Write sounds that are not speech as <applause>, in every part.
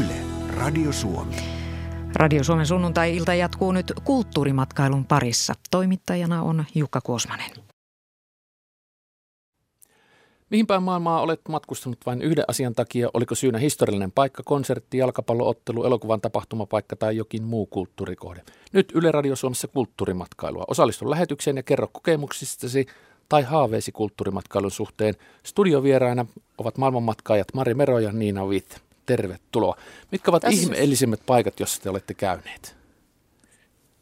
Yle, Radio Suomi. Radio Suomen sunnuntai-ilta jatkuu nyt kulttuurimatkailun parissa. Toimittajana on Jukka Kuosmanen. Mihin päin maailmaa olet matkustanut vain yhden asian takia? Oliko syynä historiallinen paikka, konsertti, jalkapalloottelu, elokuvan tapahtumapaikka tai jokin muu kulttuurikohde? Nyt Yle Radio Suomessa kulttuurimatkailua. Osallistu lähetykseen ja kerro kokemuksistasi tai haaveesi kulttuurimatkailun suhteen. Studiovieraina ovat maailmanmatkaajat Mari Mero ja Niina Witt. Tervetuloa. Mitkä ovat Tässä... ihmeellisimmät paikat, joissa te olette käyneet?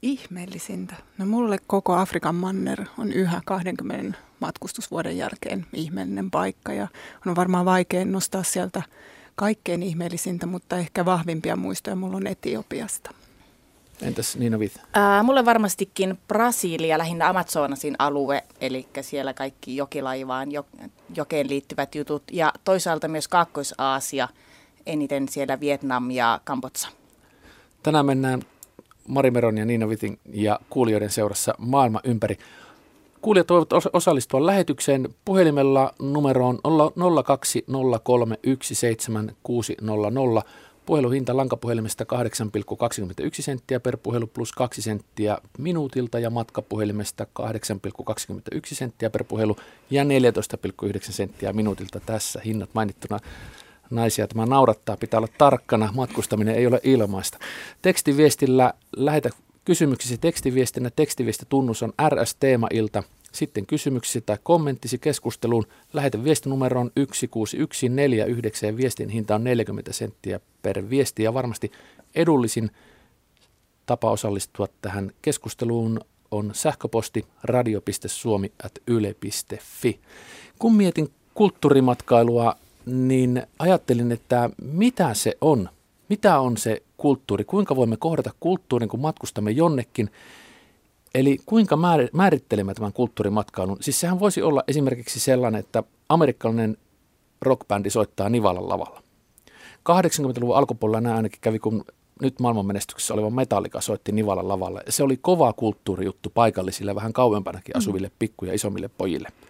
Ihmeellisintä. No mulle koko Afrikan manner on yhä 20 matkustusvuoden jälkeen ihmeellinen paikka ja on varmaan vaikea nostaa sieltä kaikkein ihmeellisintä, mutta ehkä vahvimpia muistoja mulla on Etiopiasta. Entäs Niina Vith? Ää, mulle varmastikin Brasilia, lähinnä Amazonasin alue, eli siellä kaikki jokilaivaan, jokeen liittyvät jutut. Ja toisaalta myös Kaakkois-Aasia, eniten siellä Vietnam ja Kambotsa. Tänään mennään Mari Meron ja Niina Vitin ja kuulijoiden seurassa maailma ympäri. Kuulijat voivat osallistua lähetykseen puhelimella numeroon 020317600. Puheluhinta lankapuhelimesta 8,21 senttiä per puhelu plus 2 senttiä minuutilta ja matkapuhelimesta 8,21 senttiä per puhelu ja 14,9 senttiä minuutilta tässä hinnat mainittuna naisia. Tämä naurattaa, pitää olla tarkkana. Matkustaminen ei ole ilmaista. Tekstiviestillä lähetä kysymyksesi tekstiviestinä. Tekstiviestitunnus on RS-teemailta. Sitten kysymyksesi tai kommenttisi keskusteluun. Lähetä viestinumeroon 16149 ja viestin hinta on 40 senttiä per viesti. Ja varmasti edullisin tapa osallistua tähän keskusteluun on sähköposti radio.suomi.yle.fi. Kun mietin kulttuurimatkailua niin ajattelin, että mitä se on, mitä on se kulttuuri, kuinka voimme kohdata kulttuurin, kun matkustamme jonnekin. Eli kuinka määrittelemme tämän kulttuurimatkailun? Siis sehän voisi olla esimerkiksi sellainen, että amerikkalainen rockbändi soittaa Nivalan lavalla. 80-luvun alkupuolella nämä ainakin kävi, kun nyt maailmanmenestyksessä oleva Metallica soitti Nivalan lavalle. Se oli kova kulttuurijuttu paikallisille, vähän kauempanakin asuville pikku- ja isommille pojille –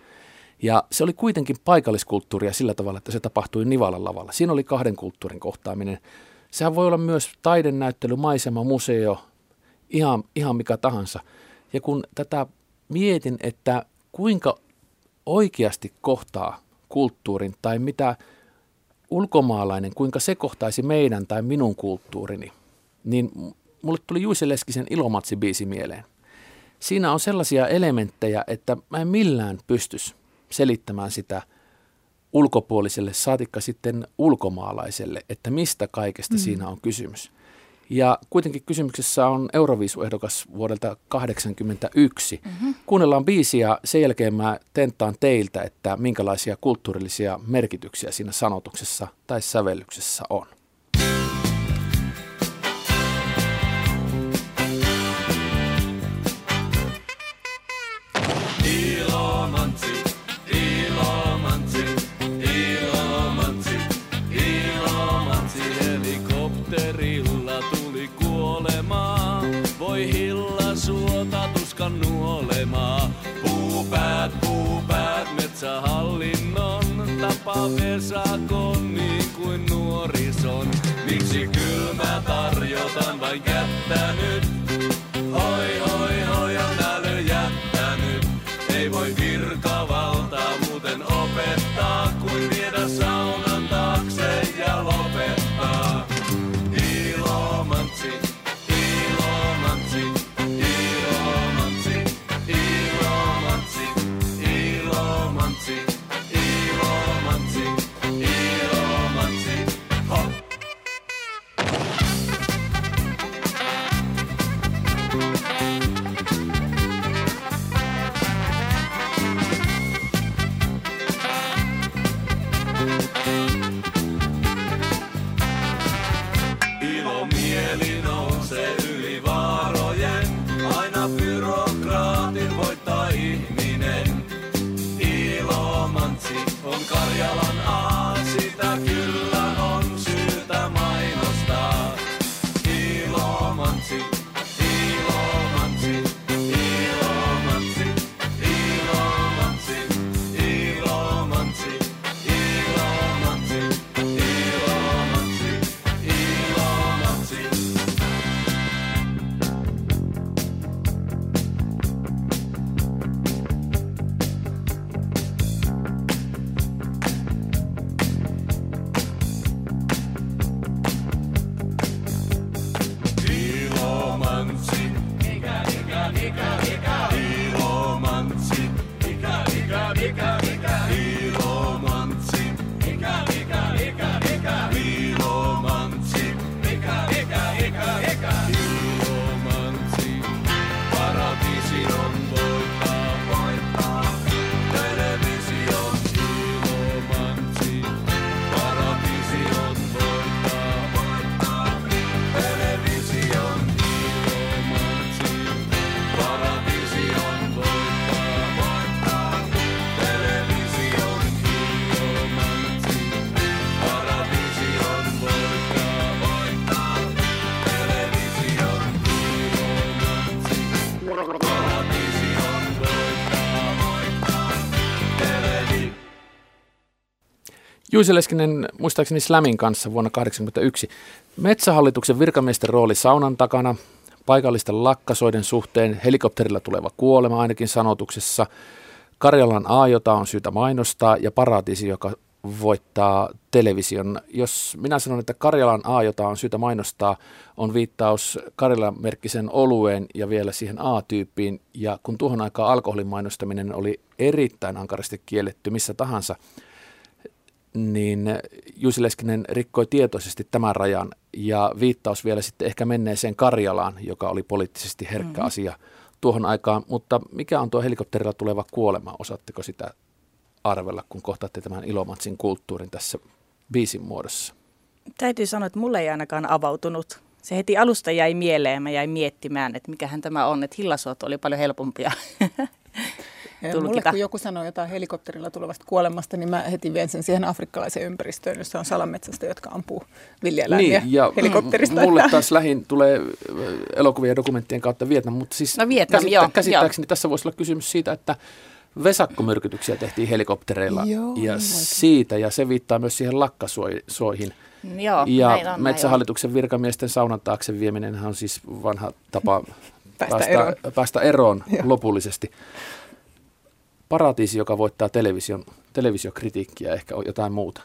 ja se oli kuitenkin paikalliskulttuuria sillä tavalla, että se tapahtui Nivalan lavalla. Siinä oli kahden kulttuurin kohtaaminen. Sehän voi olla myös taidenäyttely, maisema, museo, ihan, ihan mikä tahansa. Ja kun tätä mietin, että kuinka oikeasti kohtaa kulttuurin tai mitä ulkomaalainen, kuinka se kohtaisi meidän tai minun kulttuurini, niin mulle tuli Juise Leskisen Ilomatsi-biisi mieleen. Siinä on sellaisia elementtejä, että mä en millään pystys selittämään sitä ulkopuoliselle, saatikka sitten ulkomaalaiselle, että mistä kaikesta mm. siinä on kysymys. Ja kuitenkin kysymyksessä on Euroviisuehdokas vuodelta 1981. Mm-hmm. Kuunnellaan biisiä, sen jälkeen mä tentaan teiltä, että minkälaisia kulttuurillisia merkityksiä siinä sanotuksessa tai sävellyksessä on. Pesakon niin kuin nuorison. Miksi kylmä tarjotan vain kättä nyt? Hoi hoi hoi on äly jättänyt. Ei voi virkavaltaa Juise Leskinen muistaakseni Slamin kanssa vuonna 1981. Metsähallituksen virkamiesten rooli saunan takana, paikallisten lakkasoiden suhteen, helikopterilla tuleva kuolema ainakin sanotuksessa, Karjalan A, jota on syytä mainostaa, ja Paratiisi, joka voittaa television. Jos minä sanon, että Karjalan A, jota on syytä mainostaa, on viittaus Karjalan merkkisen olueen ja vielä siihen A-tyyppiin, ja kun tuohon aikaan alkoholin mainostaminen oli erittäin ankarasti kielletty missä tahansa, niin Jussi Leskinen rikkoi tietoisesti tämän rajan ja viittaus vielä sitten ehkä menneeseen Karjalaan, joka oli poliittisesti herkkä mm-hmm. asia tuohon aikaan. Mutta mikä on tuo helikopterilla tuleva kuolema? Osaatteko sitä arvella, kun kohtaatte tämän Ilomatsin kulttuurin tässä biisin muodossa? Täytyy sanoa, että mulle ei ainakaan avautunut. Se heti alusta jäi mieleen mä jäin miettimään, että mikähän tämä on, että hillasuot oli paljon helpompia <laughs> tulkita. Mulle kun joku sanoo jotain helikopterilla tulevasta kuolemasta, niin mä heti vien sen siihen afrikkalaiseen ympäristöön, jossa on salametsästä, jotka ampuu villieläimiä niin, ja helikopterista. Mulle taas lähin tulee elokuvien ja dokumenttien kautta Vietnam, mutta siis no Vietnam, käsittä, joo, käsittääkseni joo. tässä voisi olla kysymys siitä, että vesakkomyrkytyksiä tehtiin helikoptereilla Joo, ja niin siitä, ja se viittaa myös siihen lakkasuoihin. Joo, ja on, metsähallituksen virkamiesten saunan taakse vieminen on siis vanha tapa päästä, päästä eroon, päästä eroon <laughs> lopullisesti. Paratiisi, joka voittaa television, televisiokritiikkiä, ehkä jotain muuta.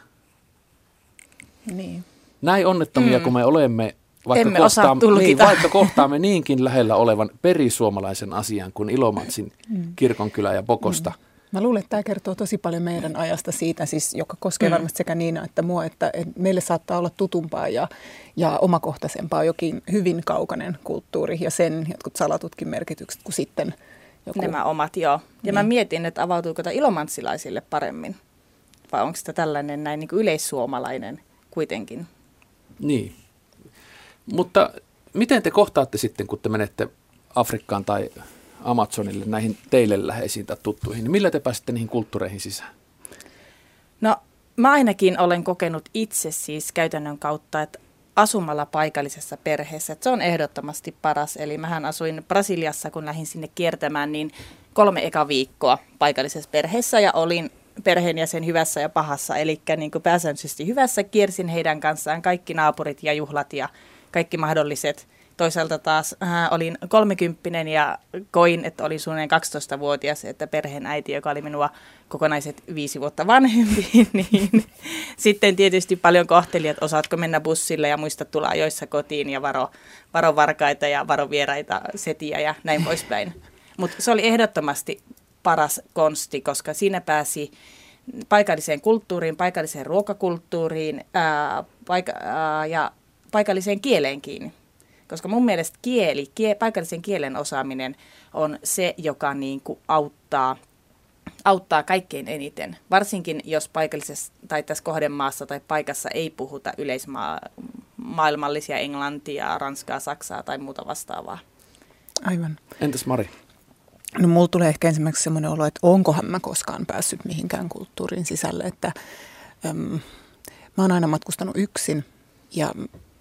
Niin. Näin onnettomia mm. kuin me olemme, vaikka, Emme kohtaamme, niin, vaikka kohtaamme niinkin lähellä olevan perisuomalaisen asian kuin Ilomatsin mm. kirkonkylä ja Bokosta. Mm. Mä luulen, että tämä kertoo tosi paljon meidän ajasta siitä, siis, joka koskee mm. varmasti sekä Niina että mua, että, että meille saattaa olla tutumpaa ja, ja omakohtaisempaa jokin hyvin kaukainen kulttuuri ja sen jotkut salatutkin merkitykset kuin sitten – joku... Nämä omat, joo. Ja niin. mä mietin, että avautuuko tämä ilomantsilaisille paremmin. Vai onko tämä tällainen näin niin kuin yleissuomalainen kuitenkin? Niin. Mutta miten te kohtaatte sitten, kun te menette Afrikkaan tai Amazonille näihin teille läheisiin tai tuttuihin, niin millä te pääsette niihin kulttuureihin sisään? No mä ainakin olen kokenut itse siis käytännön kautta, että asumalla paikallisessa perheessä. Se on ehdottomasti paras. Eli mähän asuin Brasiliassa, kun lähdin sinne kiertämään, niin kolme eka viikkoa paikallisessa perheessä ja olin perheenjäsen hyvässä ja pahassa. Eli niin pääsääntöisesti hyvässä kiersin heidän kanssaan kaikki naapurit ja juhlat ja kaikki mahdolliset Toisaalta taas äh, olin kolmekymppinen ja koin, että olin suunnilleen 12-vuotias, että perheen äiti, joka oli minua kokonaiset viisi vuotta vanhempi, <laughs> niin sitten tietysti paljon kohteli, että osaatko mennä bussille ja muista tulla ajoissa kotiin ja varo, varo varkaita ja varo vieraita setiä ja näin poispäin. Mutta se oli ehdottomasti paras konsti, koska siinä pääsi paikalliseen kulttuuriin, paikalliseen ruokakulttuuriin ää, paika- ää, ja paikalliseen kieleen kiinni. Koska mun mielestä kieli, kie, paikallisen kielen osaaminen on se, joka niin kuin auttaa, auttaa kaikkein eniten. Varsinkin jos paikallisessa tai tässä kohdemaassa tai paikassa ei puhuta yleismaailmallisia englantia, ranskaa, saksaa tai muuta vastaavaa. Aivan. Entäs Mari? No mulla tulee ehkä ensimmäiseksi semmoinen olo, että onkohan mä koskaan päässyt mihinkään kulttuurin sisälle, että äm, mä oon aina matkustanut yksin ja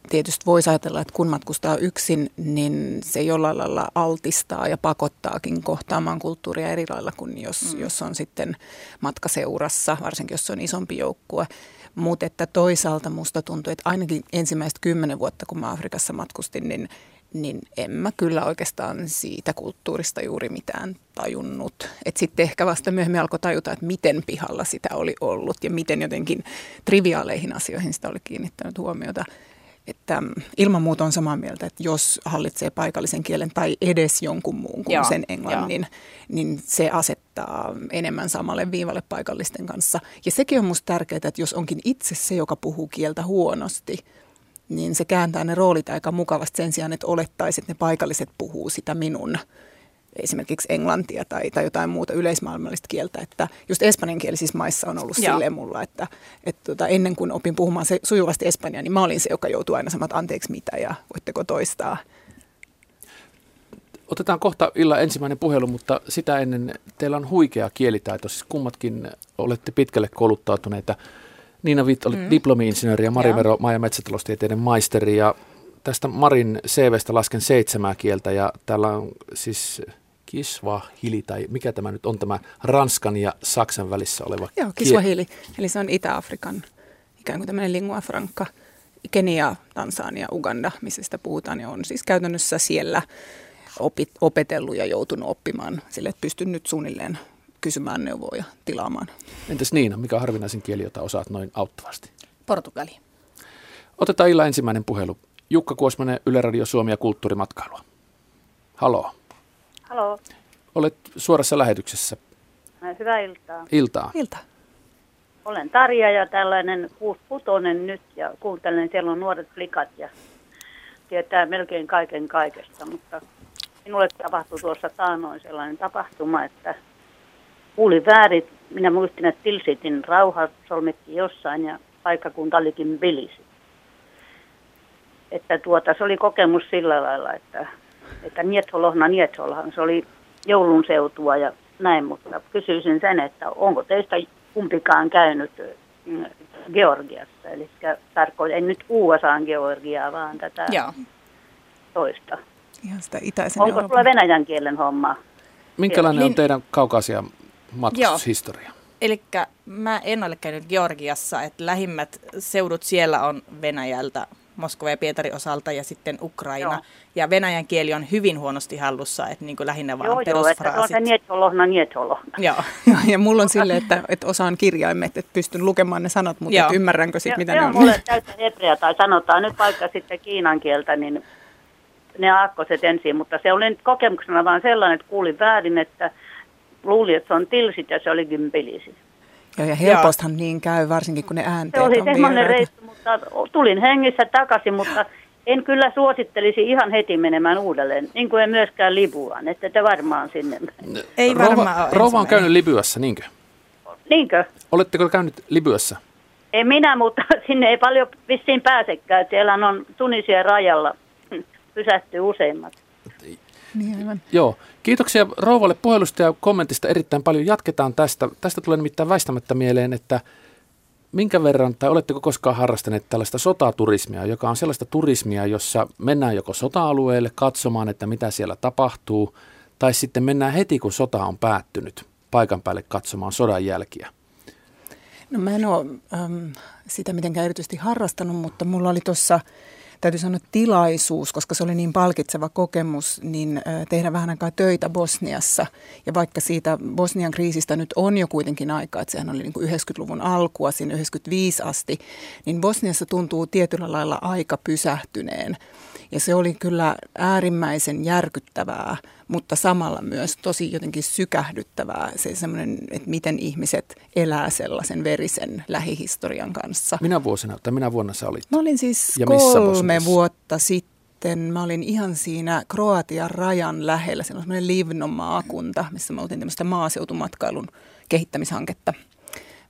tietysti voisi ajatella, että kun matkustaa yksin, niin se jollain lailla altistaa ja pakottaakin kohtaamaan kulttuuria eri lailla kuin jos, mm. jos on sitten matkaseurassa, varsinkin jos on isompi joukkue. Mutta että toisaalta musta tuntuu, että ainakin ensimmäistä kymmenen vuotta, kun mä Afrikassa matkustin, niin, niin en mä kyllä oikeastaan siitä kulttuurista juuri mitään tajunnut. Että sitten ehkä vasta myöhemmin alkoi tajuta, että miten pihalla sitä oli ollut ja miten jotenkin triviaaleihin asioihin sitä oli kiinnittänyt huomiota että ilman muuta on samaa mieltä, että jos hallitsee paikallisen kielen tai edes jonkun muun kuin Joo, sen englannin, niin se asettaa enemmän samalle viivalle paikallisten kanssa. Ja sekin on minusta tärkeää, että jos onkin itse se, joka puhuu kieltä huonosti, niin se kääntää ne roolit aika mukavasti sen sijaan, että olettaisiin, että ne paikalliset puhuu sitä minun esimerkiksi englantia tai, tai jotain muuta yleismaailmallista kieltä. Että just espanjankielisissä maissa on ollut Joo. silleen mulla, että, että tota, ennen kuin opin puhumaan se sujuvasti espanjaa, niin mä olin se, joka joutui aina sanomaan, anteeksi mitä ja voitteko toistaa. Otetaan kohta illan ensimmäinen puhelu, mutta sitä ennen teillä on huikea kielitaito. Siis kummatkin olette pitkälle kouluttautuneita. Niina Vitt oli mm. diplomi-insinööri ja Mari Vero maa- ja metsätaloustieteiden maisteri. Ja tästä Marin CVstä lasken seitsemää kieltä ja täällä on siis Kiswahili, tai mikä tämä nyt on tämä Ranskan ja Saksan välissä oleva Joo, Kiswahili, kiel... eli se on Itä-Afrikan ikään kuin tämmöinen lingua franca. Kenia, Tansania, Uganda, missä sitä puhutaan, ja on siis käytännössä siellä opit, opetellut ja joutunut oppimaan sille, että pystyn nyt suunnilleen kysymään neuvoa ja tilaamaan. Entäs Niina, mikä on harvinaisin kieli, jota osaat noin auttavasti? Portugali. Otetaan illan ensimmäinen puhelu. Jukka Kuosmanen, Yle Radio Suomi ja kulttuurimatkailua. Haloo. Halo, Olet suorassa lähetyksessä. hyvää iltaa. Iltaa. Ilta. Olen Tarja ja tällainen kuusputonen nyt ja kuuntelen, siellä on nuoret flikat ja tietää melkein kaiken kaikesta, mutta minulle tapahtui tuossa taanoin sellainen tapahtuma, että kuulin väärin. Minä muistin, että Tilsitin rauha solmittiin jossain ja paikkakunta olikin Bilisi. Että tuota, se oli kokemus sillä lailla, että, että Nietholohna Nietholhan, se oli joulun seutua ja näin, mutta kysyisin sen, että onko teistä kumpikaan käynyt mm, Georgiassa, eli tarkoitan, en nyt USAn Georgiaa, vaan tätä Joo. toista. Ihan sitä itäisen Onko sulla venäjän kielen homma? Minkälainen on Lin- teidän kaukaisia matkustushistoria? Eli mä en ole käynyt Georgiassa, että lähimmät seudut siellä on Venäjältä, Moskova ja Pietari osalta ja sitten Ukraina. Joo. Ja venäjän kieli on hyvin huonosti hallussa, että niin kuin lähinnä vaan Joo, joo, että on se perusfraasit. Nietholohna. Joo. Ja, mulla on silleen, että, että osaan kirjaimet, että pystyn lukemaan ne sanat, mutta Joo. et ymmärränkö sitten, mitä se ne on mulle täyttä hebrea, tai sanotaan nyt vaikka sitten kiinan kieltä, niin ne aakkoset ensin, mutta se oli nyt kokemuksena vaan sellainen, että kuulin väärin, että luulin, että se on tilsit ja se oli gympilisi. Joo, ja helpostihan niin käy, varsinkin kun ne Se äänteet oli on semmoinen reissu, mutta tulin hengissä takaisin, mutta en kyllä suosittelisi ihan heti menemään uudelleen, niin kuin en myöskään Libuaan, että te varmaan sinne. Ei varmaan ole rouva on käynyt Libyassa, niinkö? Niinkö? Oletteko käynyt Libyassa? Ei minä, mutta <laughs> sinne ei paljon vissiin pääsekään. että Siellä on Tunisia rajalla <laughs> pysähtyy useimmat. Niin aivan. Joo. Kiitoksia rouvalle puhelusta ja kommentista erittäin paljon. Jatketaan tästä. Tästä tulee nimittäin väistämättä mieleen, että minkä verran, tai oletteko koskaan harrastaneet tällaista sotaturismia, joka on sellaista turismia, jossa mennään joko sota-alueelle katsomaan, että mitä siellä tapahtuu, tai sitten mennään heti, kun sota on päättynyt, paikan päälle katsomaan sodan jälkiä. No mä en ole äm, sitä mitenkään erityisesti harrastanut, mutta mulla oli tuossa, täytyy sanoa tilaisuus, koska se oli niin palkitseva kokemus, niin tehdä vähän aikaa töitä Bosniassa. Ja vaikka siitä Bosnian kriisistä nyt on jo kuitenkin aikaa, että sehän oli niin kuin 90-luvun alkua, sinne 95 asti, niin Bosniassa tuntuu tietyllä lailla aika pysähtyneen. Ja se oli kyllä äärimmäisen järkyttävää, mutta samalla myös tosi jotenkin sykähdyttävää se semmoinen, että miten ihmiset elää sellaisen verisen lähihistorian kanssa. Minä vuosina, tai minä vuonna sä olit? Mä olin siis Ja kolme vuotta sitten. Mä olin ihan siinä Kroatian rajan lähellä. Siellä on semmoinen Livno-maakunta, missä mä oltiin tämmöistä maaseutumatkailun kehittämishanketta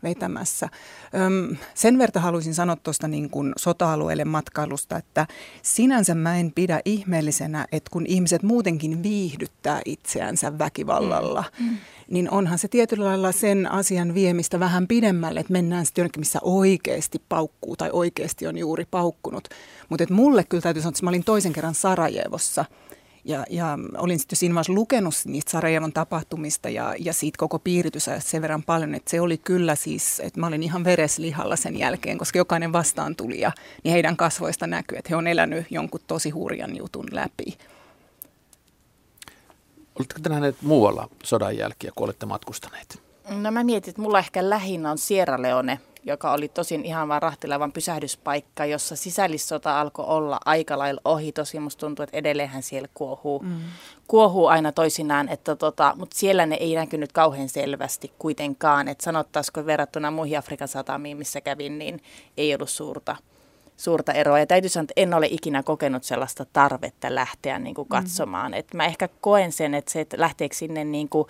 vetämässä. Öm, sen verta haluaisin sanoa tuosta niin kuin sota-alueelle matkailusta, että sinänsä mä en pidä ihmeellisenä, että kun ihmiset muutenkin viihdyttää itseänsä väkivallalla, mm. niin onhan se tietyllä lailla sen asian viemistä vähän pidemmälle, että mennään sitten jonnekin, missä oikeasti paukkuu tai oikeasti on juuri paukkunut. Mutta mulle kyllä täytyy sanoa, että mä olin toisen kerran Sarajevossa – ja, ja olin sitten siinä vaiheessa lukenut niistä Sarajevon tapahtumista ja, ja siitä koko piiritysajasta sen verran paljon, että se oli kyllä siis, että mä olin ihan vereslihalla sen jälkeen, koska jokainen vastaan tuli ja niin heidän kasvoista näkyy, että he on elänyt jonkun tosi hurjan jutun läpi. Oletteko te nähneet muualla sodan jälkiä, kun olette matkustaneet? No mä mietin, että mulla ehkä lähinnä on Sierra Leone, joka oli tosin ihan vaan rahtilevan pysähdyspaikka, jossa sisällissota alkoi olla aika lailla ohi. Tosi musta tuntuu, että edelleenhän siellä kuohuu, mm. kuohuu aina toisinaan, että tota, mutta siellä ne ei näkynyt kauhean selvästi kuitenkaan. Että sanottaisiko verrattuna muihin Afrikan satamiin, missä kävin, niin ei ollut suurta, suurta eroa. Ja täytyy sanoa, että en ole ikinä kokenut sellaista tarvetta lähteä niin kuin katsomaan. Mm. Että mä ehkä koen sen, että se, että lähteekö sinne niin kuin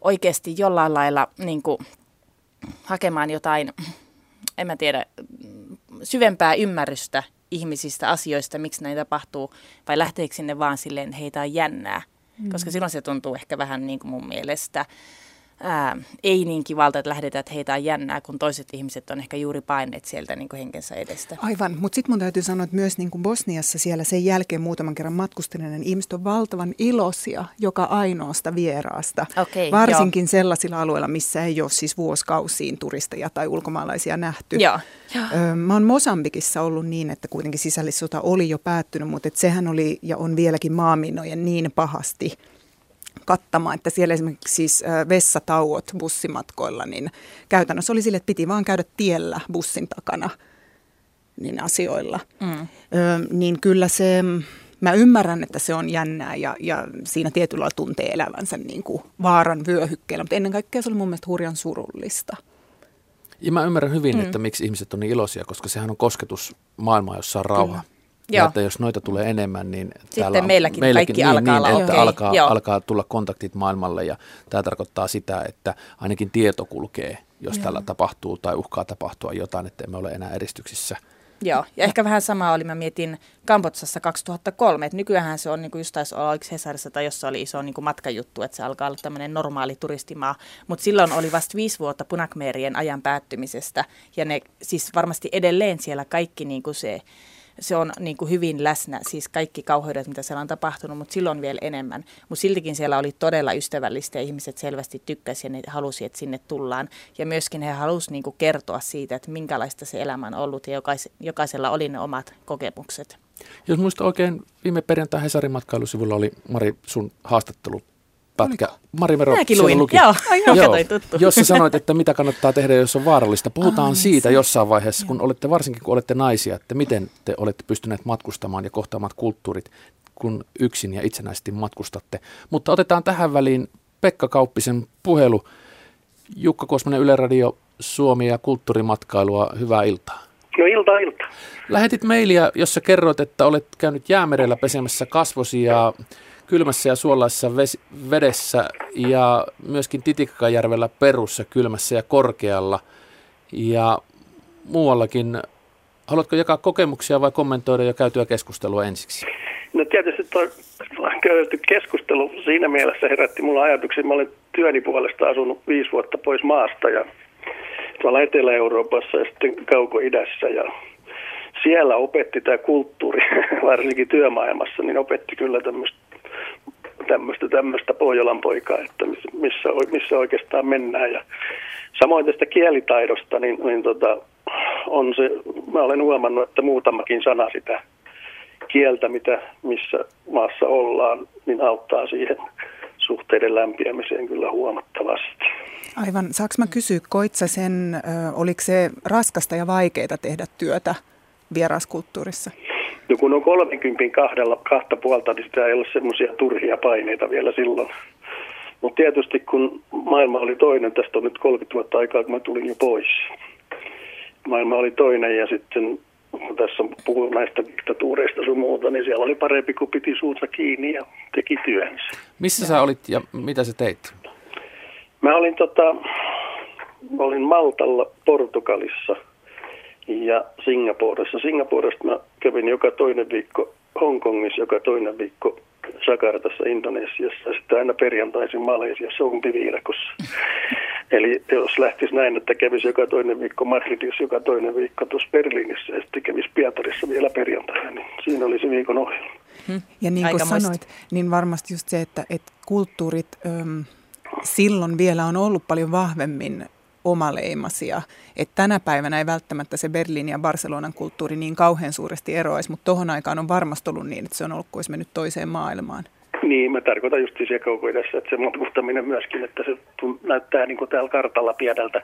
oikeasti jollain lailla niin kuin hakemaan jotain, en mä tiedä, syvempää ymmärrystä ihmisistä, asioista, miksi näin tapahtuu, vai lähteekö sinne vaan silleen, että heitä on jännää. Mm. Koska silloin se tuntuu ehkä vähän niin kuin mun mielestä ää, ei niin kivalta, että lähdetään, että heitä on jännää, kun toiset ihmiset on ehkä juuri paineet sieltä niin kuin henkensä edestä. Aivan, mutta sitten mun täytyy sanoa, että myös niin kuin Bosniassa siellä sen jälkeen muutaman kerran matkustelinen niin ihmiset on valtavan iloisia joka ainoasta vieraasta. Okei, Varsinkin joo. sellaisilla alueilla, missä ei ole siis vuosikausiin turisteja tai ulkomaalaisia nähty. Joo. Öö, mä oon Mosambikissa ollut niin, että kuitenkin sisällissota oli jo päättynyt, mutta et sehän oli ja on vieläkin maaminojen niin pahasti – kattamaan, että siellä esimerkiksi siis vessatauot bussimatkoilla, niin käytännössä oli sille, että piti vaan käydä tiellä bussin takana niin asioilla. Mm. Ö, niin kyllä se, mä ymmärrän, että se on jännää ja, ja siinä tietyllä lailla tuntee elävänsä niin kuin vaaran vyöhykkeellä, mutta ennen kaikkea se oli mun mielestä hurjan surullista. Ja mä ymmärrän hyvin, mm. että miksi ihmiset on niin iloisia, koska sehän on kosketus maailmaa, jossa on rauha. Kyllä. Ja Joo. että jos noita tulee enemmän, niin Sitten täällä on, meilläkin, meilläkin kaikki niin, alkaa niin, että alkaa, alkaa tulla kontaktit maailmalle ja tämä tarkoittaa sitä, että ainakin tieto kulkee, jos Joo. tällä tapahtuu tai uhkaa tapahtua jotain, että emme ole enää eristyksissä. Joo, ja ehkä vähän sama oli, mä mietin Kambotsassa 2003, että nykyään se on, niin kuin just taisi olla, oliko Hesarissa tai jossa oli iso niin kuin matkajuttu, että se alkaa olla tämmöinen normaali turistimaa, mutta silloin oli vasta viisi vuotta punakmeerien ajan päättymisestä, ja ne siis varmasti edelleen siellä kaikki niin kuin se se on niin kuin hyvin läsnä, siis kaikki kauheudet, mitä siellä on tapahtunut, mutta silloin vielä enemmän. Mutta siltikin siellä oli todella ystävällistä ja ihmiset selvästi tykkäsivät ja ne halusi, että sinne tullaan. Ja myöskin he halusivat niin kuin kertoa siitä, että minkälaista se elämä on ollut ja jokais, jokaisella oli ne omat kokemukset. Jos muista oikein, viime perjantai Hesarin matkailusivulla oli Mari sun haastattelu pätkä. Mari Mero Mäkin luin. Luki. Joo, <laughs> Joo, tuttu. Jos sä sanoit, että mitä kannattaa tehdä, jos on vaarallista. Puhutaan Ai, siitä se. jossain vaiheessa, kun olette, varsinkin kun olette naisia, että miten te olette pystyneet matkustamaan ja kohtaamaan kulttuurit, kun yksin ja itsenäisesti matkustatte. Mutta otetaan tähän väliin Pekka Kauppisen puhelu. Jukka Kosmonen, Yle Radio, Suomi ja kulttuurimatkailua. Hyvää iltaa. No ilta, ilta. Lähetit mailia, jossa kerroit, että olet käynyt jäämerellä pesemässä kasvosi ja kylmässä ja suolaisessa vedessä ja myöskin Titikkajärvellä perussa kylmässä ja korkealla ja muuallakin. Haluatko jakaa kokemuksia vai kommentoida jo käytyä keskustelua ensiksi? No tietysti tuo käyty keskustelu siinä mielessä herätti mulla ajatuksia. Mä olen työni puolesta asunut viisi vuotta pois maasta ja tuolla Etelä-Euroopassa ja sitten Kauko-idässä ja siellä opetti tämä kulttuuri, <laughs> varsinkin työmaailmassa, niin opetti kyllä tämmöistä tämmöistä, tämmöistä Pohjolan poikaa, että missä, missä oikeastaan mennään. Ja samoin tästä kielitaidosta, niin, niin tota, on se, mä olen huomannut, että muutamakin sana sitä kieltä, mitä missä maassa ollaan, niin auttaa siihen suhteiden lämpiämiseen kyllä huomattavasti. Aivan. Saanko mä kysyä, koit sä sen, oliko se raskasta ja vaikeaa tehdä työtä vieraskulttuurissa? No kun on 30 kahdella, kahta puolta, niin sitä ei ole semmoisia turhia paineita vielä silloin. Mutta tietysti kun maailma oli toinen, tästä on nyt 30 vuotta aikaa, kun mä tulin jo pois. Maailma oli toinen ja sitten kun tässä puhuu näistä diktatuureista sun muuta, niin siellä oli parempi, kun piti suunsa kiinni ja teki työnsä. Missä sä olit ja mitä sä teit? Mä olin, tota, olin Maltalla Portugalissa – ja Singaporessa. Singaporesta mä kävin joka toinen viikko Hongkongissa, joka toinen viikko Jakartassa Indonesiassa ja sitten aina perjantaisin Malesiassa umpiviidakossa. <laughs> Eli jos lähtisi näin, että kävisi joka toinen viikko Madridissa, joka toinen viikko tuossa Berliinissä ja sitten kävisi Pietarissa vielä perjantaina, niin siinä oli se viikon ohjelma. Hmm. Ja niin kuin sanoit, niin varmasti just se, että, että kulttuurit äm, silloin vielä on ollut paljon vahvemmin omaleimasia. Että tänä päivänä ei välttämättä se Berliinin ja Barcelonan kulttuuri niin kauhean suuresti eroaisi, mutta tohon aikaan on varmasti ollut niin, että se on ollut kuin olisi mennyt toiseen maailmaan. Niin, mä tarkoitan just siellä kaukoidessa, että se matkustaminen myöskin, että se näyttää niin kuin täällä kartalla pieneltä,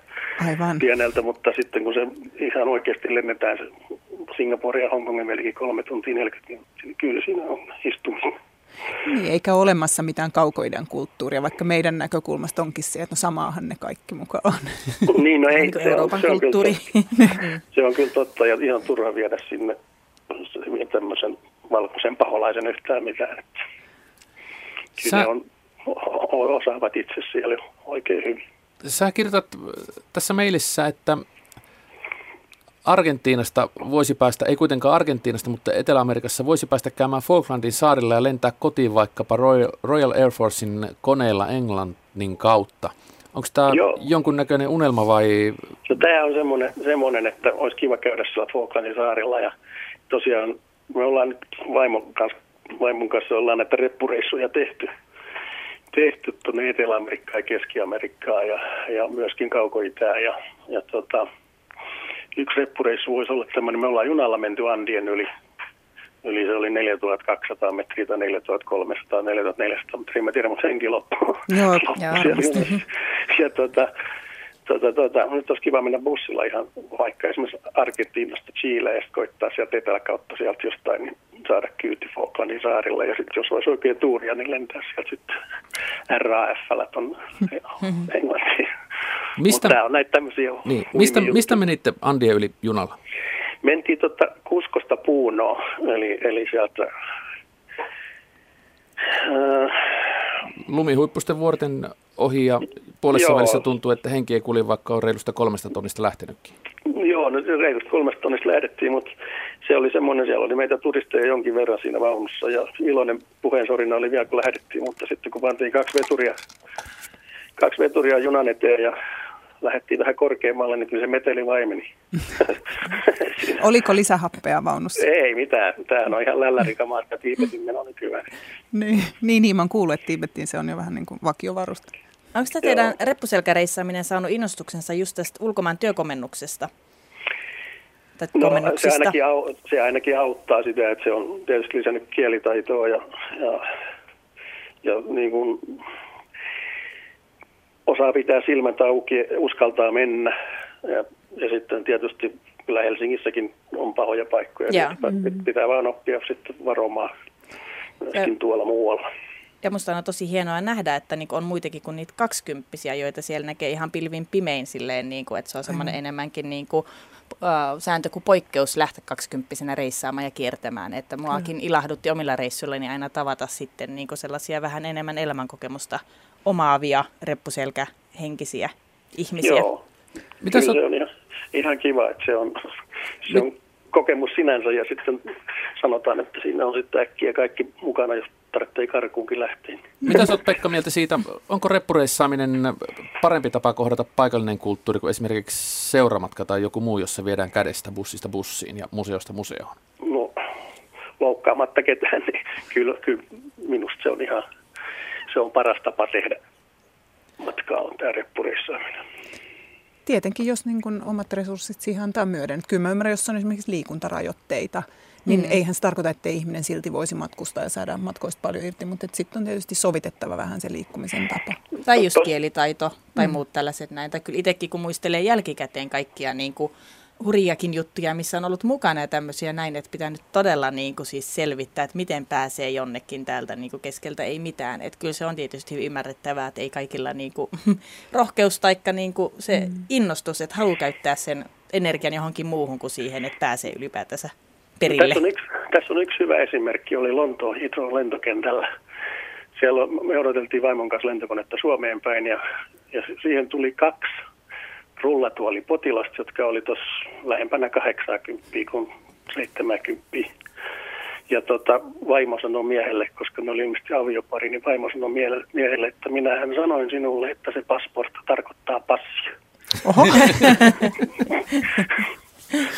Aivan. pieneltä, mutta sitten kun se ihan oikeasti lennetään se Singapore ja Hongkongin melkein kolme tuntia 40, niin kyllä siinä on istumista. Niin, eikä ole olemassa mitään kaukoiden kulttuuria, vaikka meidän näkökulmasta onkin se, että no samaahan ne kaikki mukaan on. <laughs> Niin, no ei, se, Euroopan on, se, kulttuuri. On kyllä, <laughs> se on kyllä totta ja ihan turha viedä sinne tämmöisen valkoisen paholaisen yhtään mitään. Kyllä Sä... on, osaavat itse siellä oikein hyvin. Sä kirjoitat tässä mailissa, että Argentiinasta voisi päästä, ei kuitenkaan Argentiinasta, mutta Etelä-Amerikassa voisi päästä käymään Falklandin saarilla ja lentää kotiin vaikkapa Royal, Air Forcein koneella Englannin kautta. Onko tämä Joo. jonkunnäköinen unelma vai No, tämä on semmoinen, semmoinen, että olisi kiva käydä siellä Falklandin saarilla ja tosiaan me ollaan nyt vaimon kanssa, vaimon kanssa ollaan näitä reppureissuja tehty, tehty tuonne Etelä-Amerikkaan ja Keski-Amerikkaan ja, ja myöskin Kauko-Itään ja, ja tota, yksi reppureissu voisi olla tämmöinen, me ollaan junalla menty Andien yli, yli se oli 4200 metriä tai 4300, 4400 metriä, mä tiedän, mutta senkin loppu. Joo, loppu joo, siellä varmasti. junassa. Ja tota, tota, tota, nyt olisi kiva mennä bussilla ihan vaikka esimerkiksi Argentiinasta Chileen ja koittaa sieltä eteläkautta sieltä jostain, niin saada kyyti Falklandin saarilla. Ja sitten jos olisi oikein tuuria, niin lentää sieltä sitten RAF-llä tuon Englantiin. Mistä- Mutta on näitä tämmöisiä niin, mistä, mistä menitte Andien yli junalla? Mentiin tota Kuskosta Puunoon, eli, eli sieltä... Äh, Lumihuippusten vuorten ohi ja puolessa Joo. välissä tuntuu, että henki ei kulje, vaikka on reilusta kolmesta tonnista lähtenytkin. Joo, no se reilusti kolmesta tonnista lähdettiin, mutta se oli semmoinen, siellä oli meitä turisteja jonkin verran siinä vaunussa ja iloinen puheensorina oli vielä kun lähdettiin, mutta sitten kun pantiin kaksi veturia, kaksi veturia junan eteen ja lähdettiin vähän korkeammalle, niin kyllä se meteli vaimeni. <laughs> Oliko lisähappea vaunussa? Ei mitään, tämä on ihan lällärikamaa, että Tiibetin meno nykyään. Niin, niin, niin mä oon kuullut, että Tiibettiin se on jo vähän niin kuin vakiovarusta. Onko tämä teidän reppuselkäreissaaminen saanut innostuksensa just tästä ulkomaan työkomennuksesta? Tai No, se, ainakin, au- se ainakin auttaa sitä, että se on tietysti lisännyt kielitaitoa ja, ja, ja niin kuin osaa pitää silmät auki, uskaltaa mennä. Ja, ja sitten tietysti kyllä Helsingissäkin on pahoja paikkoja. Joo. Pitää, pitää vaan oppia sitten varomaan myöskin Ja- tuolla muualla. Ja musta on tosi hienoa nähdä, että niinku on muitakin kuin niitä kaksikymppisiä, joita siellä näkee ihan pilvin pimein silleen, niinku, että se on semmoinen enemmänkin niinku, äh, sääntö kuin poikkeus lähteä kaksikymppisenä reissaamaan ja kiertämään. Että muakin ilahdutti omilla reissuillani aina tavata sitten niinku sellaisia vähän enemmän elämänkokemusta omaavia reppuselkähenkisiä ihmisiä. Joo. Mitä Kyllä sä- se on ihan, ihan kiva, että se on, se on kokemus sinänsä ja sitten sanotaan, että siinä on sitten äkkiä kaikki mukana, jos tarvitsee karkuunkin lähteä. Mitä sä oot Pekka mieltä siitä, onko reppureissaaminen parempi tapa kohdata paikallinen kulttuuri kuin esimerkiksi seuramatka tai joku muu, jossa viedään kädestä bussista bussiin ja museosta museoon? No, loukkaamatta ketään, niin kyllä, kyllä minusta se on ihan, se on paras tapa tehdä matkaa on tämä reppureissaaminen. Tietenkin, jos niin kuin omat resurssit siihen antaa myöden. Että Kyllä mä ymmärrän, jos on esimerkiksi liikuntarajoitteita, niin mm. eihän se tarkoita, että ihminen silti voisi matkustaa ja saada matkoista paljon irti, mutta sitten on tietysti sovitettava vähän se liikkumisen tapa. Tai just kielitaito tai mm. muut tällaiset näin. Tai kyllä itsekin kun muistelee jälkikäteen kaikkia niin kuin hurjakin juttuja, missä on ollut mukana ja tämmöisiä näin, että pitää nyt todella niin kuin siis selvittää, että miten pääsee jonnekin täältä niin kuin keskeltä ei mitään. Että kyllä se on tietysti hyvin ymmärrettävää, että ei kaikilla niin kuin, <laughs> rohkeus tai niin kuin se mm. innostus, että haluaa käyttää sen energian johonkin muuhun kuin siihen, että pääsee ylipäätänsä perille. Tässä on, yksi, tässä on yksi hyvä esimerkki, oli Lontoon Heathrow lentokentällä. Siellä on- me odoteltiin vaimon kanssa lentokonetta Suomeen päin ja, ja siihen tuli kaksi rullatuolipotilasta, jotka oli tuossa lähempänä 80 kuin 70. Ja tota, vaimo sanoi miehelle, koska ne oli ilmeisesti aviopari, niin vaimo sanoi miehelle, miehelle, että minähän sanoin sinulle, että se passportti tarkoittaa passia. Oho, <laughs> <laughs>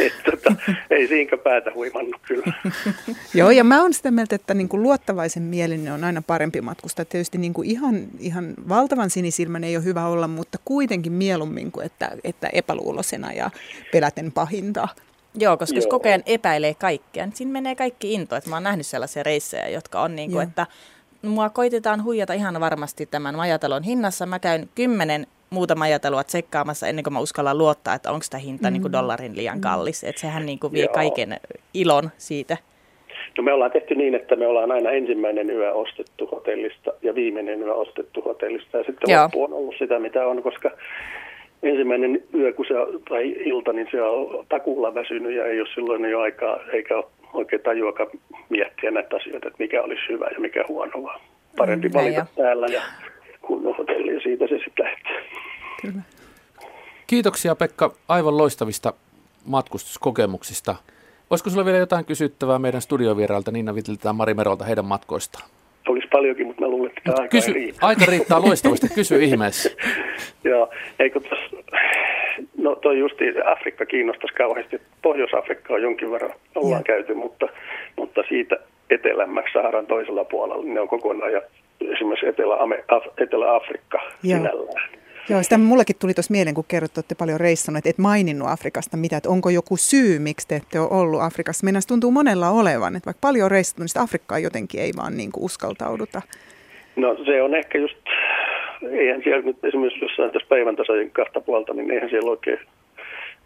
Että tota, ei siinkä päätä huimannut kyllä. <laughs> joo ja mä oon sitä mieltä, että niin kuin luottavaisen mielinen on aina parempi matkustaa. Tietysti niin kuin ihan, ihan valtavan sinisilmäinen ei ole hyvä olla, mutta kuitenkin mieluummin kuin että, että epäluulosena ja peläten pahinta. Joo, koska jos Joo. koko ajan epäilee kaikkea, niin siinä menee kaikki into. Että mä oon nähnyt sellaisia reissejä, jotka on niin kuin, Joo. että mua koitetaan huijata ihan varmasti tämän majatalon hinnassa. Mä käyn kymmenen muuta majataloa tsekkaamassa ennen kuin mä uskallan luottaa, että onko tämä hinta niin kuin dollarin liian kallis. Että sehän niin kuin vie Joo. kaiken ilon siitä. No me ollaan tehty niin, että me ollaan aina ensimmäinen yö ostettu hotellista ja viimeinen yö ostettu hotellista. Ja sitten Joo. loppu on ollut sitä, mitä on, koska ensimmäinen yö kun se, tai ilta, niin se on takuulla väsynyt ja ei ole silloin jo aikaa, eikä ole oikein tajuakaan miettiä näitä asioita, että mikä olisi hyvä ja mikä huono, vaan parempi Mm, mm, valita täällä ja kunnon hotelli ja siitä se sitten lähtee. Kyllä. Kiitoksia Pekka aivan loistavista matkustuskokemuksista. Olisiko sinulla vielä jotain kysyttävää meidän studiovierailta Niina Vitiltä ja Mari Merolta heidän matkoistaan? olisi paljonkin, mutta mä luulen, että tämä aika Kysy, riitä. aika riittää loistavasti, kysy ihmeessä. <laughs> Joo, eikö tos, no toi justi Afrikka kiinnostaisi kauheasti. Pohjois-Afrikka on jonkin verran ollaan Joo. käyty, mutta, mutta siitä etelämmäksi Saharan toisella puolella, niin ne on kokonaan ja esimerkiksi Etelä-Afrikka Joo. sinällään. Joo, sitä mullekin tuli tuossa mieleen, kun kerrot, että olette paljon reissannut, että et maininnut Afrikasta mitä, että onko joku syy, miksi te ette ole ollut Afrikassa. Meidän tuntuu monella olevan, että vaikka paljon on reissannut, niin sitä Afrikkaa jotenkin ei vaan niin kuin uskaltauduta. No se on ehkä just, eihän siellä nyt esimerkiksi jossain tässä päivän tasojen kahta puolta, niin eihän siellä oikein,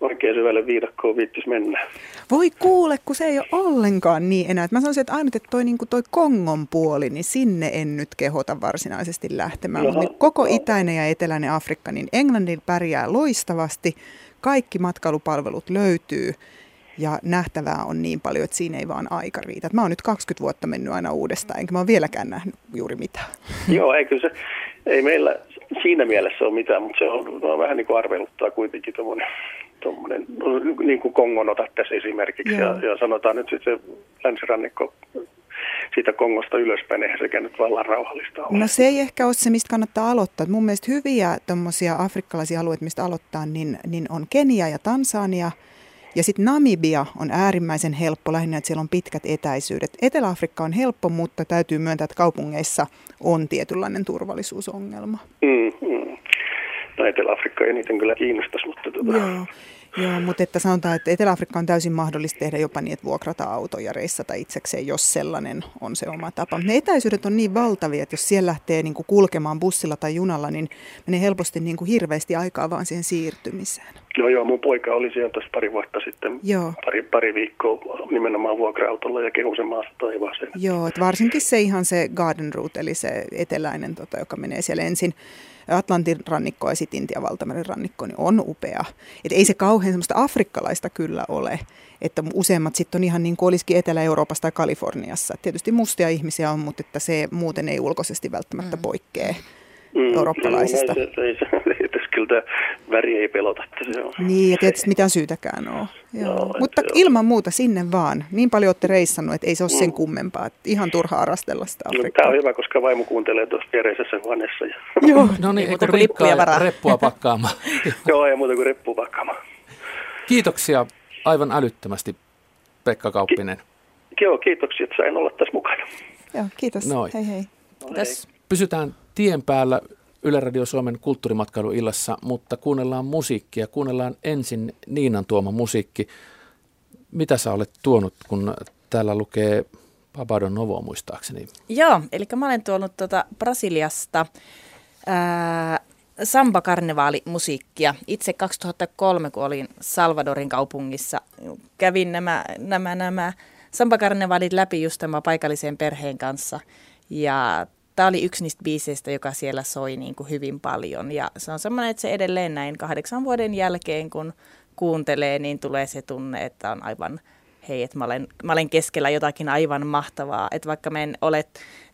oikein syvälle viidakkoon viittis mennä. Voi kuule, kun se ei ole ollenkaan niin enää. Mä sanoisin, että ainut, että toi, niin toi Kongon puoli, niin sinne en nyt kehota varsinaisesti lähtemään. Mutta niin koko joo. itäinen ja eteläinen Afrikka, niin Englannin pärjää loistavasti. Kaikki matkailupalvelut löytyy ja nähtävää on niin paljon, että siinä ei vaan aika riitä. Mä oon nyt 20 vuotta mennyt aina uudestaan, enkä mä oon vieläkään nähnyt juuri mitään. Joo, eikö se, ei meillä siinä mielessä ole mitään, mutta se on, no, vähän niin kuin arveluttaa kuitenkin tuommoinen, tuommoinen niin kuin Kongon otat tässä esimerkiksi, ja, Joo. ja, sanotaan nyt sitten se länsirannikko siitä Kongosta ylöspäin, eihän sekään nyt vallan rauhallista ole. No se ei ehkä ole se, mistä kannattaa aloittaa. Mun mielestä hyviä tommosia afrikkalaisia alueita, mistä aloittaa, niin, niin on Kenia ja Tansania. Ja sitten Namibia on äärimmäisen helppo lähinnä, että siellä on pitkät etäisyydet. Etelä-Afrikka on helppo, mutta täytyy myöntää, että kaupungeissa on tietynlainen turvallisuusongelma. Mm, mm. No Etelä-Afrikka eniten kyllä kiinnostaisi, mutta tota, Joo, joo mutta että sanotaan, että Etelä-Afrikka on täysin mahdollista tehdä jopa niin, että vuokrata auto ja reissata itsekseen, jos sellainen on se oma tapa. Ne etäisyydet on niin valtavia, että jos siellä lähtee niin kuin kulkemaan bussilla tai junalla, niin menee helposti niin kuin hirveästi aikaa vaan siihen siirtymiseen. No joo, mun poika oli siellä tässä pari vuotta sitten, Joo. pari, pari viikkoa nimenomaan vuokra-autolla ja kehui sen maasta taivaaseen. Joo, että varsinkin se ihan se Garden Route, eli se eteläinen, tota, joka menee siellä ensin Atlantin rannikkoa ja sitten Intian valtameren rannikko, niin on upea. Et ei se kauhean semmoista afrikkalaista kyllä ole, että useimmat sitten on ihan niin kuin olisikin Etelä-Euroopassa tai Kaliforniassa. Et tietysti mustia ihmisiä on, mutta että se muuten ei ulkoisesti välttämättä poikkea eurooppalaisista. No, ei, se, ei, se, ei tässä kyllä tämä väri ei pelota, että se on. Niin, ja tietysti mitään syytäkään ole. Joo. Joo, Mutta joo. ilman muuta sinne vaan. Niin paljon olette reissannut, että ei se ole sen kummempaa. Että ihan turha arastella sitä No, Afrikkaa. tämä on hyvä, koska vaimo kuuntelee tuossa viereisessä huoneessa. Ja, Joo. <laughs> No niin, Ei muuta kuin lippuja varaa. reppua <laughs> pakkaamaan. <laughs> joo, ei muuta kuin reppu pakkaamaan. Kiitoksia aivan älyttömästi, Pekka Kauppinen. Joo, kiitoksia, että sain olla tässä mukana. Joo, kiitos. Noin. Hei hei. Tässä Pysytään tien päällä Yle Radio Suomen kulttuurimatkailuillassa, mutta kuunnellaan musiikkia. Kuunnellaan ensin Niinan tuoma musiikki. Mitä sä olet tuonut, kun täällä lukee Babado Novo muistaakseni? Joo, eli mä olen tuonut tuota Brasiliasta samba-karnevaalimusiikkia. Itse 2003, kun olin Salvadorin kaupungissa, kävin nämä, nämä, nämä samba-karnevaalit läpi just tämän paikallisen perheen kanssa. Ja tämä oli yksi niistä biiseistä, joka siellä soi niin kuin hyvin paljon. Ja se on semmoinen, että se edelleen näin kahdeksan vuoden jälkeen, kun kuuntelee, niin tulee se tunne, että on aivan hei, että mä olen, mä olen keskellä jotakin aivan mahtavaa. Että vaikka mä en ole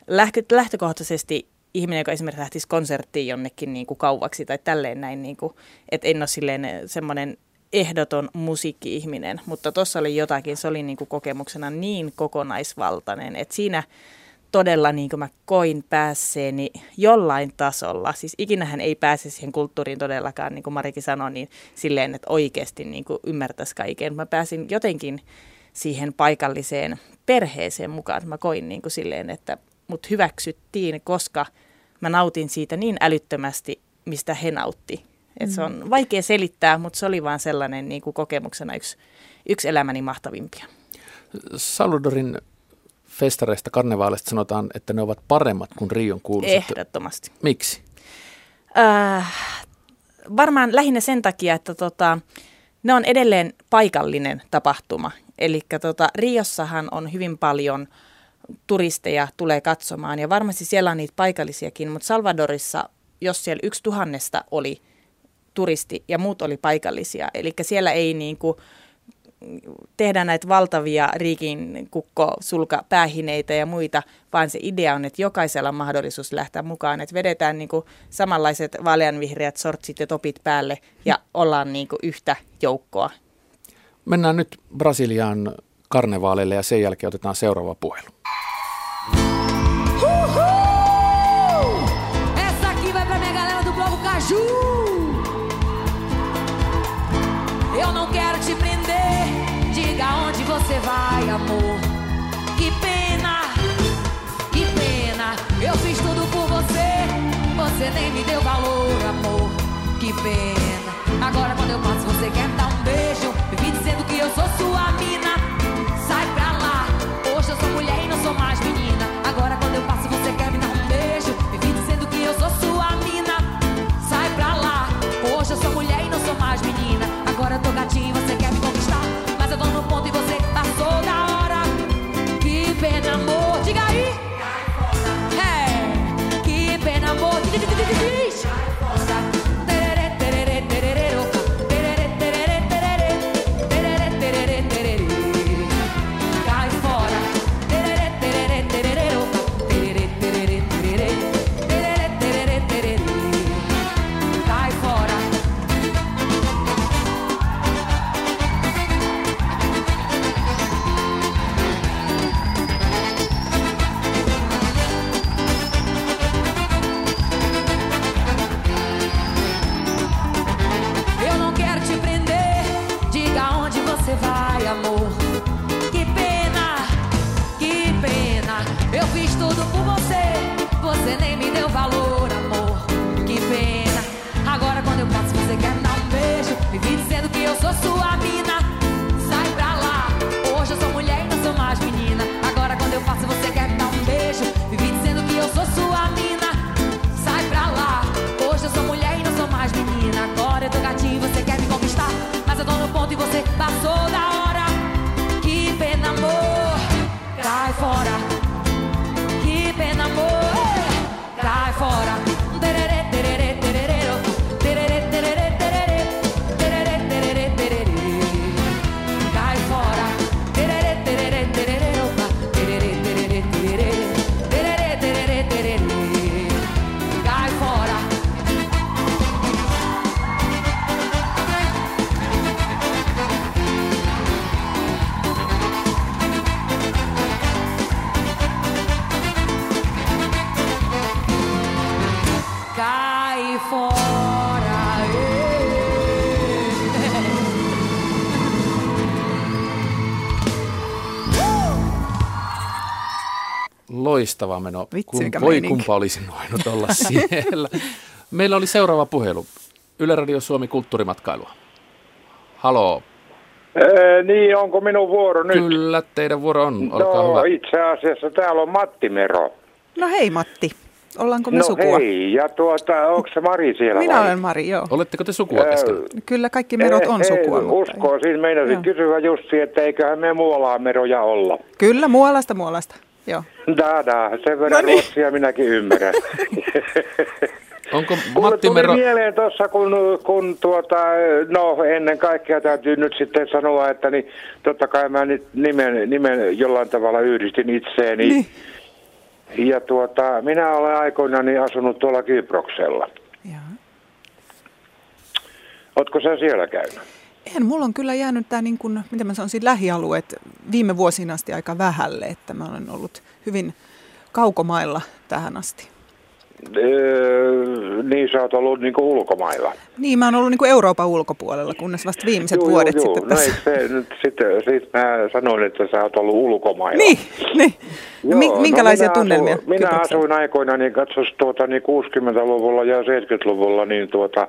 lähtö, lähtökohtaisesti ihminen, joka esimerkiksi lähtisi konserttiin jonnekin niin kuin kauaksi tai tälleen näin, niin kuin, että en ole silleen semmoinen ehdoton musiikki-ihminen, mutta tuossa oli jotakin, se oli niin kuin kokemuksena niin kokonaisvaltainen, että siinä todella niin kuin mä koin päässeeni jollain tasolla, siis ikinähän ei pääse siihen kulttuuriin todellakaan, niin kuin Marikin sanoi, niin silleen, että oikeasti niin kuin ymmärtäisi kaiken. Mä pääsin jotenkin siihen paikalliseen perheeseen mukaan, mä koin niin kuin silleen, että mut hyväksyttiin, koska mä nautin siitä niin älyttömästi, mistä he nautti. Et se on vaikea selittää, mutta se oli vaan sellainen niin kuin kokemuksena yksi, yksi elämäni mahtavimpia. Salvadorin festareista, karnevaaleista sanotaan, että ne ovat paremmat kuin Rion kuuluisat. Ehdottomasti. Miksi? Äh, varmaan lähinnä sen takia, että tota, ne on edelleen paikallinen tapahtuma. Eli tota, Riossahan on hyvin paljon turisteja tulee katsomaan ja varmasti siellä on niitä paikallisiakin, mutta Salvadorissa, jos siellä yksi tuhannesta oli turisti ja muut oli paikallisia, eli siellä ei niin kuin tehdä näitä valtavia riikin kukko, sulka, päähineitä ja muita, vaan se idea on, että jokaisella on mahdollisuus lähteä mukaan, että vedetään niin kuin samanlaiset vaaleanvihreät sortsit ja topit päälle ja ollaan niin kuin yhtä joukkoa. Mennään nyt Brasiliaan karnevaaleille ja sen jälkeen otetaan seuraava puhelu. Você nem me deu valor, Loistava meno. Vitsiikä voi meininki. kumpa olisi voinut olla <laughs> siellä. Meillä oli seuraava puhelu. Yle Radio Suomi Kulttuurimatkailua. Haloo. Ee, niin, onko minun vuoro nyt? Kyllä, teidän vuoro on. Olkaa no, hyvä. itse asiassa täällä on Matti Mero. No hei Matti, ollaanko me no sukua? hei, ja tuota, onko se Mari siellä Minä vai? olen Mari, joo. Oletteko te sukua keskenään? Kyllä kaikki merot on ei, sukua. Ei, mutta uskoo, siis meinasin kysyä Jussi, että eiköhän me Muolaa meroja olla. Kyllä, Muolasta, Muolasta. Joo. Da, da, sen verran No niin. ruotsia minäkin ymmärrän. <laughs> Onko Matti tuli Mero... mieleen tuossa, kun, kun tuota, no ennen kaikkea täytyy nyt sitten sanoa, että niin, totta kai mä nyt nimen, nimen jollain tavalla yhdistin itseeni. Niin. Ja tuota, minä olen aikoinani asunut tuolla Kyproksella. Joo. Ootko sä siellä käynyt? En, mulla on kyllä jäänyt tämä, niin kuin, miten mä sanoisin, lähialueet viime vuosina asti aika vähälle, että mä olen ollut hyvin kaukomailla tähän asti. Öö, niin sä oot ollut niinku ulkomailla. Niin, mä oon ollut niin kuin Euroopan ulkopuolella, kunnes vasta viimeiset Juu, vuodet juu, sitten juu. tässä. No se nyt sitten, siis mä sanoin, että sä oot ollut ulkomailla. Niin, niin. No, Joo, minkälaisia minä tunnelmia? Minä Kyproksella? asuin aikoina, niin katsos tuota, niin 60-luvulla ja 70-luvulla, niin tuota,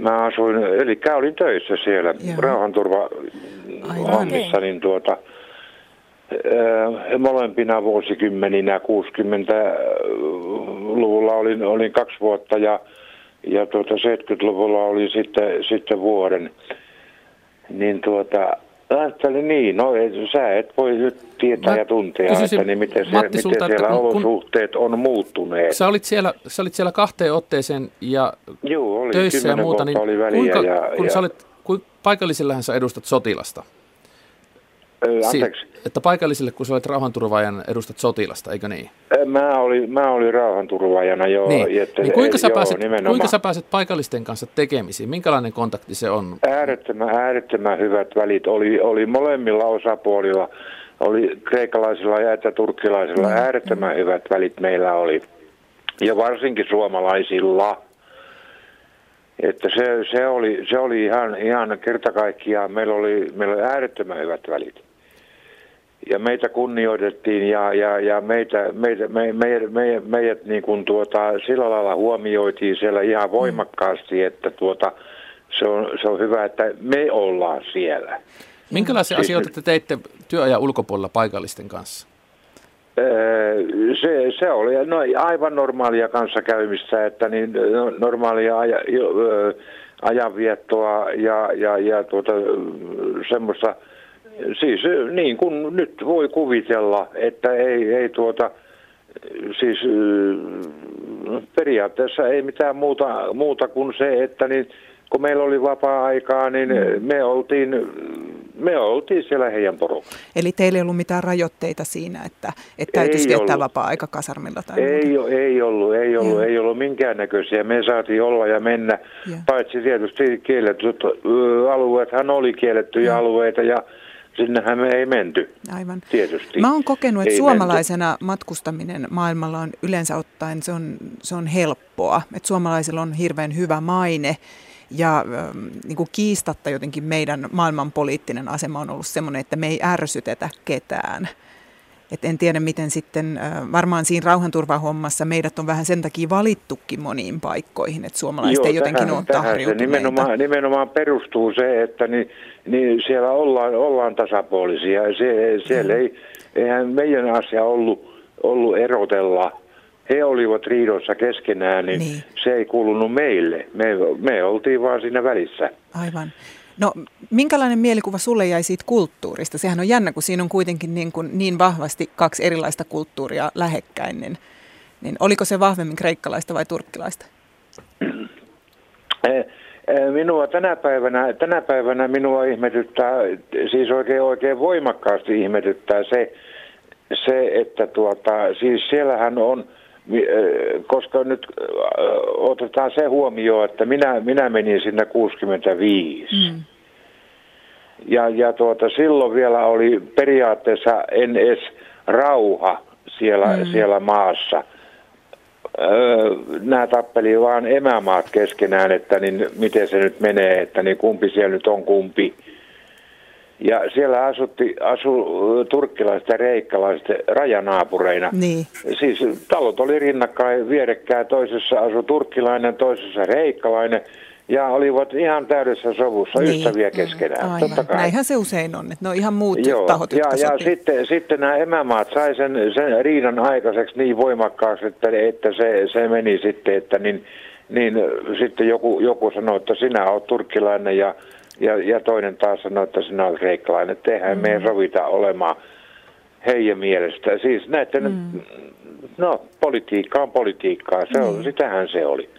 mä asuin, eli olin töissä siellä Joo. rauhanturva Aivan. hommissa, niin tuota, ää, molempina vuosikymmeninä 60-luvulla olin, olin kaksi vuotta ja, ja tuota 70-luvulla oli sitten, sitten vuoden. Niin tuota, ajattelin niin, no et, sä et voi nyt tietää Mä ja tuntea, kysyisin, että niin miten, se, Matti, miten sulta, että siellä kun- kun- olosuhteet on muuttuneet. Sä olit, siellä, sä olit siellä kahteen otteeseen ja Joo, oli töissä ja muuta, niin oli väliä kuinka, ja, kun ja, sä olet, kuin, paikallisillähän sä edustat sotilasta. Si- että paikallisille, kun sä olet rauhanturvaajan, edustat sotilasta, eikö niin? Mä olin, mä olin rauhanturvaajana jo. niin. että- niin kuinka, sä joo, pääset, nimenomaan. kuinka sä pääset paikallisten kanssa tekemisiin? Minkälainen kontakti se on? Äärettömän, äärettömän hyvät välit oli, oli molemmilla osapuolilla. Oli kreikkalaisilla ja että turkkilaisilla Mm. äärettömän hyvät välit meillä oli. Ja varsinkin suomalaisilla. Että se, se, oli, se oli ihan, ihan kerta kaikkiaan, meillä oli, meillä oli äärettömän hyvät välit. Ja meitä kunnioitettiin ja, ja, ja meitä, meitä, me, me, me, meidät niin kuin tuota, sillä lailla huomioitiin siellä ihan voimakkaasti, että tuota, se, on, se on hyvä, että me ollaan siellä. Minkälaisia Siis- asioita te teitte työajan ulkopuolella paikallisten kanssa? Öö, Se, se oli no, aivan normaalia kanssakäymistä, että niin, no, normaalia aja, jo, ö, ajanviettoa ja, ja, ja tuota, semmoista, siis niin kuin nyt voi kuvitella, että ei, ei tuota, siis ö, periaatteessa ei mitään muuta, muuta kuin se, että niin, kun meillä oli vapaa-aikaa, niin me oltiin, me oltiin siellä heidän porukassa. Eli teillä ei ollut mitään rajoitteita siinä, että, että Ei täytyisi viettää ollut. vapaa-aika kasarmilla tai? Ei, o- ei ollut, ei ollut, Joo. ei ollut minkäännäköisiä. Me saatiin olla ja mennä, Joo. paitsi tietysti kielletyt ö, alueethan oli kiellettyjä alueita ja sinnehän me ei menty, Aivan. tietysti. Mä oon kokenut, että Ei suomalaisena matkustaminen maailmalla on yleensä ottaen se on, se on helppoa. Että suomalaisilla on hirveän hyvä maine ja ähm, niin kuin kiistatta jotenkin meidän maailmanpoliittinen asema on ollut sellainen, että me ei ärsytetä ketään. Et en tiedä, miten sitten, varmaan siinä rauhanturvahommassa meidät on vähän sen takia valittukin moniin paikkoihin, että suomalaiset ei jotenkin tähän, ole tähän nimenomaan, nimenomaan perustuu se, että niin, niin siellä ollaan, ollaan tasapuolisia. Se, siellä ei, eihän meidän asia ollut, ollut erotella. He olivat riidossa keskenään, niin, Niin. se ei kuulunut meille. Me, me oltiin vaan siinä välissä. Aivan. No, minkälainen mielikuva sulle jäi siitä kulttuurista? Sehän on jännä, kun siinä on kuitenkin niin, kuin niin vahvasti kaksi erilaista kulttuuria lähekkäin. Niin, niin oliko se vahvemmin kreikkalaista vai turkkilaista? Eh, eh, Minua tänä päivänä, tänä päivänä minua ihmetyttää, siis oikein, oikein voimakkaasti ihmetyttää se, se että tuota, siis siellähän on, koska nyt otetaan se huomioon, että minä, minä menin sinne 65. Mm. Ja, ja tuota, silloin vielä oli periaatteessa en edes rauha siellä, mm. siellä maassa. Öö, nämä tappeli vaan emämaat keskenään, että niin miten se nyt menee, että niin kumpi siellä nyt on kumpi. Ja siellä asutti, asu turkkilaiset ja reikkalaiset rajanaapureina. Niin. Siis talot oli rinnakkain vierekkäin, toisessa asui turkkilainen, toisessa reikkalainen. Ja olivat ihan täydessä sovussa niin. ystäviä keskenään, Aivan. totta kai. Näinhän se usein on, että ne on ihan muut Joo, tahot, ja, ja sitten, sitten nämä emämaat sai sen, sen riidan aikaiseksi niin voimakkaaksi, että, että se, se meni sitten, että niin, niin sitten joku, joku sanoi, että sinä olet turkkilainen ja, ja, ja toinen taas sanoi, että sinä olet kreikkalainen. Että eihän mm. me sovita olemaan heidän mielestä. Siis näiden, mm. no politiikka on politiikkaa, se on, sitähän se oli.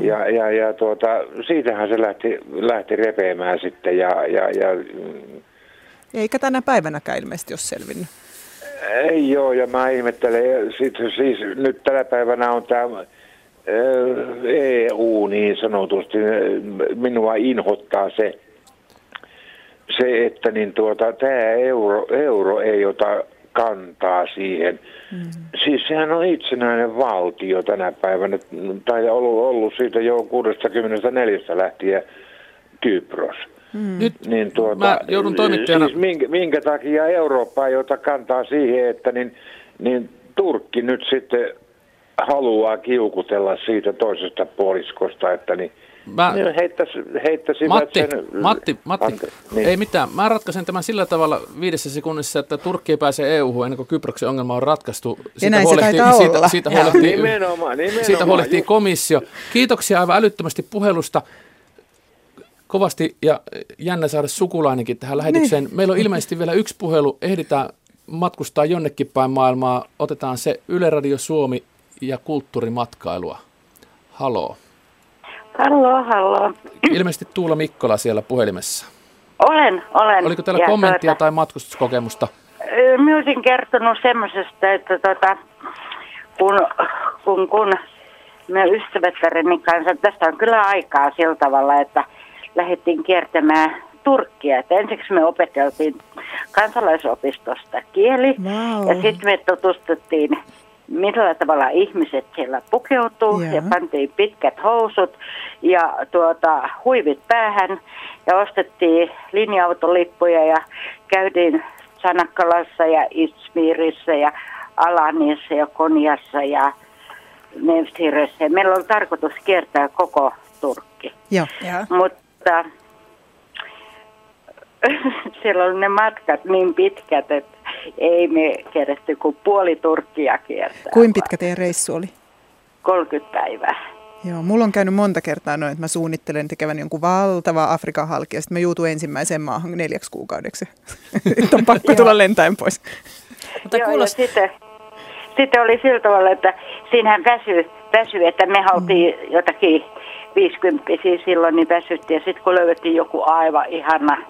Ja, ja, ja tuota, siitähän se lähti, lähti repeämään sitten ja, ja, ja mm, Eikä tänä päivänäkään ilmeisesti ole selvinnyt. ei joo, ja mä ihmettelen, sit, siis nyt tänä päivänä on tämä EU niin sanotusti, minua inhottaa se, se että niin tuota, tämä euro, euro ei ota kantaa siihen. Mm. Siis sehän on itsenäinen valtio tänä päivänä, tai ollut, ollut siitä jo 64 lähtien Kypros. Nyt Niin tuota, mä joudun toimittajana... Siis minkä, minkä takia Eurooppa ei ota kantaa siihen, että niin, niin Turkki nyt sitten haluaa kiukutella siitä toisesta puoliskosta, että niin, Mä- ne heittäisi, heittäisivät Matti, sen... Matti, Matti, Ante- niin. ei mitään. Mä ratkaisen tämän sillä tavalla viidessä sekunnissa, että Turkki ei pääse EU-hun ennen kuin Kyproksen ongelma on ratkaistu. näin se taitaa olla. siitä, siitä, huolehtii, Nimenomaan, nimenomaan. siitä huolehtii Just- komissio. Kiitoksia aivan älyttömästi puhelusta. Kovasti ja jännä saada sukulainenkin tähän lähetykseen. Niin. Meillä on ilmeisesti vielä yksi puhelu. Ehditään matkustaa jonnekin päin maailmaa. Otetaan se Yle Radio Suomi ja kulttuurimatkailua. Haloo. Hallo, hallo. Ilmeisesti Tuula Mikkola siellä puhelimessa. Olen, olen. Oliko teillä Ja kommenttia tuota, tai matkustuskokemusta? Mä olisin kertonut semmoisesta, että tota, kun, kun, kun me ystävättäreni kanssa, tästä on kyllä aikaa sillä tavalla, että lähdettiin kiertämään Turkkia. Että ensiksi me opeteltiin kansalaisopistosta kieli Vau. ja sitten me tutustuttiin millä tavalla ihmiset siellä pukeutuu Joo. ja pantiin pitkät housut ja tuota, huivit päähän ja ostettiin linja-autolippuja ja käytiin Sanakkalassa ja Izmirissä ja Alaniassa ja Konjassa ja Nevstiressä. Meillä on tarkoitus kiertää koko Turkki. Joo. Mutta <laughs> siellä on ne matkat niin pitkät, että ei me kerätty kuin puoli Turkkia kiertää. Kuin pitkä teidän reissu oli? 30 päivää. Joo, mulla on käynyt monta kertaa noin, että mä suunnittelen tekevän jonkun valtava Afrikan halki ja sitten mä juutun ensimmäiseen maahan neljäksi kuukaudeksi. <laughs> Nyt on pakko tulla lentäen pois. Mutta Joo, kuulost... ja sitten, sitten oli sillä tavalla, että siinähän väsy, väsy että me oltiin mm. jotakin 50 silloin, niin väsyttiin. Ja sitten kun löydettiin joku aivan ihana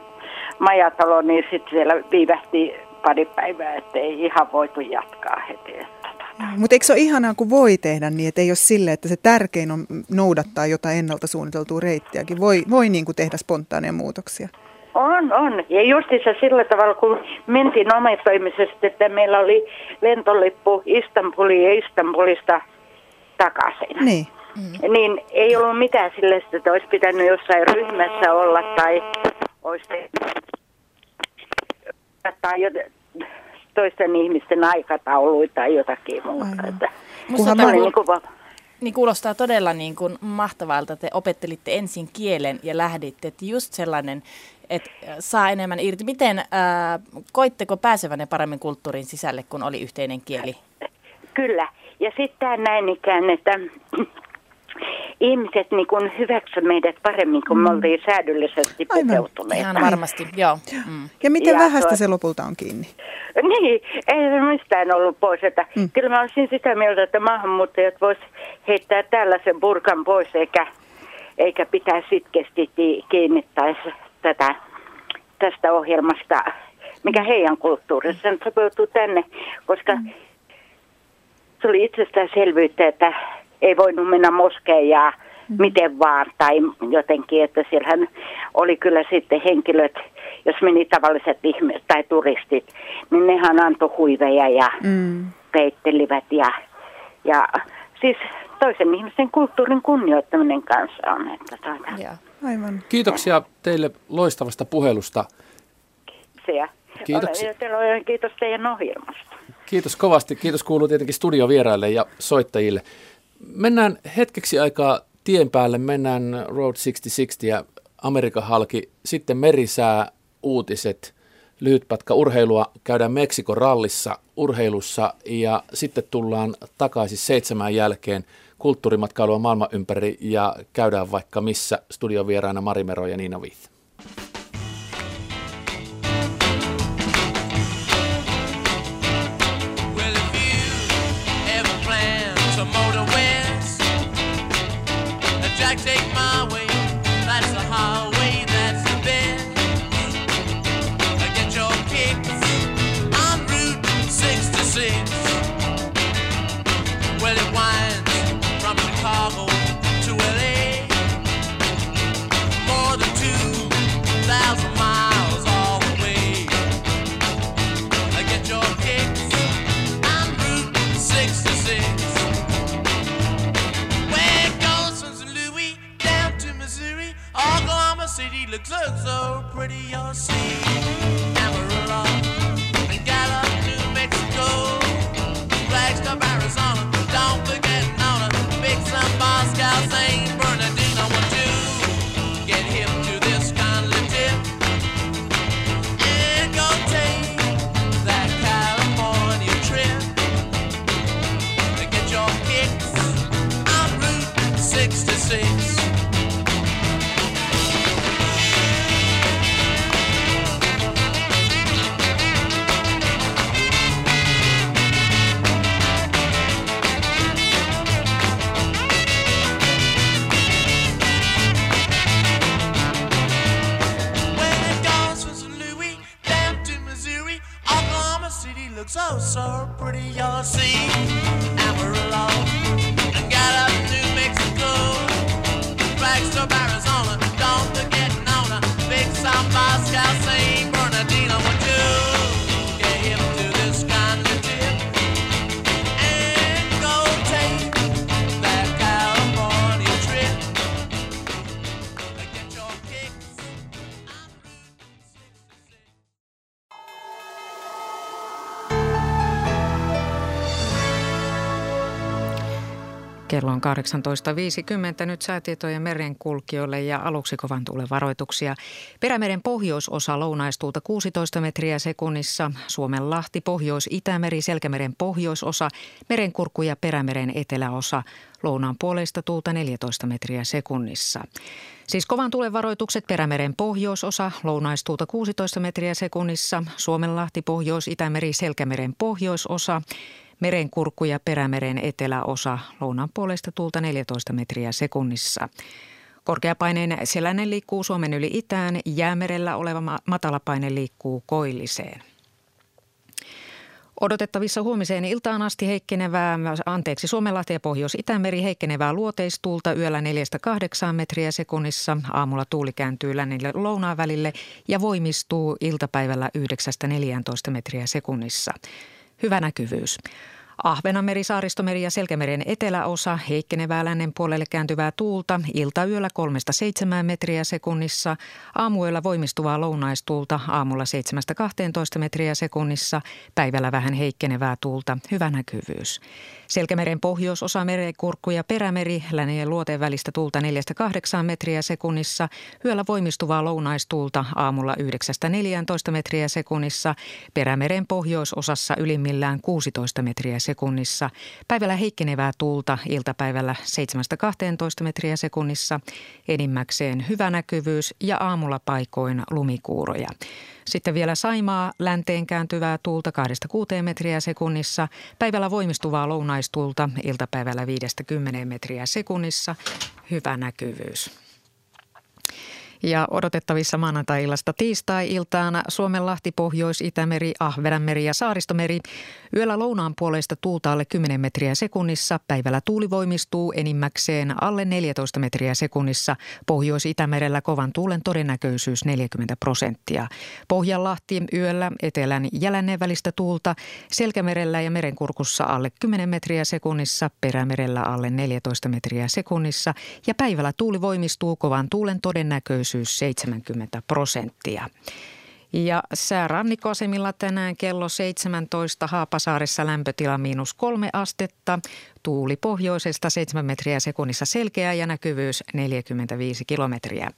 majatalo, niin sitten siellä viivähti pari päivää, että ei ihan voitu jatkaa heti. Mutta eikö se ole ihanaa, kun voi tehdä niin, että ei ole sille, että se tärkein on noudattaa jotain ennalta suunniteltua reittiäkin. Voi, voi niin kuin tehdä spontaaneja muutoksia. On, on. Ja justissa sillä tavalla, kun mentiin omatoimisesti, että meillä oli lentolippu Istanbuliin ja Istanbulista takaisin. Niin. Mm. Niin ei ollut mitään sille, että olisi pitänyt jossain ryhmässä olla tai olisi tai toisten ihmisten aikatauluja tai jotakin muuta. Aivan. Että, Musta tämä niin kuin, Niin kuulostaa todella niin kuin mahtavalta. Te opettelitte ensin kielen ja lähditte. Että just sellainen, että saa enemmän irti. Miten, äh, koitteko pääsevänne paremmin kulttuurin sisälle, kun oli yhteinen kieli? Kyllä. Ja sitten näin ikään, että ihmiset niin kuin hyväksy meidät paremmin, kun me oltiin säädyllisesti Aivan. pukeutuneet. Ihan varmasti, joo. Mm. Ja miten Ja vähäistä tuo- se lopulta on kiinni? Niin, ei se mistään ollut pois. Että Mm. mm. Kyllä mä olisin sitä mieltä, että maahanmuuttajat vois heittää tällaisen burkan pois, eikä, eikä pitää sitkeästi ti- kiinni tätä, tästä ohjelmasta, mikä heidän kulttuurissa nyt sopeutuu tänne, koska mm. se oli itsestäänselvyyttä, että ei voinut mennä moskeijaan mm. miten vaan tai jotenkin, että siellähän oli kyllä sitten henkilöt, jos meni tavalliset ihmiset tai turistit, niin nehän antoi huiveja ja Mm. peittelivät ja, ja siis toisen ihmisen kulttuurin kunnioittaminen kanssa on. Että tuota, Joo. Aivan. Kiitoksia teille loistavasta puhelusta. se, ja Kiitoksia. olen- Kiitos teidän ohjelmasta. Kiitos kovasti. Kiitos kuuluu tietenkin studiovieraille ja soittajille. Mennään hetkeksi aikaa tien päälle. Mennään Road 6060 ja Amerikan halki. Sitten merisää, uutiset, lyhyt pätkä urheilua. Käydään Meksikon rallissa urheilussa ja sitten tullaan takaisin seitsemän jälkeen kulttuurimatkailua maailman ympäri ja käydään vaikka missä studiovieraina Marimero ja Niina Viith. 18.50 nyt säätietoja merenkulkijoille ja aluksi kovan tuulen varoituksia. Perämeren pohjoisosa lounaistuulta 16 metriä sekunnissa, Suomen lahti, Pohjois-Itämeri, Selkämeren pohjoisosa, merenkurkku ja Perämeren eteläosa, lounaan puolesta tuulta 14 metriä sekunnissa. Siis kovan tuulen varoitukset Perämeren pohjoisosa, lounaistuulta 16 metriä sekunnissa, Suomenlahti, Pohjois-Itämeri, Selkämeren pohjoisosa, Merenkurkku ja Perämeren eteläosa lounaan puolesta tuulta 14 metriä sekunnissa. Korkeapaineen selänen liikkuu Suomen yli itään, jäämerellä oleva matalapaine liikkuu koilliseen. Odotettavissa huomiseen iltaan asti heikkenevää, anteeksi, Suomenlahti ja Pohjois-Itämeri heikkenevää luoteistuulta yöllä 4-8 metriä sekunnissa. Aamulla tuuli kääntyy lännille lounaan välille ja voimistuu iltapäivällä 9-14 metriä sekunnissa. Hyvä näkyvyys. Ahvenanmeri, Saaristomeri ja Selkämeren eteläosa heikkenevää lännen puolelle kääntyvää tuulta, iltayöllä 3-7 metriä sekunnissa, aamuilla voimistuvaa lounaistuulta, aamulla 7-12 metriä sekunnissa, päivällä vähän heikkenevää tuulta, hyvä näkyvyys. Selkämeren pohjoisosa merenkurkku ja perämeri, lännen ja luoteen välistä tuulta 4-8 metriä sekunnissa, yöllä voimistuvaa lounaistuulta, aamulla 9-14 metriä sekunnissa, perämeren pohjoisosassa ylimmillään 16 metriä. Päivällä heikkenevää tuulta iltapäivällä 7-12 metriä sekunnissa. Enimmäkseen hyvä näkyvyys ja aamulla paikoin lumikuuroja. Sitten vielä Saimaa länteen kääntyvää tuulta 2-6 metriä sekunnissa. Päivällä voimistuvaa lounaistuulta iltapäivällä 5-10 metriä sekunnissa. Hyvä näkyvyys. Ja odotettavissa maanantai-illasta tiistai-iltaan Suomenlahti, Pohjois-Itämeri, Ahvenanmeri ja Saaristomeri. Yöllä lounaan puolesta tuulta alle 10 metriä sekunnissa. Päivällä tuuli voimistuu enimmäkseen alle 14 metriä sekunnissa. Pohjois-Itämerellä kovan tuulen todennäköisyys 40 prosenttia. Pohjanlahti yöllä etelän ja lännen välistä tuulta. Selkämerellä ja merenkurkussa alle 10 metriä sekunnissa. Perämerellä alle 14 metriä sekunnissa. Ja päivällä tuuli voimistuu kovan tuulen todennäköisyys työllisyys 70 prosenttia. Ja säärannikkoasemilla tänään kello 17 Haapasaaressa lämpötila miinus kolme astetta. Tuuli pohjoisesta 7 metriä sekunnissa selkeä ja näkyvyys 45 kilometriä.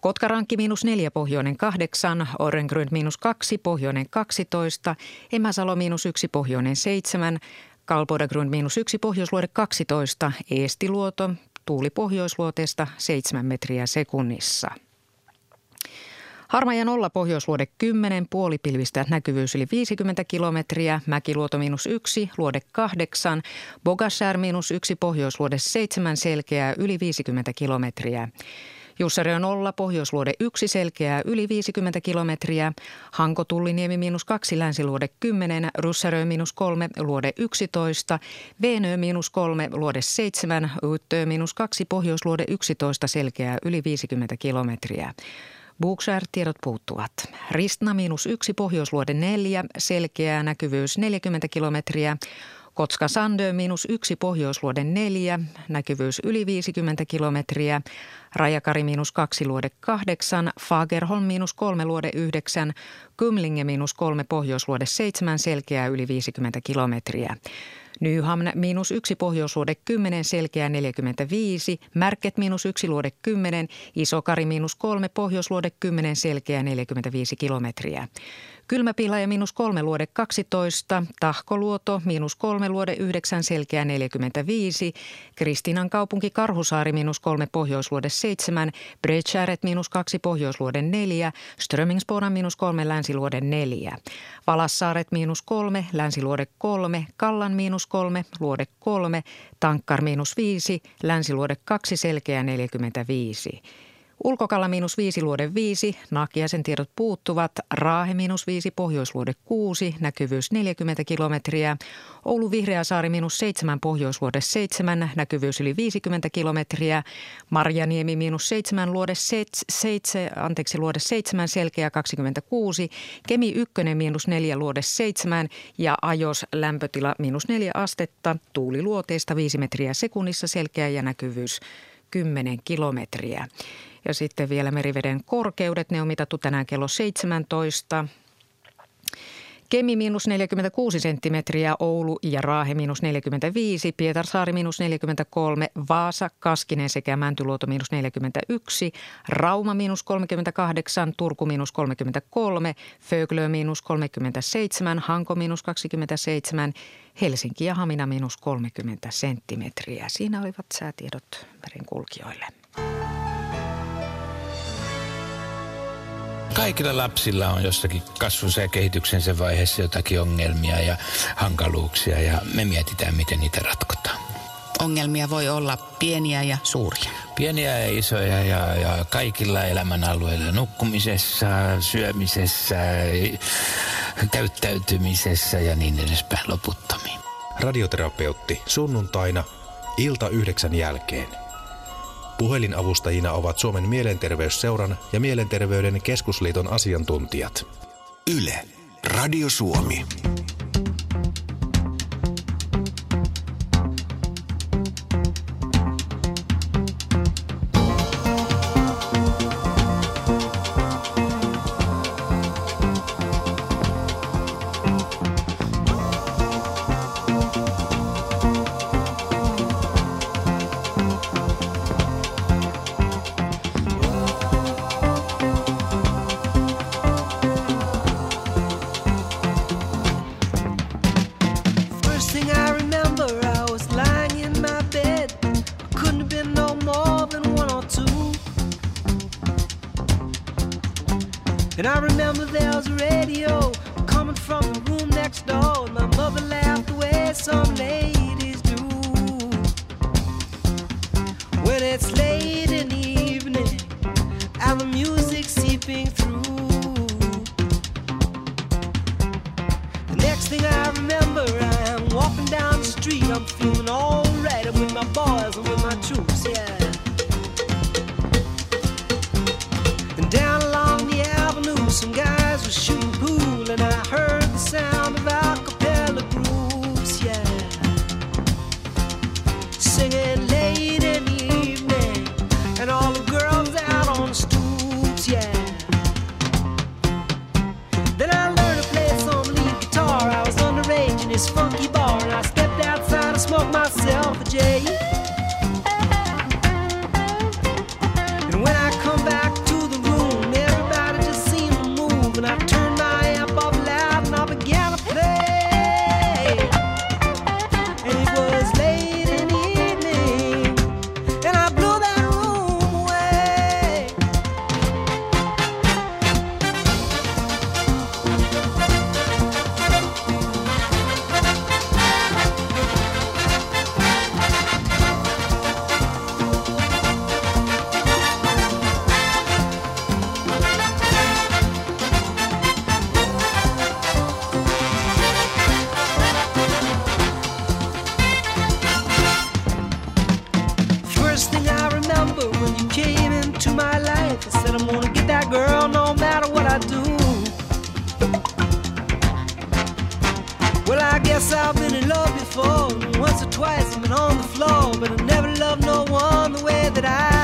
Kotkarankki miinus neljä, pohjoinen kahdeksan, Orengrund miinus kaksi, pohjoinen 12, Emäsalo miinus yksi, pohjoinen seitsemän, Kalpodagrund miinus yksi, pohjoisluode 12, Eestiluoto, tuuli pohjoisluoteesta 7 metriä sekunnissa. Harma ja nolla pohjoisluode 10, puolipilvistä näkyvyys yli 50 kilometriä, Mäkiluoto miinus 1, luode 8, Bogashär miinus 1, pohjoisluode 7, selkeää yli 50 kilometriä. Jussari on nolla, pohjoisluode 1 selkeää yli 50 kilometriä, Hanko Tulliniemi miinus 2, länsiluode 10, Russarö miinus 3, luode 11, Veenö miinus 3, luode 7, Uittö miinus 2, pohjoisluode 11 selkeää yli 50 kilometriä. Bookshare-tiedot puuttuvat. Ristna miinus yksi, pohjoisluode neljä, selkeää näkyvyys 40 kilometriä. Kotska Sandö miinus yksi, pohjoisluode neljä, näkyvyys yli 50 kilometriä. Rajakari miinus kaksi, luode kahdeksan. Fagerholm miinus kolme, luode yhdeksän. Kymlinge miinus kolme, pohjoisluode seitsemän, selkeää yli 50 kilometriä. Nyhamn miinus yksi pohjoisluode 10, selkeä 45, Märket miinus yksi luode 10, Isokari miinus kolme pohjoisluode 10, selkeä 45 kilometriä. Kylmäpihlaja miinus kolme luode 12, Tahkoluoto miinus kolme luode 9 selkeä 45, Kristinan kaupunki Karhusaari miinus kolme pohjoisluode 7, Bredskäret miinus kaksi pohjoisluode 4, Strömingspona miinus kolme länsiluode 4, Valassaaret miinus kolme, länsiluode 3, Kallan miinus kolme, luode 3, Tankkar miinus 5, länsiluode 2 selkeä 45. Ulkokalla miinus viisi luode viisi, Nakiaisen tiedot puuttuvat, Raahe miinus viisi, Pohjoisluode kuusi, näkyvyys 40 kilometriä, Oulu Vihreäsaari miinus seitsemän, Pohjoisluode seitsemän, näkyvyys yli 50 kilometriä, Marjaniemi miinus seitsemän, luode, seits, seitse, anteeksi, luode seitsemän, selkeä 26, Kemi ykkönen miinus neljä, luode seitsemän ja Ajos lämpötila miinus neljä astetta, tuuli luoteesta 5 metriä sekunnissa, selkeä ja näkyvyys 10 kilometriä. Ja sitten vielä meriveden korkeudet, ne on mitattu tänään kello 17. Kemi miinus 46 senttimetriä, Oulu ja Raahe miinus 45, Pietarsaari miinus 43, Vaasa, Kaskinen sekä Mäntyluoto miinus 41, Rauma miinus 38, Turku miinus 33, Föglö miinus 37, Hanko miinus 27, Helsinki ja Hamina miinus 30 senttimetriä. Siinä olivat säätiedot merenkulkijoille. Kaikilla lapsilla on jossakin kasvunsa ja kehityksensä vaiheessa jotakin ongelmia ja hankaluuksia ja me mietitään, miten niitä ratkotaan. Ongelmia voi olla pieniä ja suuria. Pieniä ja isoja ja, ja kaikilla elämänalueilla. Nukkumisessa, syömisessä, käyttäytymisessä ja niin edespäin loputtomiin. Radioterapeutti sunnuntaina ilta yhdeksän jälkeen. Puhelinavustajina ovat Suomen mielenterveysseuran ja Mielenterveyden keskusliiton asiantuntijat. Yle. Radio Suomi. Said I'm gonna get that girl no matter what I do. Well, I guess I've been in love before, once or twice I've been on the floor, but I never loved no one the way that I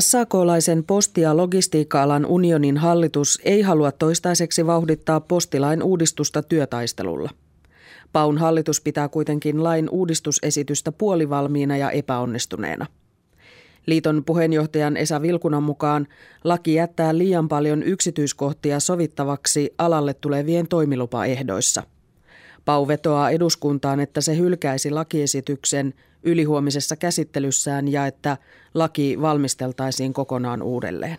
SAK-laisen posti- ja logistiikka-alan unionin hallitus ei halua toistaiseksi vauhdittaa postilain uudistusta työtaistelulla. Paun hallitus pitää kuitenkin lain uudistusesitystä puolivalmiina ja epäonnistuneena. Liiton puheenjohtajan Esa Vilkunan mukaan laki jättää liian paljon yksityiskohtia sovittavaksi alalle tulevien toimilupaehdoissa. Pau vetoaa eduskuntaan, että se hylkäisi lakiesityksen ylihuomisessa käsittelyssään ja että laki valmisteltaisiin kokonaan uudelleen.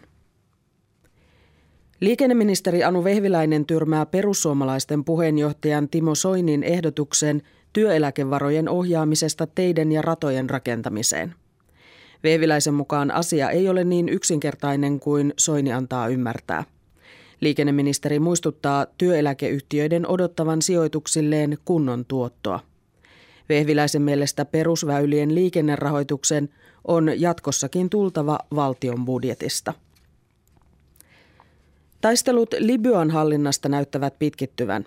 Liikenneministeri Anu Vehviläinen tyrmää perussuomalaisten puheenjohtajan Timo Soinin ehdotuksen työeläkevarojen ohjaamisesta teiden ja ratojen rakentamiseen. Vehviläisen mukaan asia ei ole niin yksinkertainen kuin Soini antaa ymmärtää. Liikenneministeri muistuttaa työeläkeyhtiöiden odottavan sijoituksilleen kunnon tuottoa. Vehviläisen mielestä perusväylien liikennerahoituksen on jatkossakin tultava valtion budjetista. Taistelut Libyan hallinnasta näyttävät pitkittyvän.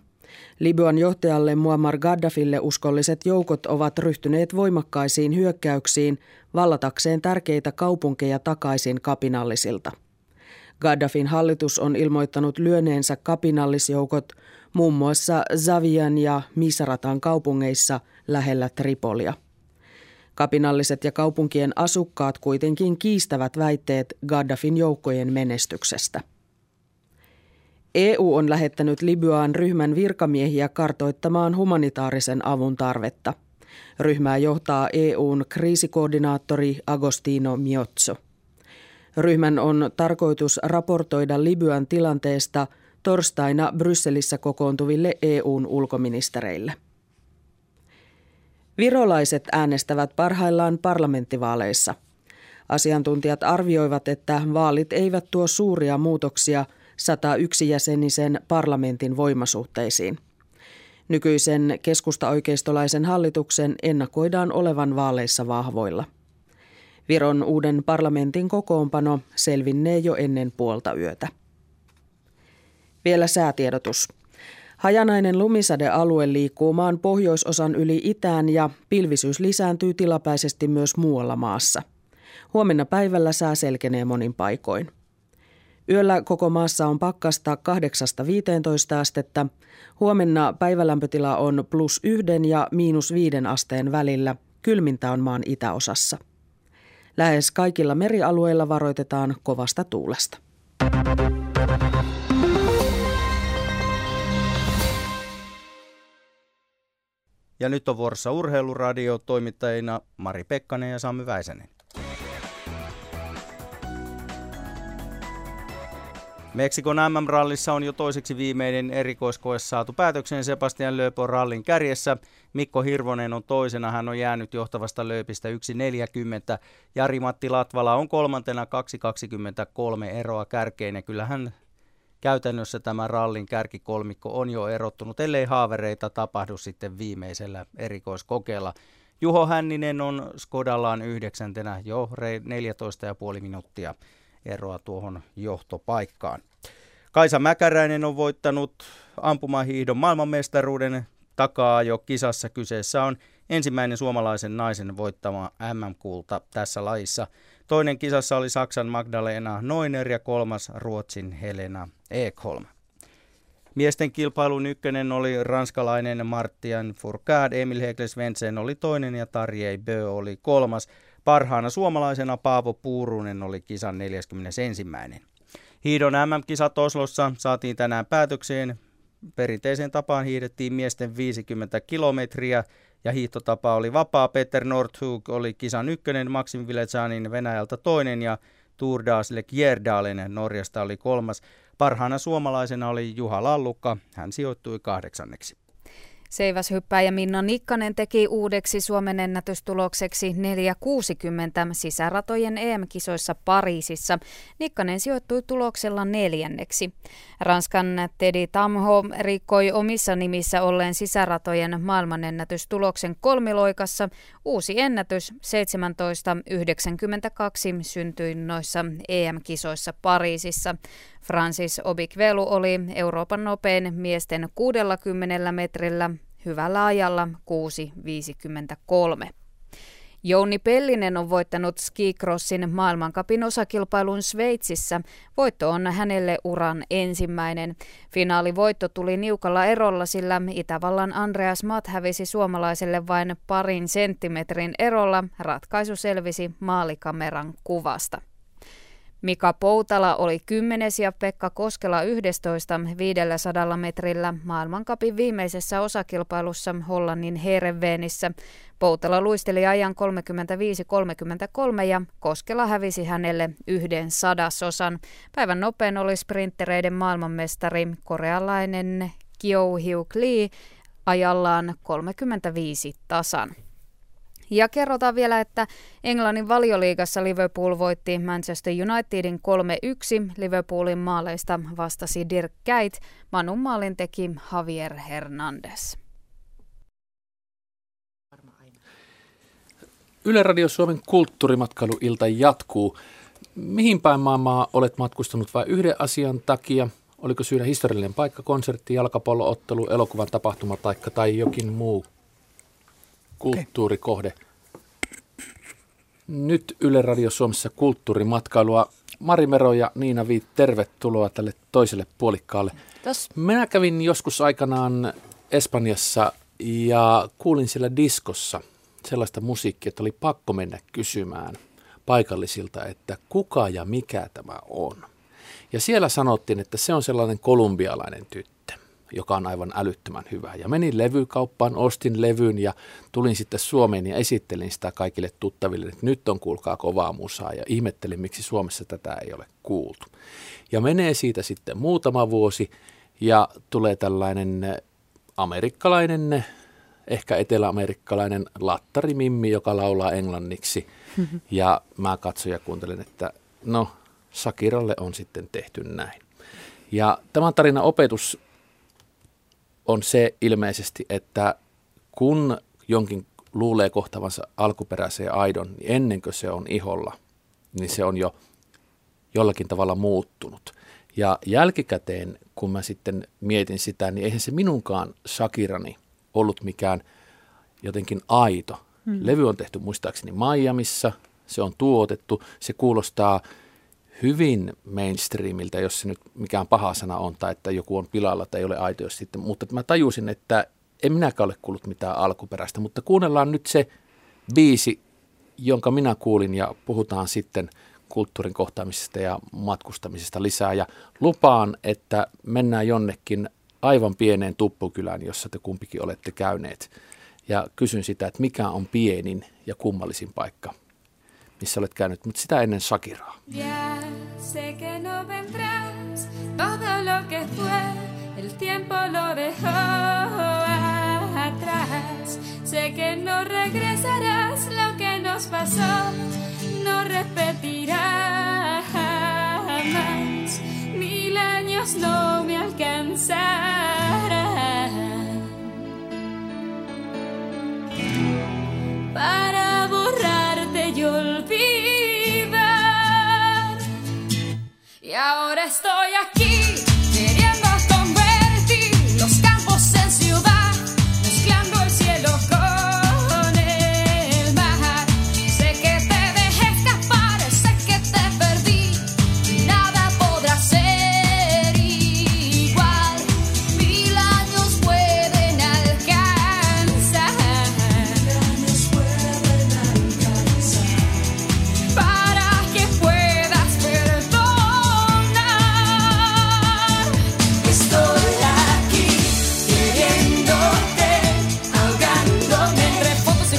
Libyan johtajalle Muammar Gaddafille uskolliset joukot ovat ryhtyneet voimakkaisiin hyökkäyksiin vallatakseen tärkeitä kaupunkeja takaisin kapinallisilta. Gaddafin hallitus on ilmoittanut lyöneensä kapinallisjoukot muun muassa Zavian ja Misratan kaupungeissa lähellä Tripolia. Kapinalliset ja kaupunkien asukkaat kuitenkin kiistävät väitteet Gaddafin joukkojen menestyksestä. EU on lähettänyt Libyaan ryhmän virkamiehiä kartoittamaan humanitaarisen avun tarvetta. Ryhmää johtaa EUn kriisikoordinaattori Agostino Miozzo. Ryhmän on tarkoitus raportoida Libyan tilanteesta torstaina Brysselissä kokoontuville EUn ulkoministereille. Virolaiset äänestävät parhaillaan parlamenttivaaleissa. Asiantuntijat arvioivat, että vaalit eivät tuo suuria muutoksia 101-jäsenisen parlamentin voimasuhteisiin. Nykyisen keskusta-oikeistolaisen hallituksen ennakoidaan olevan vaaleissa vahvoilla. Viron uuden parlamentin kokoonpano selvinnee jo ennen puolta yötä. Vielä säätiedotus. Hajanainen lumisadealue liikkuu maan pohjoisosan yli itään ja pilvisyys lisääntyy tilapäisesti myös muualla maassa. Huomenna päivällä sää selkenee monin paikoin. Yöllä koko maassa on pakkasta 8-15 astetta. Huomenna päivälämpötila on plus yhden ja miinus viiden asteen välillä. Kylmintä on maan itäosassa. Lähes kaikilla merialueilla varoitetaan kovasta tuulesta. Ja nyt on vuorossa Urheiluradio toimittajina Mari Pekkanen ja Sami Väisänen. Meksikon MM-rallissa on jo toiseksi viimeinen erikoiskoe saatu päätökseen Sebastian Loeb on rallin kärjessä. Mikko Hirvonen on toisena, hän on jäänyt johtavasta lööpistä 1.40. Jari-Matti Latvala on kolmantena 2.23 eroa kärkeen ja kyllähän käytännössä tämä rallin kärkikolmikko on jo erottunut, ellei haavereita tapahdu sitten viimeisellä erikoiskokeella. Juho Hänninen on Skodallaan yhdeksäntenä jo 14,5 minuuttia eroa tuohon johtopaikkaan. Kaisa Mäkäräinen on voittanut ampumahiihdon maailmanmestaruuden takaa jo kisassa. Kyseessä on ensimmäinen suomalaisen naisen voittama MM-kulta tässä lajissa. Toinen kisassa oli Saksan Magdalena Neuner ja kolmas Ruotsin Helena Ekholm. Miesten kilpailun ykkönen oli ranskalainen Martian Fourcade, Emil Hekles-Vensen oli toinen ja Tarjei Bö oli kolmas. Parhaana suomalaisena Paavo Puurunen oli kisan 41. Hiidon MM-kisat Oslossa saatiin tänään päätökseen. Perinteiseen tapaan hiidettiin miesten 50 kilometriä ja hiihtotapa oli vapaa. Peter Nordhug oli kisan ykkönen, Maxim Vilezanin Venäjältä toinen ja Tour das Gerdalen Norjasta oli kolmas. Parhaana suomalaisena oli Juha Lallukka, hän sijoittui kahdeksanneksi. Seiväshyppäjä Minna Nikkanen teki uudeksi Suomen ennätystulokseksi 4.60 sisäratojen EM-kisoissa Pariisissa. Nikkanen sijoittui tuloksella neljänneksi. Ranskan Teddy Tamho rikkoi omissa nimissä olleen sisäratojen maailmanennätystuloksen kolmiloikassa. Uusi ennätys 17.92 syntyi noissa EM-kisoissa Pariisissa. Francis Obikvelu oli Euroopan nopein miesten 60 metrillä hyvällä ajalla 6.53. Jouni Pellinen on voittanut skicrossin maailmankapin osakilpailun Sveitsissä. Voitto on hänelle uran ensimmäinen. Finaalivoitto tuli niukalla erolla, sillä Itävallan Andreas Matt hävisi suomalaiselle vain parin senttimetrin erolla. Ratkaisu selvisi maalikameran kuvasta. Mika Poutala oli 10 ja Pekka Koskela 11 500 metrillä maailmankapin viimeisessä osakilpailussa Hollannin Heerenveenissä. Poutala luisteli ajan 35-33 ja Koskela hävisi hänelle yhden sadasosan. Päivän nopein oli sprinttereiden maailmanmestari korealainen Kyo Hyuk Lee ajallaan 35 tasan. Ja kerrotaan vielä, että Englannin valioliigassa Liverpool voitti Manchester Unitedin 3-1. Liverpoolin maaleista vastasi Dirk Kuyt, Manun maalin teki Javier Hernandez. Yle Radio Suomen kulttuurimatkailuilta jatkuu. Mihin päin maailmaa olet matkustanut vai yhden asian takia? Oliko syynä historiallinen paikka, konsertti, jalkapalloottelu, elokuvan tapahtuma taikka tai jokin muu kulttuurikohde? Nyt Yle Radio Suomessa kulttuurimatkailua. Mari Mero ja Niina Viit, tervetuloa tälle toiselle puolikkaalle. Tos. Minä kävin joskus aikanaan Espanjassa ja kuulin siellä diskossa sellaista musiikkia, että oli pakko mennä kysymään paikallisilta, että kuka ja mikä tämä on. Ja siellä sanottiin, että se on sellainen kolumbialainen tyttö, joka on aivan älyttömän hyvä. Ja menin levykauppaan, ostin levyn ja tulin sitten Suomeen ja esittelin sitä kaikille tuttaville, että nyt on kuulkaa kovaa musaa ja ihmettelin, miksi Suomessa tätä ei ole kuultu. Ja menee siitä sitten muutama vuosi ja tulee tällainen amerikkalainen, ehkä eteläamerikkalainen lattarimimmi, joka laulaa englanniksi. <laughs> Ja mä katson ja kuuntelen, että no, Sakiralle on sitten tehty näin. Ja tämän tarinan opetus on se ilmeisesti, että kun jonkin luulee kohtavansa alkuperäiseen aidon, niin ennen kuin se on iholla, niin se on jo jollakin tavalla muuttunut. Ja jälkikäteen, kun mä sitten mietin sitä, niin eihän se minunkaan Shakirani ollut mikään jotenkin aito. Hmm. Levy on tehty muistaakseni Miamissa, se on tuotettu, se kuulostaa hyvin mainstreamiltä, jos se nyt mikään paha sana on, tai että joku on pilalla tai ei ole aito sitten, mutta mä tajusin, että en minäkään ole kuullut mitään alkuperäistä, mutta kuunnellaan nyt se biisi, jonka minä kuulin ja puhutaan sitten kulttuurin kohtaamisesta ja matkustamisesta lisää. Ja lupaan, että mennään jonnekin aivan pieneen tuppukylään, jossa te kumpikin olette käyneet. Ja kysyn sitä, että mikä on pienin ja kummallisin paikka, missä olet käynyt, mutta sitä ennen Shakiraa. Ya sé que no vendrás, todo lo que fue, el tiempo lo dejó atrás. Sé que no regresarás, lo que nos pasó no repetirá jamás. Mil años no me alcanzarán para borrarte y olvidar. Y ahora estoy aquí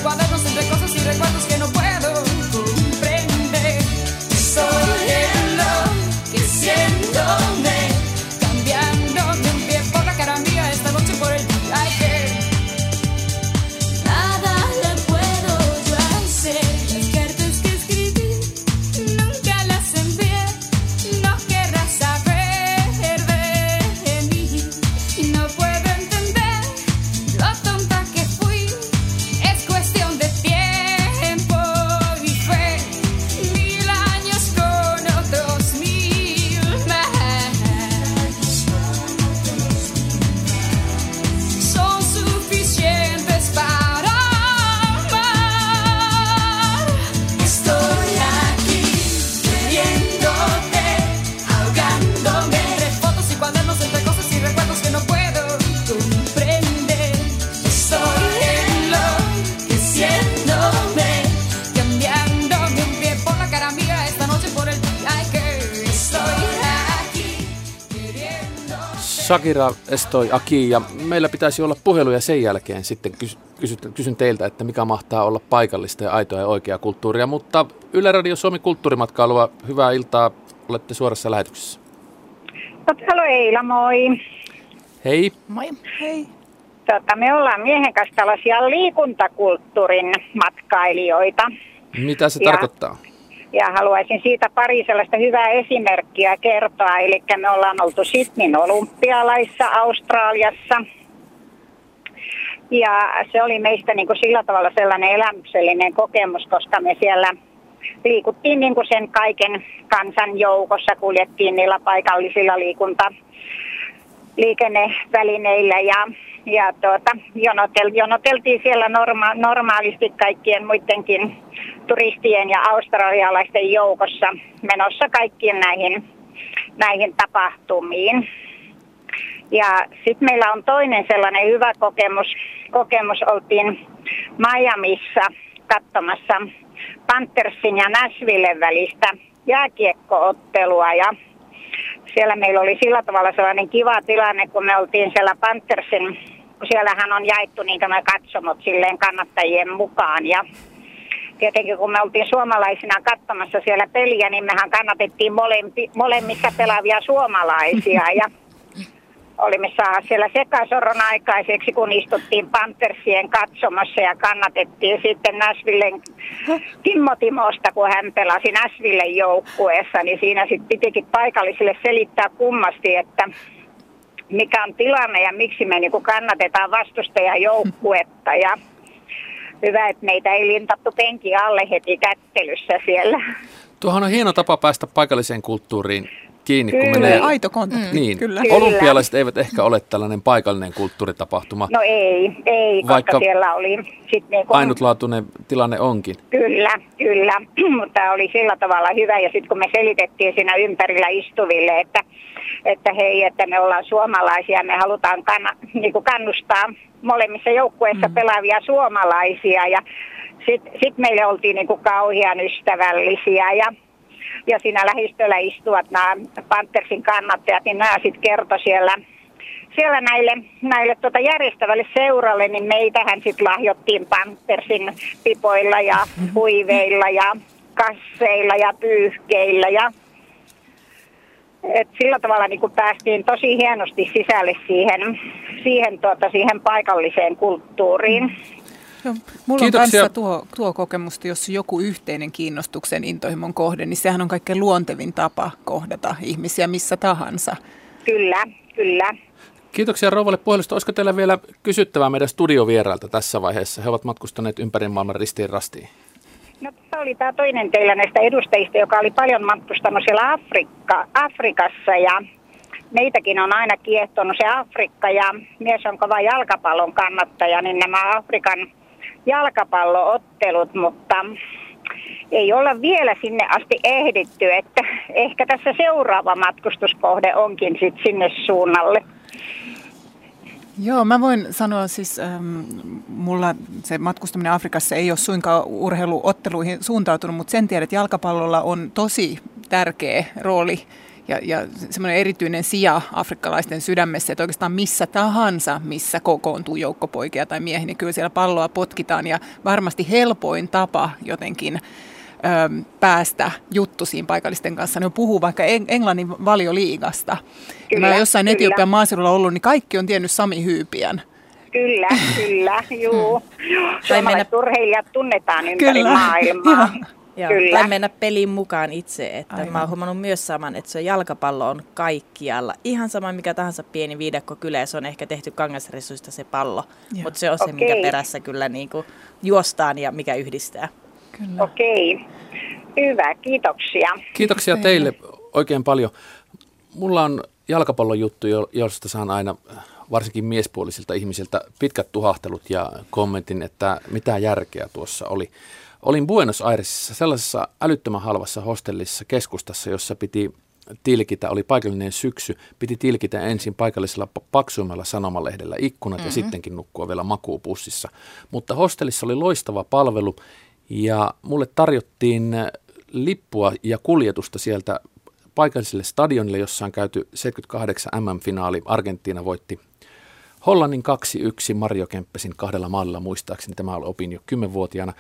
cuadernos, entre Shakira Estoi Aki ja meillä pitäisi olla puheluja sen jälkeen sitten kys, kysy, kysyn teiltä, että mikä mahtaa olla paikallista ja aitoa ja oikeaa kulttuuria, mutta Yle Radio Suomi Kulttuurimatkailua, hyvää iltaa, olette suorassa lähetyksessä. Halo Eila, moi. Hei. Moi. Hei. Tota, me ollaan miehen kanssa tällaisia liikuntakulttuurin matkailijoita. Mitä se Ja- tarkoittaa? Ja haluaisin siitä pari sellaista hyvää esimerkkiä kertoa. Eli me ollaan oltu Sydneyn olympialaissa Australiassa. Ja se oli meistä niin kuin sillä tavalla sellainen elämyksellinen kokemus, koska me siellä liikuttiin niin kuin sen kaiken kansan joukossa, kuljettiin niillä paikallisilla liikunta liikennevälineillä ja, ja tuota, jonotel, jonoteltiin siellä norma, normaalisti kaikkien muidenkin turistien ja australialaisten joukossa menossa kaikkiin näihin, näihin tapahtumiin. Ja sitten meillä on toinen sellainen hyvä kokemus. Kokemus oltiin Miamiissa katsomassa Panthersin ja Nashvillen välistä jääkiekkoottelua ja siellä meillä oli sillä tavalla sellainen kiva tilanne, kun me oltiin siellä Panthersin, kun siellähän on jaettu niin nämä katsomot silleen kannattajien mukaan. Ja tietenkin kun me oltiin suomalaisina katsomassa siellä peliä, niin mehän kannatettiin molempi, molemmissa pelaavia suomalaisia. <laughs> Ja olimme saada siellä sekasoron aikaiseksi, kun istuttiin Panthersien katsomassa ja kannatettiin sitten Nashvillen Kimmo Timosta, kun hän pelasi Nashvillen joukkueessa, niin siinä sitten pitikin paikallisille selittää kummasti, että mikä on tilanne ja miksi me niinku kannatetaan vastustajajoukkuetta ja hyvä, että meitä ei lintattu penki alle heti kättelyssä siellä. Tuohan on hieno tapa päästä paikalliseen kulttuuriin kiinni, kun Kyllä, menee... aito kontakti, Niin, kyllä. olympialaiset eivät ehkä ole tällainen paikallinen kulttuuritapahtuma, No ei, ei, koska Vaikka siellä oli sitten niinku... ainutlaatuinen tilanne onkin. Kyllä, kyllä, <clears throat> mutta oli sillä tavalla hyvä. Ja sitten kun me selitettiin siinä ympärillä istuville, että, että hei, että me ollaan suomalaisia, me halutaan kanna, niin kuin kannustaa molemmissa joukkueissa mm. pelaavia suomalaisia. Ja sitten sit meille oltiin niin kuin kauhean ystävällisiä. Ja ja siinä lähistöllä istuvat nämä Panthersin kannattajat, niin nämä sitten kertoi siellä, siellä näille, näille tota järjestävälle seuralle, niin meitähän sitten lahjottiin Panthersin pipoilla ja huiveilla ja kasseilla ja pyyhkeillä ja et sillä tavalla niin päästiin tosi hienosti sisälle siihen, siihen, tuota, siihen paikalliseen kulttuuriin. Joo, mulla Kiitoksia. on kanssa tuo, tuo kokemusta, jos on joku yhteinen kiinnostuksen intohimon kohde, niin sehän on kaikkein luontevin tapa kohdata ihmisiä missä tahansa. Kyllä, kyllä. Kiitoksia rouvalle puhelusta. Olisiko teillä vielä kysyttävää meidän studiovierailta tässä vaiheessa? He ovat matkustaneet ympäri maailman ristiin rastiin. No, tämä oli tämä toinen teillä näistä edustajista, joka oli paljon matkustanut siellä Afrikka, Afrikassa ja meitäkin on aina kiehtonut se Afrikka ja mies on kova jalkapallon kannattaja, niin nämä Afrikan jalkapalloottelut, mutta ei olla vielä sinne asti ehditty, että ehkä tässä seuraava matkustuskohde onkin sitten sinne suunnalle. Joo, mä voin sanoa siis, ähm, mulla se matkustaminen Afrikassa ei ole suinkaan urheiluotteluihin suuntautunut, mutta sen tiedän, että jalkapallolla on tosi tärkeä rooli ja, ja semmoinen erityinen sija afrikkalaisten sydämessä, että oikeastaan missä tahansa, missä kokoontuu joukkopoikia tai miehiä, niin kyllä siellä palloa potkitaan ja varmasti helpoin tapa jotenkin päästä juttusiin paikallisten kanssa. Ne puhuu vaikka Eng- Englannin valioliigasta. Ja mä Kyllä, jossain kyllä. Etiopian maaseudulla ollut, niin kaikki on tiennyt Sami Hyypiän. Kyllä, kyllä, juu. Suomalaiset urheilijat tunnetaan ympäri Kyllä, maailmaa. <laughs> Joo, Kyllä. tai mennä pelin mukaan itse. Että Aivan. mä oon huomannut myös saman, että se jalkapallo on kaikkialla. Ihan sama mikä tahansa pieni viidakko kyllä, se on ehkä tehty kangasresuista se pallo. Mutta se on se, mikä perässä kyllä niinku juostaan ja mikä yhdistää. Kyllä. Okei, hyvä, kiitoksia. Kiitoksia teille oikein paljon. Mulla on jalkapallon juttu, jo- josta saan aina varsinkin miespuolisilta ihmisiltä pitkät tuhahtelut ja kommentin, että mitä järkeä tuossa oli. Olin Buenos Airesissa sellaisessa älyttömän halvassa hostellissa keskustassa, jossa piti tilkitä, oli paikallinen syksy, piti tilkitä ensin paikallisella pa- paksuimmalla sanomalehdellä ikkunat mm-hmm. ja sittenkin nukkua vielä makuupussissa. Mutta hostellissa oli loistava palvelu ja mulle tarjottiin lippua ja kuljetusta sieltä paikalliselle stadionille, jossa on käyty 78 MM-finaali. Argentiina voitti Hollannin 2-1 Mario Kemppesin kahdella maalilla muistaakseni. Tämä oli opin jo 10-vuotiaana.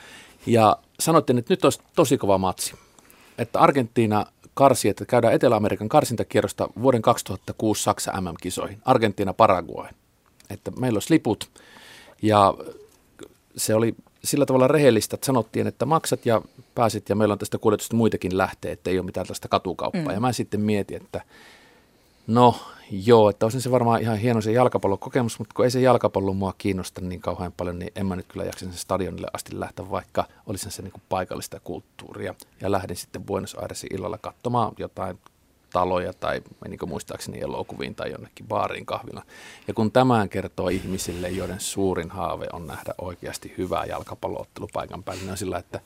Ja sanottiin, että nyt olisi tosi kova matsi. Että Argentiina karsi, että käydään Etelä-Amerikan karsintakierrosta vuoden 2006 Saksa MM-kisoihin. Argentiina Paraguay. Että meillä olisi liput. Ja se oli sillä tavalla rehellistä, että sanottiin, että maksat ja pääsit ja meillä on tästä kuljetusta muitakin lähtee, että ei ole mitään tällaista katukauppaa. Mm. Ja mä sitten mietin, että no joo, että olisi se varmaan ihan hieno se jalkapallokokemus, mutta kun ei se jalkapallo mua kiinnosta niin kauhean paljon, niin en mä nyt kyllä jaksa sen stadionille asti lähteä, vaikka olisi se niin kuin paikallista kulttuuria. Ja lähdin sitten Buenos Airesin illalla katsomaan jotain taloja tai menikö muistaakseni elokuviin tai jonnekin baariin kahvilla. Ja kun tämän kertoo ihmisille, joiden suurin haave on nähdä oikeasti hyvää jalkapalloottelu paikan päällä, niin on sillä, että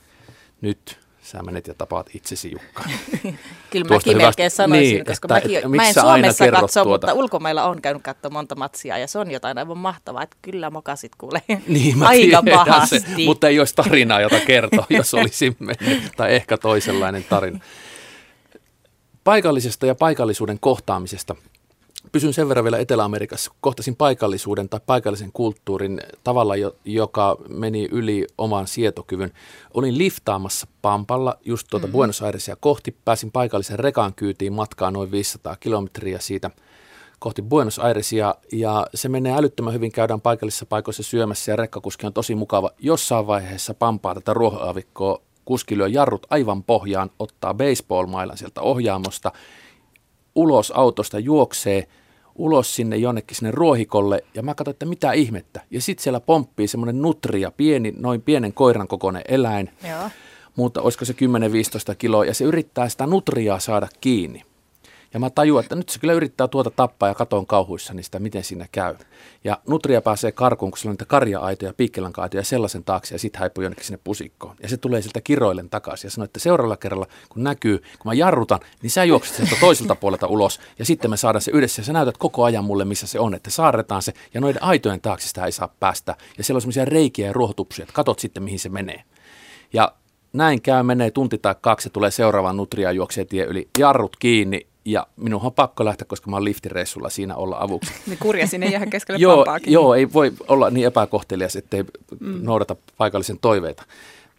nyt sä menet ja tapaat itsesi Jukka. <laughs> Kyllä Tuosta mäkin melkein sanoisin, niin, koska että- mäkin, että mä en Suomessa katso, tuota? mutta ulkomailla on käynyt katsoa monta matsia ja se on jotain aivan mahtavaa, että kyllä mokasit kuule <laughs> Niin, mä <laughs> aika pahasti. Se, mutta ei olisi tarinaa, jota kertoa, jos olisi mennyt, tai ehkä toisenlainen tarina. Paikallisesta ja paikallisuuden kohtaamisesta. Pysyn sen verran vielä Etelä-Amerikassa. Kohtasin paikallisuuden tai paikallisen kulttuurin tavalla, jo- joka meni yli oman sietokyvyn. Olin liftaamassa Pampalla just tuota mm-hmm. Buenos Airesia kohti. Pääsin paikallisen rekan kyytiin matkaa noin 500 kilometriä siitä kohti Buenos Airesia ja se menee älyttömän hyvin, käydään paikallisissa paikoissa syömässä ja rekkakuski on tosi mukava. Jossain vaiheessa pampaa tätä ruohoaavikkoa, kuski lyö jarrut aivan pohjaan, ottaa baseball-mailan sieltä ohjaamosta, ulos autosta juoksee, ulos sinne jonnekin sinne ruohikolle ja mä katsoin, että mitä ihmettä. Ja sitten siellä pomppii semmoinen nutria, pieni, noin pienen koiran kokoinen eläin, Joo. mutta olisiko se 10-15 kiloa, ja se yrittää sitä nutriaa saada kiinni. Ja mä tajuan, että nyt se kyllä yrittää tuota tappaa ja katon kauhuissani sitä, miten siinä käy. Ja nutria pääsee karkuun, kun sillä on niitä karja-aitoja, piikkelanka-aitoja sellaisen taakse ja sitten häipuu jonnekin sinne pusikkoon. Ja se tulee sieltä kiroillen takaisin ja sanoo, että seuraavalla kerralla, kun näkyy, kun mä jarrutan, niin sä juokset sieltä toiselta puolelta ulos ja sitten me saadaan se yhdessä ja sä näytät koko ajan mulle, missä se on, että saarretaan se ja noiden aitojen taakse sitä ei saa päästä. Ja siellä on semmoisia reikiä ja ruohotupsuja, että katot sitten, mihin se menee. Ja näin käy, menee tunti tai kaksi tulee seuraava nutria juoksee tie yli, jarrut kiinni ja minun on pakko lähteä, koska mä oon liftireissulla siinä olla avuksi. <laughs> Niin kurja sinne jää keskelle joo, pampaakin. joo, ei voi olla niin epäkohtelias, ettei Mm. noudata paikallisen toiveita.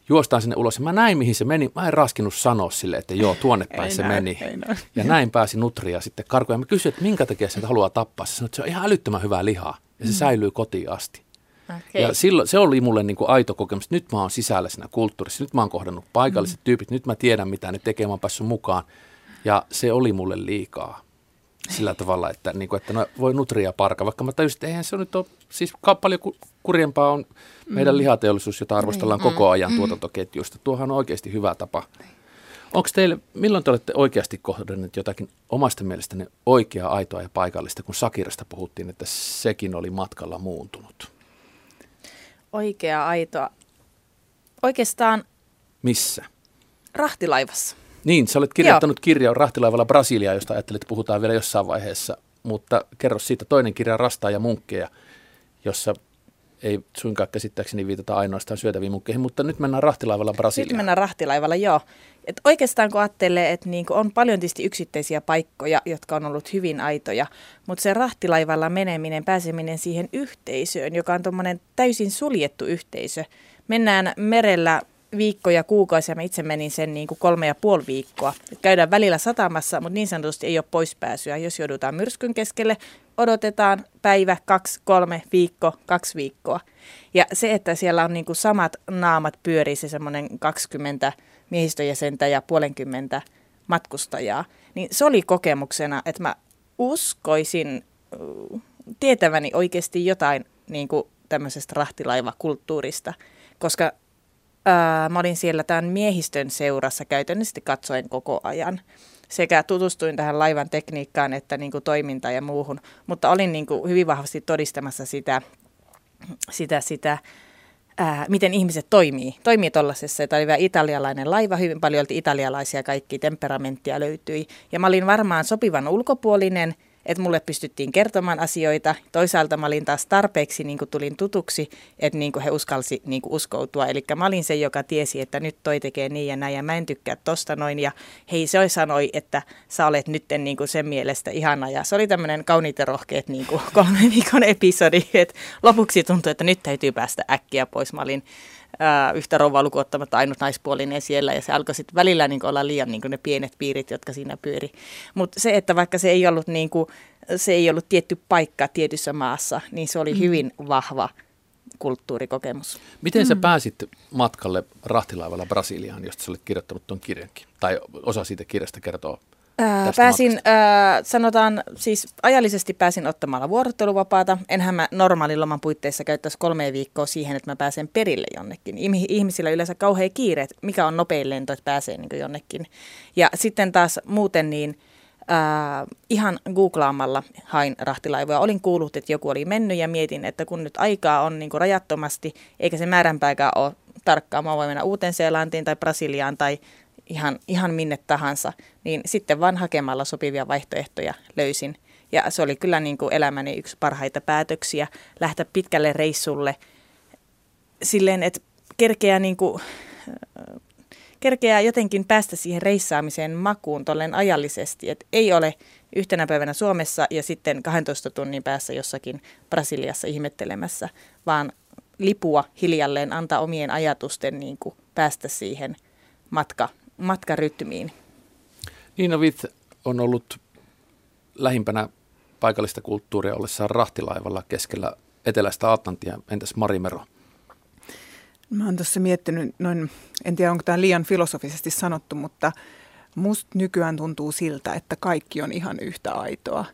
Juostaan sinne ulos ja mä näin, mihin se meni. Mä en raskinut sanoa sille, että joo, tuonne päin Ei se näy, meni. ei näy. Ja näin pääsi nutria sitten karkuun. Ja mä kysyin, että minkä takia se haluaa tappaa. Se sanoi, että se on ihan älyttömän hyvää lihaa ja se Mm. säilyy kotiin asti. Okay. Ja silloin, se oli mulle niin kuin aito kokemus. Nyt mä oon sisällä siinä kulttuurissa. Nyt mä oon kohdannut paikalliset mm. tyypit. Nyt mä tiedän, mitä ne tekee. Mä oon päässyt mukaan. Ja se oli mulle liikaa. Sillä tavalla, että, niin kuin, että no, voi nutria parka. Vaikka mä tajusin, että eihän se nyt ole, siis paljon ku- kurjempaa on meidän Mm. lihateollisuus, jota arvostellaan Niin. koko Mm. ajan Mm. tuotantoketjuista. Tuohan on oikeasti hyvä tapa. Onko teille, milloin te olette oikeasti kohdanneet jotakin omasta mielestänne oikeaa, aitoa ja paikallista, kun Sakirasta puhuttiin, että sekin oli matkalla muuntunut? Oikea aitoa. Oikeastaan Missä? rahtilaivassa. Niin, sä olet kirjoittanut kirjan Rahtilaivalla Brasilia, josta ajattelit, että puhutaan vielä jossain vaiheessa. Mutta kerro siitä toinen kirja Rastaa ja munkkeja, jossa ei suinkaan käsittääkseni viitata ainoastaan syötäviin munkkeihin, mutta nyt mennään Rahtilaivalla Nyt Brasiliaan. mennään rahtilaivalla, joo. Et oikeastaan kun ajattelee, että niinku on paljon tietysti yksittäisiä paikkoja, jotka on ollut hyvin aitoja, mutta se rahtilaivalla meneminen, pääseminen siihen yhteisöön, joka on tuommoinen täysin suljettu yhteisö. Mennään merellä viikkoja, kuukausia, mä itse menin sen niin kuin kolme ja puoli viikkoa. Käydään välillä satamassa, mutta niin sanotusti ei ole poispääsyä. Jos joudutaan myrskyn keskelle, odotetaan päivä, kaksi, kolme, viikko, kaksi viikkoa. Ja se, että siellä on niin kuin samat naamat pyörii, se semmoinen 20 miehistöjäsentä ja puolenkymmentä matkustajaa, niin se oli kokemuksena, että mä uskoisin uh, tietäväni oikeasti jotain niin kuin tämmöisestä rahtilaivakulttuurista, koska ää, mä olin siellä tämän miehistön seurassa käytännössä katsoen koko ajan. Sekä tutustuin tähän laivan tekniikkaan että niin kuin toimintaan ja muuhun, mutta olin niin kuin hyvin vahvasti todistamassa sitä, sitä, sitä ää, miten ihmiset toimii. Toimii tuollaisessa. Tämä oli vielä italialainen laiva, hyvin paljon italialaisia, kaikki temperamenttia löytyi. Ja mä olin varmaan sopivan ulkopuolinen, että mulle pystyttiin kertomaan asioita. Toisaalta mä olin taas tarpeeksi niin kuin tulin tutuksi, että niin kuin he uskalsi niin kuin uskoutua. Eli mä olin se, joka tiesi, että nyt toi tekee niin ja näin ja mä en tykkää tosta noin. Ja hei, se sanoi, että sä olet nyt niin kuin sen mielestä ihana. Ja se oli tämmöinen kauniit ja rohkeat niin kuin kolmen viikon episodi, että lopuksi tuntui, että nyt täytyy päästä äkkiä pois. Mä olin ää, yhtä rouvaa lukuottamatta ainut naispuolinen siellä ja se alkoi sitten välillä niin olla liian niin ne pienet piirit, jotka siinä pyöri. Mutta se, että vaikka se ei ollut niin kuin, se ei ollut tietty paikka tietyssä maassa, niin se oli Mm. hyvin vahva kulttuurikokemus. Miten sä Mm. pääsit matkalle rahtilaivalla Brasiliaan, josta sä olet kirjoittanut tuon kirjankin? Tai osa siitä kirjasta kertoo Pääsin, ää, sanotaan, siis ajallisesti pääsin ottamalla vuorotteluvapaata. Enhän mä normaalin loman puitteissa käyttäisi kolme viikkoa siihen, että mä pääsen perille jonnekin. Ihmisillä yleensä kauhean kiire, että mikä on nopein lento, että pääsee niin jonnekin. Ja sitten taas muuten niin ää, ihan googlaamalla hain rahtilaivoja. Olin kuullut, että joku oli mennyt ja mietin, että kun nyt aikaa on niin rajattomasti, eikä se määränpääkään ole tarkkaa, mä voin mennä Uuteen-Seelantiin tai Brasiliaan tai ihan, ihan minne tahansa, niin sitten vaan hakemalla sopivia vaihtoehtoja löysin. Ja se oli kyllä niin kuin elämäni yksi parhaita päätöksiä, lähteä pitkälle reissulle silleen, että kerkeää, niin kuin, kerkeää jotenkin päästä siihen reissaamiseen makuun tolleen ajallisesti, että ei ole yhtenä päivänä Suomessa ja sitten 12 tunnin päässä jossakin Brasiliassa ihmettelemässä, vaan lipua hiljalleen, antaa omien ajatusten niin kuin päästä siihen matka, matkarytmiin. Niina Vith on ollut lähimpänä paikallista kulttuuria ollessaan rahtilaivalla keskellä eteläistä Atlantia. Entäs Marimero? Mä oon tuossa miettinyt, noin, en tiedä onko tämä liian filosofisesti sanottu, mutta musta nykyään tuntuu siltä, että kaikki on ihan yhtä aitoa.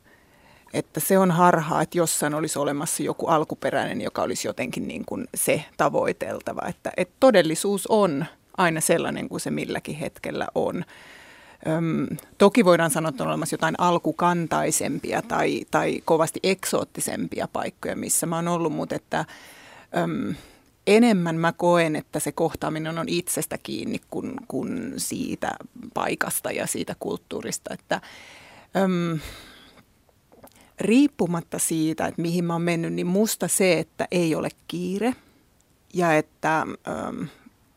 Että se on harhaa, että jossain olisi olemassa joku alkuperäinen, joka olisi jotenkin niin kuin se tavoiteltava. Että, että todellisuus on aina sellainen kuin se milläkin hetkellä on. Öm, toki voidaan sanoa, että on olemassa jotain alkukantaisempia tai, tai kovasti eksoottisempia paikkoja, missä mä oon ollut, mutta että öm, enemmän mä koen, että se kohtaaminen on itsestä kiinni kuin, kuin siitä paikasta ja siitä kulttuurista. Että, öm, riippumatta siitä, että mihin mä oon mennyt, niin musta se, että ei ole kiire ja että öm,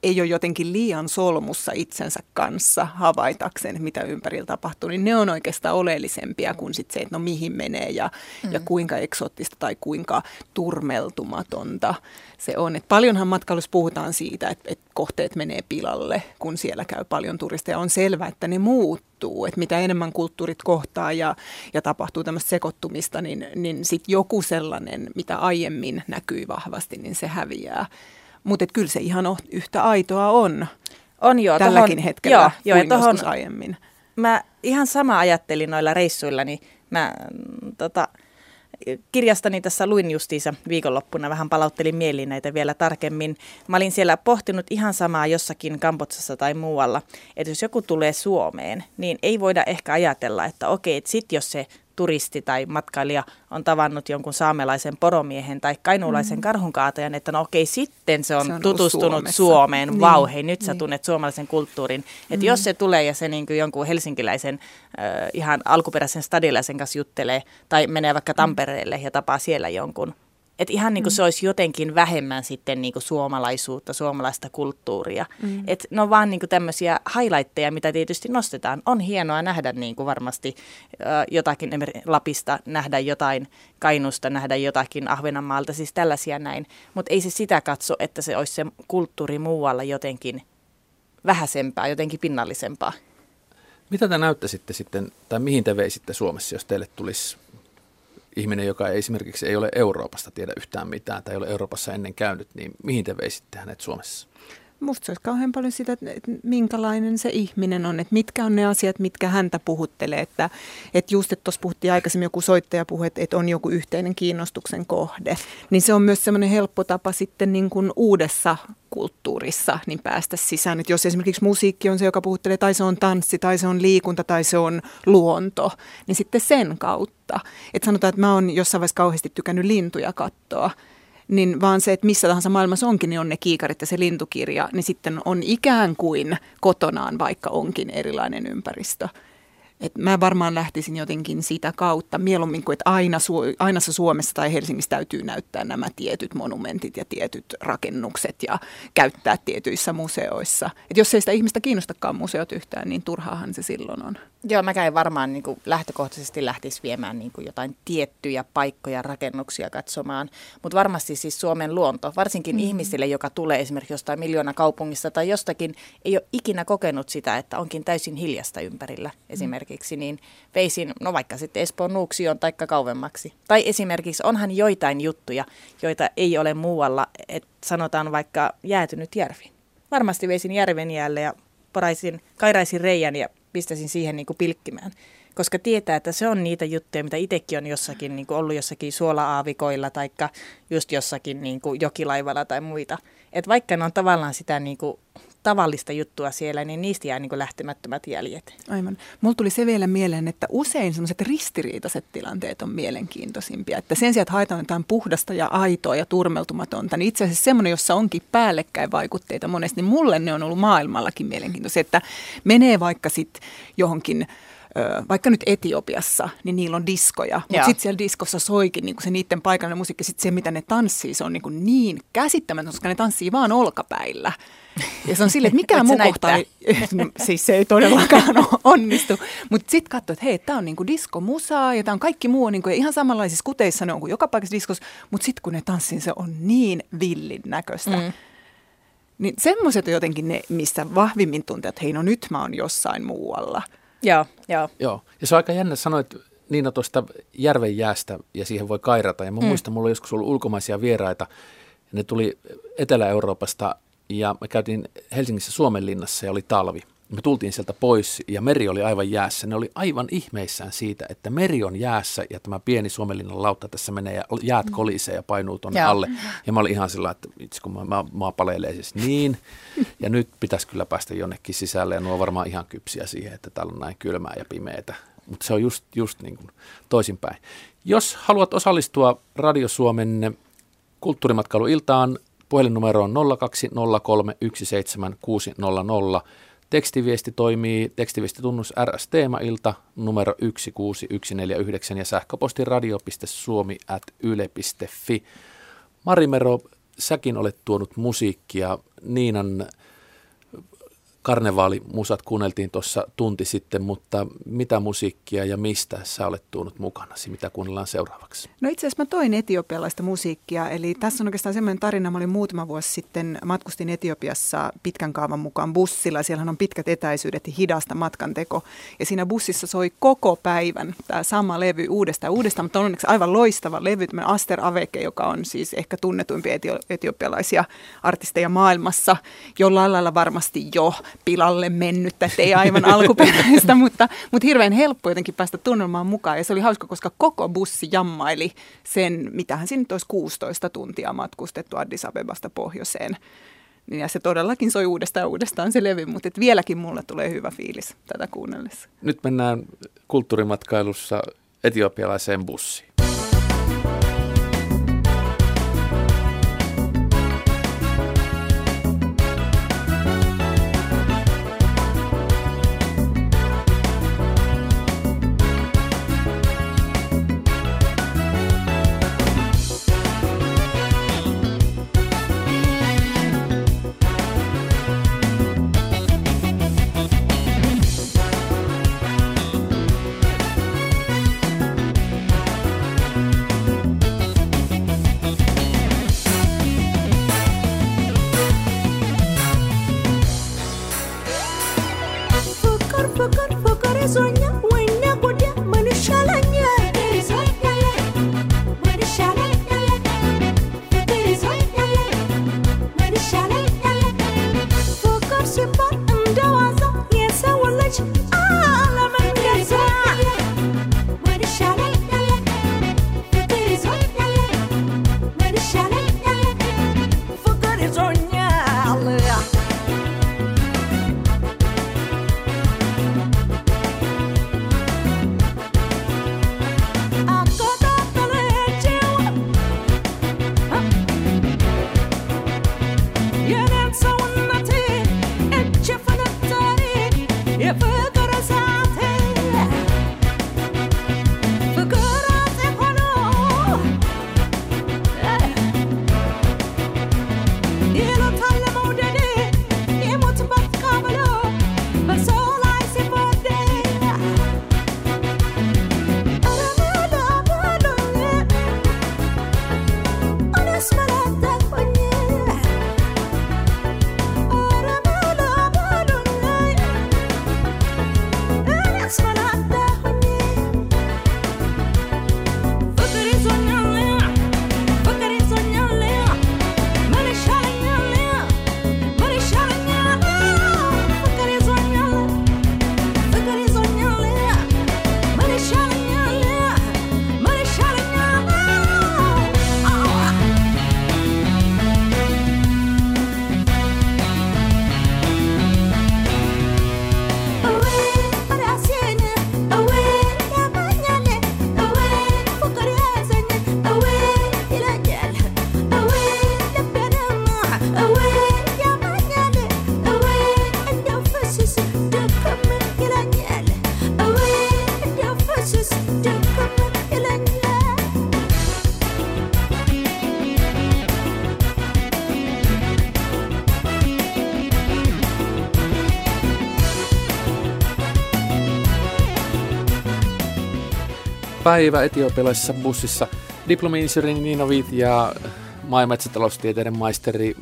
ei ole jotenkin liian solmussa itsensä kanssa havaitakseen, mitä ympärillä tapahtuu, niin ne on oikeastaan oleellisempia kuin sit se, että no mihin menee ja, mm. ja kuinka eksoottista tai kuinka turmeltumatonta se on. Et paljonhan matkailussa puhutaan siitä, että, että kohteet menee pilalle, kun siellä käy paljon turisteja. On selvää, että ne muuttuu, että mitä enemmän kulttuurit kohtaa ja, ja tapahtuu tämmöistä sekoittumista, niin, niin sitten joku sellainen, mitä aiemmin näkyi vahvasti, niin se häviää. Mutta kyllä se ihan o- yhtä aitoa on. On joo. Tälläkin tohon- hetkellä joo, joo, kuin tohon- aiemmin. Mä ihan sama ajattelin noilla reissuilla, niin mä mm, tota, kirjastani tässä luin justiinsa viikonloppuna, vähän palauttelin mieliin näitä vielä tarkemmin. Mä olin siellä pohtinut ihan samaa jossakin Kambotsassa tai muualla, että jos joku tulee Suomeen, niin ei voida ehkä ajatella, että okei, että sit jos se turisti tai matkailija on tavannut jonkun saamelaisen poromiehen tai kainuulaisen Mm. karhunkaatajan, että no okei, sitten se on, Se on tutustunut Suomessa. Suomeen. Niin, Vau, hei, nyt sä niin. tunnet suomalaisen kulttuurin. Että Mm. jos se tulee ja se niin kuin jonkun helsinkiläisen äh, ihan alkuperäisen stadilaisen kanssa juttelee tai menee vaikka Tampereelle ja tapaa siellä jonkun. Että ihan niin kuin Mm. se olisi jotenkin vähemmän sitten niin kuin suomalaisuutta, suomalaista kulttuuria. Mm. Et ne on vaan niin kuin tämmöisiä highlightteja, mitä tietysti nostetaan. On hienoa nähdä niin kuin varmasti äh, jotakin Lapista, nähdä jotain Kainusta, nähdä jotakin Ahvenanmaalta, siis tällaisia näin. Mutta ei se sitä katso, että se olisi se kulttuuri muualla jotenkin vähäisempää, jotenkin pinnallisempaa. Mitä te näyttäisitte sitten, tai mihin te veisitte Suomessa, jos teille tulisi ihminen, joka ei esimerkiksi ei ole Euroopasta tiedä yhtään mitään tai ei ole Euroopassa ennen käynyt, niin mihin te veisitte hänet Suomessa? Musta se olisi kauhean paljon sitä, että että minkälainen se ihminen on, että mitkä on ne asiat, mitkä häntä puhuttelee. Että, että just, että tuossa puhuttiin aikaisemmin, joku soittaja puhui, että, että on joku yhteinen kiinnostuksen kohde. Niin se on myös semmoinen helppo tapa sitten niin kuin uudessa kulttuurissa niin päästä sisään. Että jos esimerkiksi musiikki on se, joka puhuttelee, tai se on tanssi, tai se on liikunta, tai se on luonto, niin sitten sen kautta. Että sanotaan, että mä oon jossain vaiheessa kauheasti tykännyt lintuja katsoa niin vaan se, että missä tahansa maailmassa onkin, niin on ne kiikarit ja se lintukirja, niin sitten on ikään kuin kotonaan, vaikka onkin erilainen ympäristö. Et mä varmaan lähtisin jotenkin sitä kautta mieluummin kuin, että aina, Su- aina Suomessa tai Helsingissä täytyy näyttää nämä tietyt monumentit ja tietyt rakennukset ja käyttää tietyissä museoissa. Et jos ei sitä ihmistä kiinnostakaan museot yhtään, niin turhaahan se silloin on. Joo, mä käyn varmaan niin kuin lähtökohtaisesti lähtisi viemään niin kuin jotain tiettyjä paikkoja, rakennuksia katsomaan. Mutta varmasti siis Suomen luonto, varsinkin mm. ihmisille, joka tulee esimerkiksi jostain miljoona kaupungista tai jostakin, ei ole ikinä kokenut sitä, että onkin täysin hiljasta ympärillä esimerkiksi, niin veisin, no vaikka sitten Espoon Nuuksioon tai kauemmaksi. Tai esimerkiksi onhan joitain juttuja, joita ei ole muualla, että sanotaan vaikka jäätynyt järvi. Varmasti veisin järven jäälle ja poraisin, kairaisin reijän ja pistäisin siihen niin kuin pilkkimään. Koska tietää, että se on niitä juttuja, mitä itsekin on jossakin niin kuin ollut jossakin suola-aavikoilla tai just jossakin niin kuin jokilaivalla tai muita. Et vaikka ne on tavallaan sitä niin kuin tavallista juttua siellä, niin niistä jää niin kuin lähtemättömät jäljet. Aivan. Mulla tuli se vielä mieleen, että usein sellaiset ristiriitaiset tilanteet on mielenkiintoisimpia. Että sen sijaan, että haetaan jotain puhdasta ja aitoa ja turmeltumatonta, niin itse asiassa semmoinen, jossa onkin päällekkäin vaikutteita monesti, niin mulle ne on ollut maailmallakin mielenkiintoisia. Että menee vaikka sitten johonkin vaikka nyt Etiopiassa, niin niillä on diskoja, mutta sitten siellä diskossa soikin niin se niiden paikallinen musiikki, sitten se mitä ne tanssii, se on niin, kuin niin käsittämätöntä, koska ne tanssii vaan olkapäillä. Ja se on silleen, että mikään muu kohta ei, <laughs> no, siis se ei todellakaan <laughs> onnistu. Mutta sitten katsoo, että hei, tämä on niinku diskomusaa ja tämä on kaikki muu on niinku, ja ihan samanlaisissa kuteissa ne on kuin joka paikassa diskossa, mutta sitten kun ne tanssii, se on niin villin näköistä. Mm. Mm. Niin semmoiset on jotenkin ne, missä vahvimmin tuntee, että hei, no nyt mä oon jossain muualla. Joo, joo. Joo, ja se on aika jännä sanoa, että Niina tuosta järven jäästä ja siihen voi kairata. Ja mä Mm. muistan, mulla on joskus ollut ulkomaisia vieraita ja ne tuli Etelä-Euroopasta ja me käytiin Helsingissä Suomenlinnassa ja oli talvi. Me tultiin sieltä pois ja meri oli aivan jäässä. Ne oli aivan ihmeissään siitä, että meri on jäässä ja tämä pieni Suomenlinnan lautta tässä menee ja jäät kolisee ja painuu tuonne Joo. alle. Ja mä olin ihan sillä että itse kun mä, mä, maa palelee siis niin. <laughs> Ja nyt pitäisi kyllä päästä jonnekin sisälle ja nuo on varmaan ihan kypsiä siihen, että täällä on näin kylmää ja pimeätä. Mutta se on just, just niin kuin toisinpäin. Jos haluat osallistua Radio Suomen kulttuurimatkailuiltaan, puhelinnumero on 020317600. Tekstiviesti toimii, tekstiviestitunnus RS Teemailta numero 16149 ja sähköposti radio.suomi at yle.fi. Marimero, säkin olet tuonut musiikkia. Niinan karnevaalimusat kuunneltiin tuossa tunti sitten, mutta mitä musiikkia ja mistä sä olet tuonut mukanasi? Mitä kuunnellaan seuraavaksi? No itse asiassa mä toin etiopialaista musiikkia, eli tässä on oikeastaan semmoinen tarina, mä olin muutama vuosi sitten, matkustin Etiopiassa pitkän kaavan mukaan bussilla, siellähän on pitkät etäisyydet ja hidasta matkanteko, ja siinä bussissa soi koko päivän tämä sama levy uudestaan uudestaan, mutta on onneksi aivan loistava levy, tämmöinen Aster Aveke, joka on siis ehkä tunnetuimpia etio- etiopialaisia artisteja maailmassa, jollain lailla varmasti jo pilalle mennyttä, että ei aivan alkuperäistä, <laughs> mutta, mutta hirveän helppo jotenkin päästä tunnelmaan mukaan. Ja se oli hauska, koska koko bussi jammaili sen, mitähän siinä nyt olisi 16 tuntia matkustettu Addis Abebasta pohjoiseen. Niin Ja se todellakin soi uudestaan ja uudestaan se levy, mutta et vieläkin mulle tulee hyvä fiilis tätä kuunnellessa. Nyt mennään kulttuurimatkailussa etiopialaiseen bussiin. Päivä etiopialaisessa bussissa. Diplomi-insinööri Niina Viit ja maa- ja metsätaloustieteiden maisteri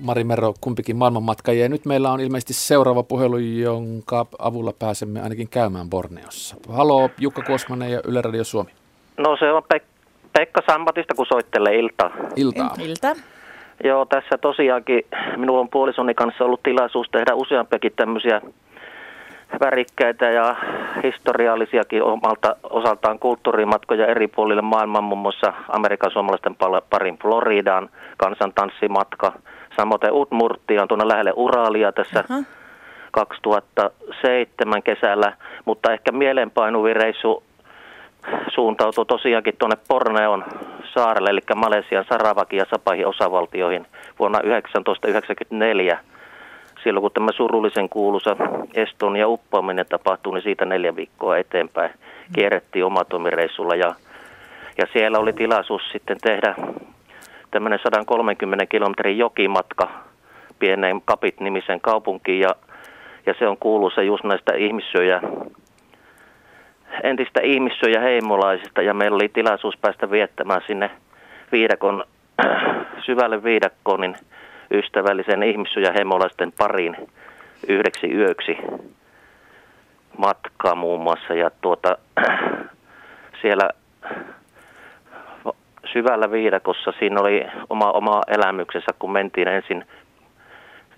Mari Mero, kumpikin maailmanmatkajia. Ja nyt meillä on ilmeisesti seuraava puhelu, jonka avulla pääsemme ainakin käymään Borneossa. Halo, Jukka Kuosmanen ja Yle Radio Suomi. No se on Pek- Pekka Sambatista, kun soittelee iltaa. Iltaa. Ilta. Joo, tässä tosiaankin minulla on puolisoni kanssa ollut tilaisuus tehdä useampiakin tämmöisiä värikkäitä ja historiallisiakin omalta osaltaan kulttuurimatkoja eri puolille maailman, muun muassa Amerikan suomalaisten parin Floridaan, kansantanssimatka, samoin Udmurtia on tuonne lähelle Uralia tässä 2007 kesällä, mutta ehkä mielenpainuvin reissu suuntautui tosiaankin tuonne Borneon saarelle, eli Malesian Saravakin ja Sapahin osavaltioihin vuonna 1994. Silloin kun tämä surullisen kuuluisa Estonia uppoaminen tapahtui, niin siitä neljä viikkoa eteenpäin kierrettiin omatoimireissulla ja, ja siellä oli tilaisuus sitten tehdä tämmöinen 130 kilometrin jokimatka pieneen Kapit-nimisen kaupunkiin. Ja, ja se on kuuluisa just näistä ihmissyöjä entistä ihmissyöjä heimolaisista. Ja meillä oli tilaisuus päästä viettämään sinne viidakon, <clears throat> syvälle viidakkoon niin ystävällisen ihmissyöjä heimolaisten pariin yhdeksi yöksi matkaa muun muassa. Ja tuota, <clears throat> siellä syvällä viidakossa siinä oli oma, oma elämyksensä, kun mentiin ensin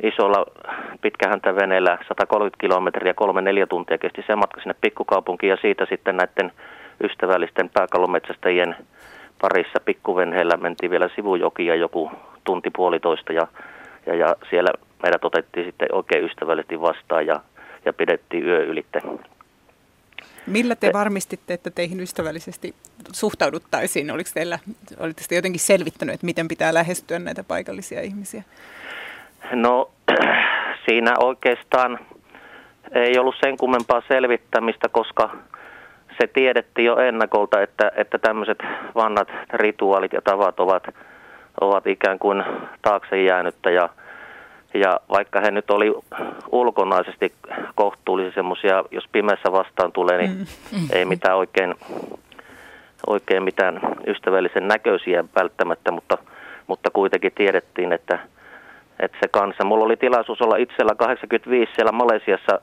isolla pitkähäntä veneellä 130 kilometriä, kolme neljä tuntia kesti se matka sinne pikkukaupunkiin ja siitä sitten näiden ystävällisten pääkallometsästäjien parissa pikkuvenheellä mentiin vielä sivujokia joku tunti puolitoista ja, ja, ja siellä meidät otettiin sitten oikein ystävällisesti vastaan ja, ja pidettiin yö ylitte. Millä te varmistitte, että teihin ystävällisesti suhtauduttaisiin? Oliko teillä, olitte te jotenkin selvittänyt, että miten pitää lähestyä näitä paikallisia ihmisiä? No <clears throat> siinä oikeastaan ei ollut sen kummempaa selvittämistä, koska se tiedettiin jo ennakolta, että, että tämmöiset vannat rituaalit ja tavat ovat, ovat ikään kuin taakse jäänyttä ja, ja vaikka he nyt oli ulkonaisesti kohtuullisen semmoisia, jos pimeässä vastaan tulee, niin mm. ei mitään oikein, oikein mitään ystävällisen näköisiä välttämättä, mutta, mutta kuitenkin tiedettiin, että, että se kanssa. Mulla oli tilaisuus olla itsellä 85 siellä Malesiassa,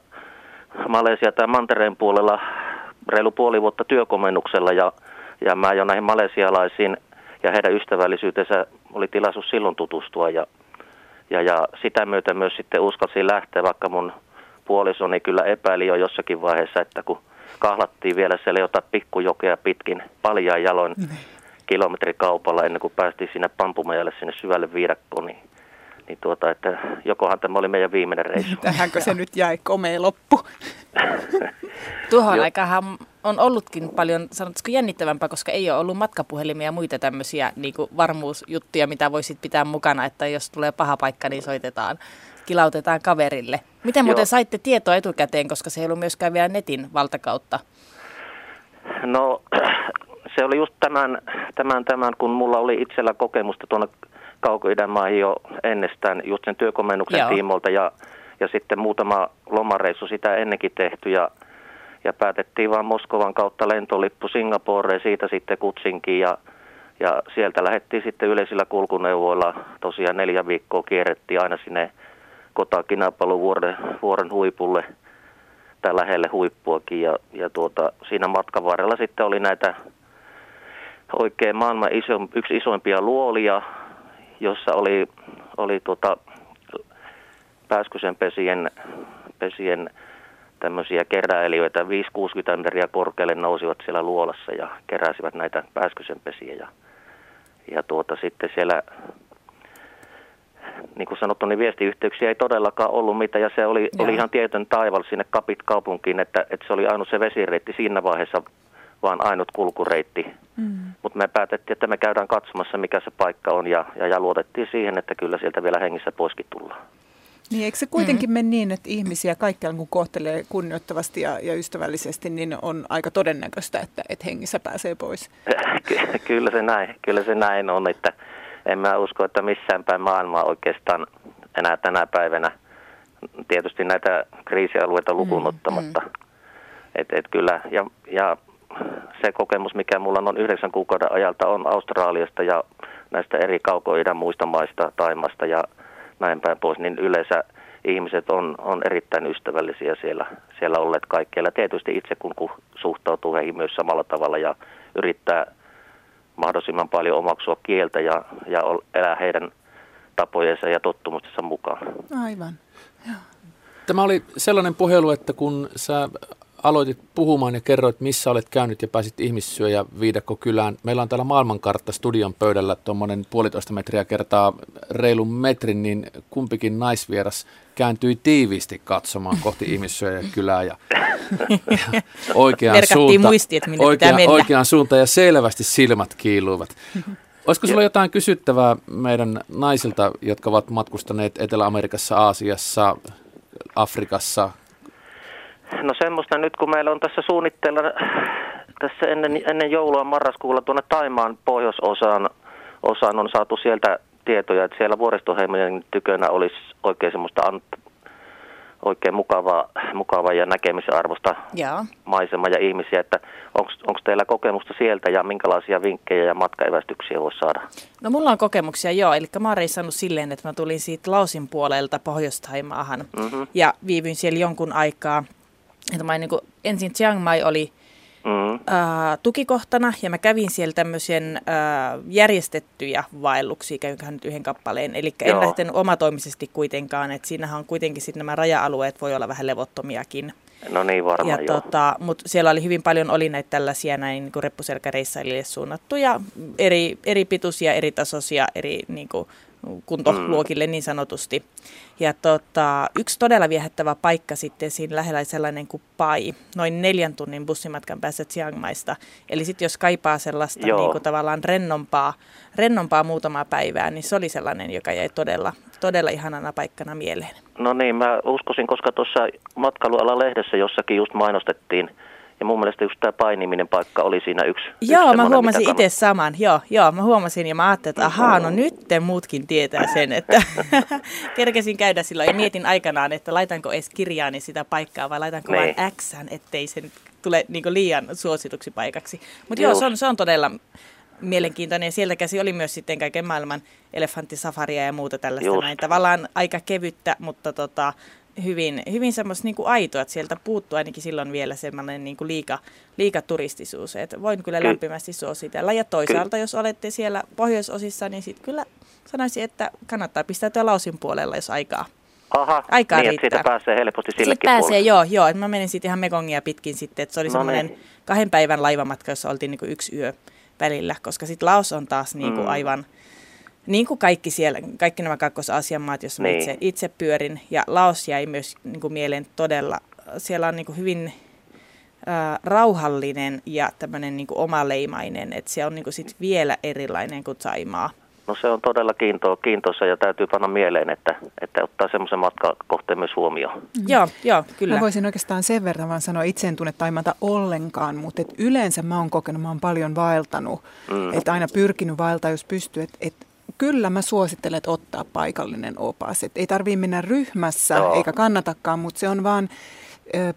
Malesia tai Mantereen puolella reilu puoli vuotta työkomennuksella ja, ja mä jo näihin malesialaisiin ja heidän ystävällisyytensä oli tilaisuus silloin tutustua ja, ja, ja sitä myötä myös sitten uskalsin lähteä, vaikka mun puolisoni kyllä epäili jo jossakin vaiheessa, että kun kahlattiin vielä siellä jotain pikkujokea pitkin paljaan jaloin kilometrikaupalla ennen kuin päästiin sinne Pampumajalle sinne syvälle viidakkoon, niin niin tuota, että jokohan tämä oli meidän viimeinen reissu. Tähänkö se nyt jäi komea loppu? <laughs> Tuohon aikaan on ollutkin paljon, sanotaanko jännittävämpää, koska ei ole ollut matkapuhelimia ja muita tämmöisiä niin kuin varmuusjuttuja, mitä voisit pitää mukana, että jos tulee paha paikka, niin soitetaan, kilautetaan kaverille. Miten muuten Joo. saitte tietoa etukäteen, koska se ei ollut myöskään vielä netin valtakautta? No <clears throat> se oli just tämän, tämän, tämän, kun mulla oli itsellä kokemusta tuonne kauko maihin jo ennestään just sen työkomennuksen Joo. tiimolta ja, ja sitten muutama lomareissu sitä ennenkin tehty ja, ja päätettiin vaan Moskovan kautta lentolippu Singaporeen, siitä sitten Kutsinkiin ja, ja sieltä lähdettiin sitten yleisillä kulkuneuvoilla. Tosiaan neljä viikkoa kierrettiin aina sinne Kotakinapalu vuoren, vuoren huipulle tai lähelle huippuakin. Ja, ja tuota, siinä matkan varrella sitten oli näitä oikein maailman iso, yksi isoimpia luolia, jossa oli, oli tuota, pääskysen pesien, pesien tämmöisiä keräilijöitä, 5-60 metriä korkealle nousivat siellä luolassa ja keräsivät näitä pääskysen pesiä. Ja, ja tuota, sitten siellä, niin kuin sanottu, niin viestiyhteyksiä ei todellakaan ollut mitään ja se oli, oli ihan tietyn taival sinne Kapit kaupunkiin, että, että se oli ainut se vesireitti siinä vaiheessa, vaan ainut kulkureitti. Mm. Mutta me päätettiin, että me käydään katsomassa, mikä se paikka on, ja, ja, ja luotettiin siihen, että kyllä sieltä vielä hengissä poiskin tullaan. Niin eikö se kuitenkin mm. mene niin, että ihmisiä kaikkialla kun kohtelee kunnioittavasti ja, ja ystävällisesti, niin on aika todennäköistä, että, että hengissä pääsee pois? <laughs> Ky- kyllä, se näin, kyllä se näin on, että en mä usko, että missään päin maailmaa oikeastaan enää tänä päivänä, tietysti näitä kriisialueita lukuun ottamatta. Et, et kyllä, ja, ja se kokemus, mikä mulla on yhdeksän kuukauden ajalta, on Australiasta ja näistä eri kaukoidän muista maista, Taimasta ja näin päin pois, niin yleensä ihmiset on, on erittäin ystävällisiä siellä, siellä olleet kaikkialla. Tietysti itse kun, kun suhtautuu heihin myös samalla tavalla ja yrittää mahdollisimman paljon omaksua kieltä ja, ja elää heidän tapojensa ja tottumustensa mukaan. Aivan. Tämä oli sellainen puhelu, että kun sä aloitit puhumaan ja kerroit, missä olet käynyt ja pääsit ihmissyöjä viidakkokylään. Meillä on täällä maailmankartta studion pöydällä tuommoinen puolitoista metriä kertaa reilun metrin, niin kumpikin naisvieras kääntyi tiiviisti katsomaan kohti ihmissyöjäkylää ja, ja <laughs> oikeaan, Merkattiin suunta, muistiin, että oikeaan, oikeaan suuntaan ja selvästi silmät kiiluivat. Olisiko sulla jotain kysyttävää meidän naisilta, jotka ovat matkustaneet Etelä-Amerikassa, Aasiassa, Afrikassa? No semmoista nyt, kun meillä on tässä suunnitteilla tässä ennen, ennen joulua marraskuulla tuonne Taimaan pohjoisosaan osaan on saatu sieltä tietoja, että siellä vuoristoheimojen tykönä olisi oikein semmoista ant, oikein mukavaa, mukavaa ja näkemisen arvosta maisema ja ihmisiä, että onko teillä kokemusta sieltä ja minkälaisia vinkkejä ja matkaevästyksiä voisi saada? No mulla on kokemuksia joo, eli mä oon reissannut silleen, että mä tulin siitä Lausin puolelta Pohjois-Taimaahan Mhm. ja viivyin siellä jonkun aikaa. Että mä niin kuin, ensin Chiang Mai oli Mm. äh, tukikohtana ja mä kävin siellä tämmöisen äh, järjestettyjä vaelluksia, käynköhän nyt yhden kappaleen. Eli en Joo. lähtenyt omatoimisesti kuitenkaan, että siinähän on kuitenkin sitten nämä raja-alueet voi olla vähän levottomiakin. No niin varmaan Ja tota, mutta siellä oli hyvin paljon oli näitä tällaisia näin niin kuin reppuselkäreissailijoille suunnattuja eri, eri pituisia, eri tasoisia, eri niin kuin, kuntoluokille niin sanotusti. Ja tota, yksi todella viehättävä paikka sitten siinä lähellä sellainen kuin Pai, noin neljän tunnin bussimatkan päässä Chiang Maista. Eli sitten jos kaipaa sellaista Joo. niin kuin tavallaan rennompaa, rennompaa muutamaa päivää, niin se oli sellainen, joka jäi todella, todella ihanana paikkana mieleen. No niin, mä uskoisin, koska tuossa matkailualan lehdessä jossakin just mainostettiin, ja mun mielestä just tämä painiminen paikka oli siinä yksi. yksi Joo, mä semmoinen, huomasin itse saman. Joo, joo, mä huomasin ja mä ajattelin, että ahaa, no nyt te muutkin tietää sen, että <laughs> kerkesin käydä silloin ja mietin aikanaan, että laitanko edes kirjaani sitä paikkaa vai laitanko Niin. vain X, ettei se nyt tule niin liian suosituksi paikaksi. Mutta joo, se on, se on todella mielenkiintoinen ja sieltä käsi oli myös sitten kaiken maailman elefanttisafaria ja muuta tällaista Just. näin. Tavallaan aika kevyttä, mutta tota, hyvin, hyvin semmoista niin kuin aitoa, että sieltä puuttuu ainakin silloin vielä semmoinen niin kuin liika, liikaturistisuus. Et voin kyllä Ky- lämpimästi suositella. Ja toisaalta, jos olette siellä pohjoisosissa, niin sitten kyllä sanoisin, että kannattaa pistäytyä Lausin puolella, jos aikaa. Aha, Aikaa niin, riittää. että siitä pääsee helposti Sitten sillekin pääsee, puolelle. joo, joo. Mä menin sitten ihan Mekongia pitkin sitten, että se oli No semmoinen niin. kahden päivän laivamatka, jossa oltiin niinku yksi yö välillä, koska sitten Laos on taas niinku Mm. aivan, niin kuin kaikki siellä, kaikki nämä kakkos-Aasian maat, joissa Niin. itse, itse pyörin. Ja Laos jäi myös niinku mieleen todella, siellä on niinku hyvin äh, rauhallinen ja tämmöinen niinku omaleimainen, että se on niinku sit vielä erilainen kuin Saimaa. No se on todella kiinto, kiintoisa ja täytyy panna mieleen, että, että ottaa semmoisen matkakohteen myös huomioon. Mm. Joo, joo, kyllä. Mä voisin oikeastaan sen verran vaan sanoa, itse en tunne Taimata ollenkaan, mutta et yleensä mä oon kokenut, mä oon paljon vaeltanut, Mm. että aina pyrkinyt vaeltaa, jos pystyy, että et, kyllä mä suosittelen, että ottaa paikallinen opas. Et ei tarvii mennä ryhmässä, Joo. eikä kannatakaan, mutta se on vaan,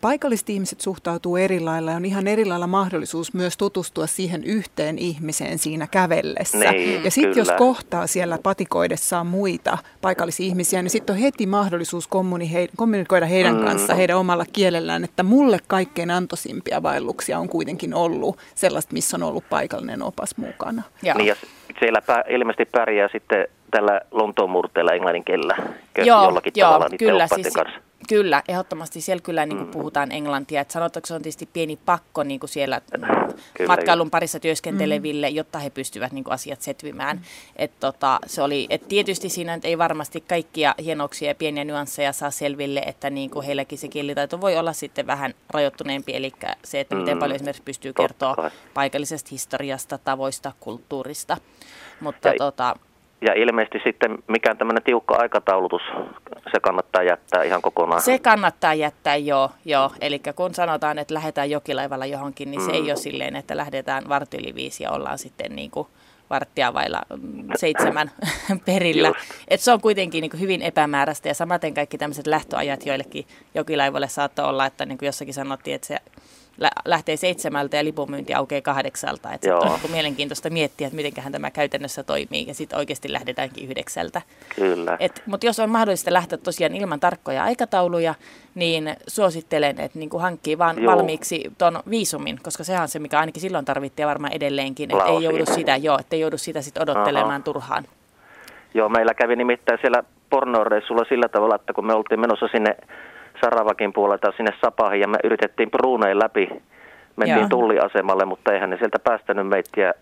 paikalliset ihmiset suhtautuu eri lailla ja on ihan eri lailla mahdollisuus myös tutustua siihen yhteen ihmiseen siinä kävellessä. Niin, ja sitten jos kohtaa siellä patikoidessaan muita paikallisia ihmisiä, niin sitten on heti mahdollisuus kommuni- kommunikoida heidän Mm. kanssaan heidän omalla kielellään, että mulle kaikkein antoisimpia vaelluksia on kuitenkin ollut sellaista, missä on ollut paikallinen opas mukana. Niin ja siellä pää, ilmeisesti pärjää sitten tällä Lontoon murteella englannin kielellä jollakin joo, tavalla niiden kyllä, siis, kanssa. Kyllä, ehdottomasti siellä kyllä niin kuin puhutaan englantia. Et sanotaanko se on tietysti pieni pakko niin kuin siellä Kyllä, matkailun parissa työskenteleville, jotta he pystyvät niin kuin asiat setvimään. Et tota, se oli, et tietysti siinä nyt ei varmasti kaikkia hienouksia ja pieniä nyansseja saa selville, että niin kuin heilläkin se kielitaito voi olla sitten vähän rajoittuneempi. Eli se, että miten Mm, paljon esimerkiksi pystyy totta kertoa paikallisesta historiasta, tavoista, kulttuurista. Mutta Ja- tota, Ja ilmeisesti sitten mikään tämmöinen tiukka aikataulutus, se kannattaa jättää ihan kokonaan. Se kannattaa jättää joo, joo. Eli kun sanotaan, että lähdetään jokilaivalla johonkin, niin se Mm. ei ole silleen, että lähdetään vartti yli viisi ja ollaan sitten niin kuin varttia vailla mm, seitsemän <laughs> perillä. Just. Et se on kuitenkin niin hyvin epämääräistä ja samaten kaikki tämmöiset lähtöajat joillekin jokilaivoille saattoi olla, että niin kuin jossakin sanottiin, että se lähtee seitsemältä ja lipunmyynti aukeaa kahdeksalta. Että on niin kuin mielenkiintoista miettiä, että mitenköhän tämä käytännössä toimii ja sitten oikeasti lähdetäänkin yhdeksältä. Kyllä. Et, mutta jos on mahdollista lähteä tosiaan ilman tarkkoja aikatauluja, niin suosittelen, että niin hankkii vaan Joo. valmiiksi tuon viisumin, koska sehän on se, mikä ainakin silloin tarvittiin varmaan edelleenkin, että ei joudu sitä, joo, että ei joudu sitä sit odottelemaan Aha. turhaan. Joo, meillä kävi nimittäin siellä pornoreissulla sillä tavalla, että kun me oltiin menossa sinne Saravakin puolelta sinne Sapahin ja me yritettiin Brunein läpi, mentiin Joo. tulliasemalle, mutta eihän ne sieltä päästänyt meittiä,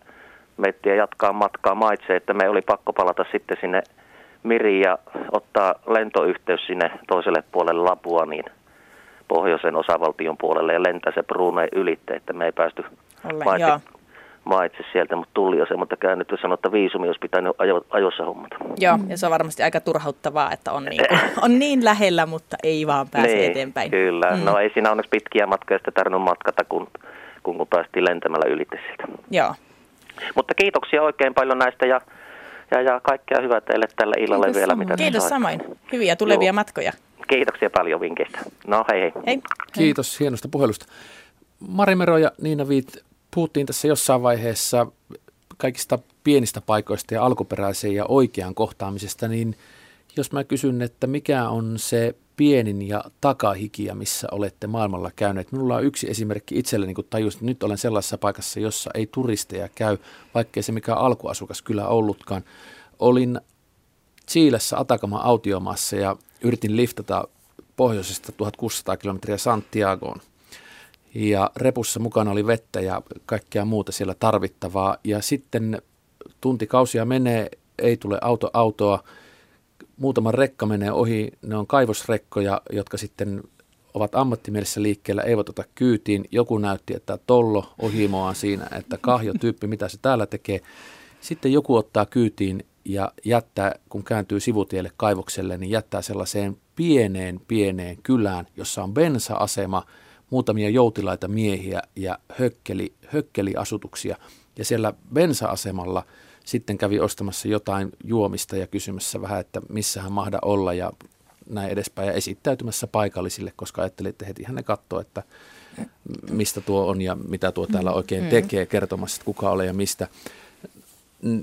meittiä jatkaa matkaa maitse, että me oli pakko palata sitten sinne Miriin ja ottaa lentoyhteys sinne toiselle puolelle Lapua, niin pohjoisen osavaltion puolelle ja lentää se Brunein ylitte, että me ei päästy Ollen, maitse. Maitse sieltä, mutta tulliasemalta käännytty sanoi, että viisumi olisi pitänyt ajo, ajoissa hommata. Joo, ja se on varmasti aika turhauttavaa, että on niin, on niin lähellä, mutta ei vaan pääse niin, eteenpäin. Kyllä, Mm. no ei siinä onneksi pitkiä matkoja sitten tarvinnut matkata, kun, kun, kun päästiin lentämällä ylitte sieltä. Joo. Mutta kiitoksia oikein paljon näistä ja, ja, ja kaikkea hyvää teille tällä illalla Kiitos vielä. samoin. Mitä Kiitos samoin. Hyviä tulevia Joo. matkoja. Kiitoksia paljon vinkkeistä. No hei hei. Hei. Kiitos hienosta puhelusta. Mari Mero ja Niina Viit, puhuttiin tässä jossain vaiheessa kaikista pienistä paikoista ja alkuperäisen ja oikean kohtaamisesta, niin jos mä kysyn, että mikä on se pienin ja takahikiä, missä olette maailmalla käyneet. Minulla on yksi esimerkki itselleni, kun tajusin, että nyt olen sellaisessa paikassa, jossa ei turisteja käy, vaikkei se mikä alkuasukas kyllä ollutkaan. Olin Chiilessä Atakaman autiomaassa ja yritin liftata pohjoisesta 1600 kilometriä Santiagoon. Ja repussa mukana oli vettä ja kaikkea muuta siellä tarvittavaa. Ja sitten tuntikausia menee, ei tule auto autoa. Muutama rekka menee ohi, ne on kaivosrekkoja, jotka sitten ovat ammattimielessä liikkeellä, eivät ota kyytiin. Joku näytti, että tollo ohimoaan siinä, että kahjo tyyppi, mitä se täällä tekee. Sitten joku ottaa kyytiin ja jättää, kun kääntyy sivutielle kaivokselle, niin jättää sellaiseen pieneen, pieneen kylään, jossa on bensa-asema, muutamia joutilaita miehiä ja hökkeli, hökkeliasutuksia. Ja siellä bensa-asemalla sitten kävi ostamassa jotain juomista ja kysymässä vähän, että missä hän mahda olla ja näin edespäin. Ja esittäytymässä paikallisille, koska ajattelin, että heti hän ne katsoo, että mistä tuo on ja mitä tuo täällä oikein Mm. tekee, kertomassa, että kuka olen ja mistä.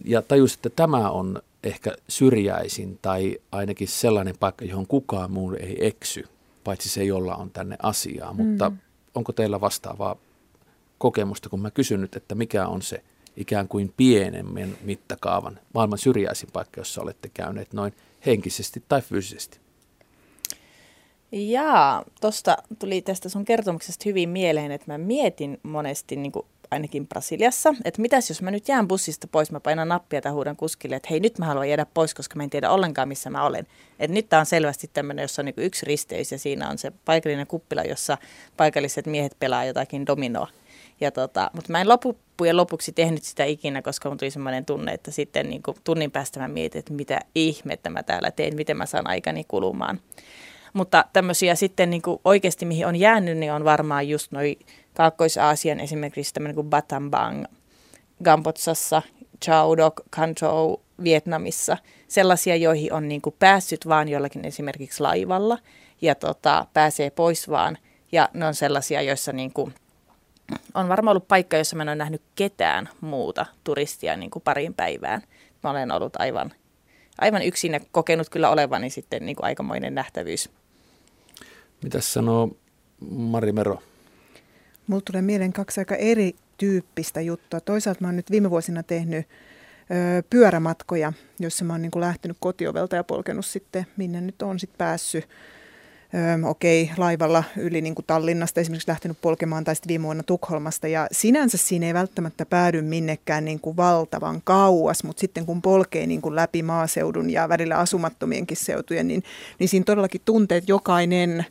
Ja tajusin, että tämä on ehkä syrjäisin tai ainakin sellainen paikka, johon kukaan muu ei eksy, paitsi se, jolla on tänne asiaa. Mutta Mm. onko teillä vastaavaa kokemusta, kun mä kysyn nyt, että mikä on se ikään kuin pienemmän mittakaavan maailman syrjäisin paikka, jossa olette käyneet noin henkisesti tai fyysisesti? Jaa, tuosta tuli tästä sun kertomuksesta hyvin mieleen, että mä mietin monesti niin kuin ainakin Brasiliassa, että mitäs jos mä nyt jään bussista pois, mä painan nappia tai huudan kuskille, että hei nyt mä haluan jäädä pois, koska mä en tiedä ollenkaan missä mä olen. Että nyt tää on selvästi tämmöinen, jossa on niin yksi risteys ja siinä on se paikallinen kuppila, jossa paikalliset miehet pelaa jotakin dominoa. Ja tota, mutta mä en loppujen lopuksi tehnyt sitä ikinä, koska mun tuli semmoinen tunne, että sitten niin tunnin päästä mä mietin, että mitä ihmettä mä täällä teen, miten mä saan aikani kulumaan. Mutta tämmöisiä sitten niin oikeasti, mihin on jäänyt, niin on varmaan just noi Kaakkois-Aasian esimerkiksi tämmöinen kuin Batambang Gambotsassa, Chaudok, Kanchou Vietnamissa. Sellaisia, joihin on niin kuin päässyt vaan jollakin esimerkiksi laivalla ja tota, pääsee pois vaan. Ja ne on sellaisia, joissa niin kuin on varmaan ollut paikka, jossa mä en ole nähnyt ketään muuta turistia niin kuin parin päivään. Mä olen ollut aivan, aivan yksin ja kokenut kyllä olevani sitten niin kuin aikamoinen nähtävyys. Mitäs sanoo Mari Mero? Mulla tulee mieleen kaksi aika erityyppistä juttua. Toisaalta mä oon nyt viime vuosina tehnyt ö, pyörämatkoja, joissa mä oon niin lähtenyt kotiovelta ja polkenut sitten, minne nyt on sitten päässyt. Öö, okei, laivalla yli niin kuin Tallinnasta esimerkiksi lähtenyt polkemaan tai sitten viime vuonna Tukholmasta. Ja sinänsä siinä ei välttämättä päädy minnekään niin kuin valtavan kauas, mutta sitten kun polkee niin kuin läpi maaseudun ja välillä asumattomienkin seutujen, niin, niin siinä todellakin tuntee, että jokainen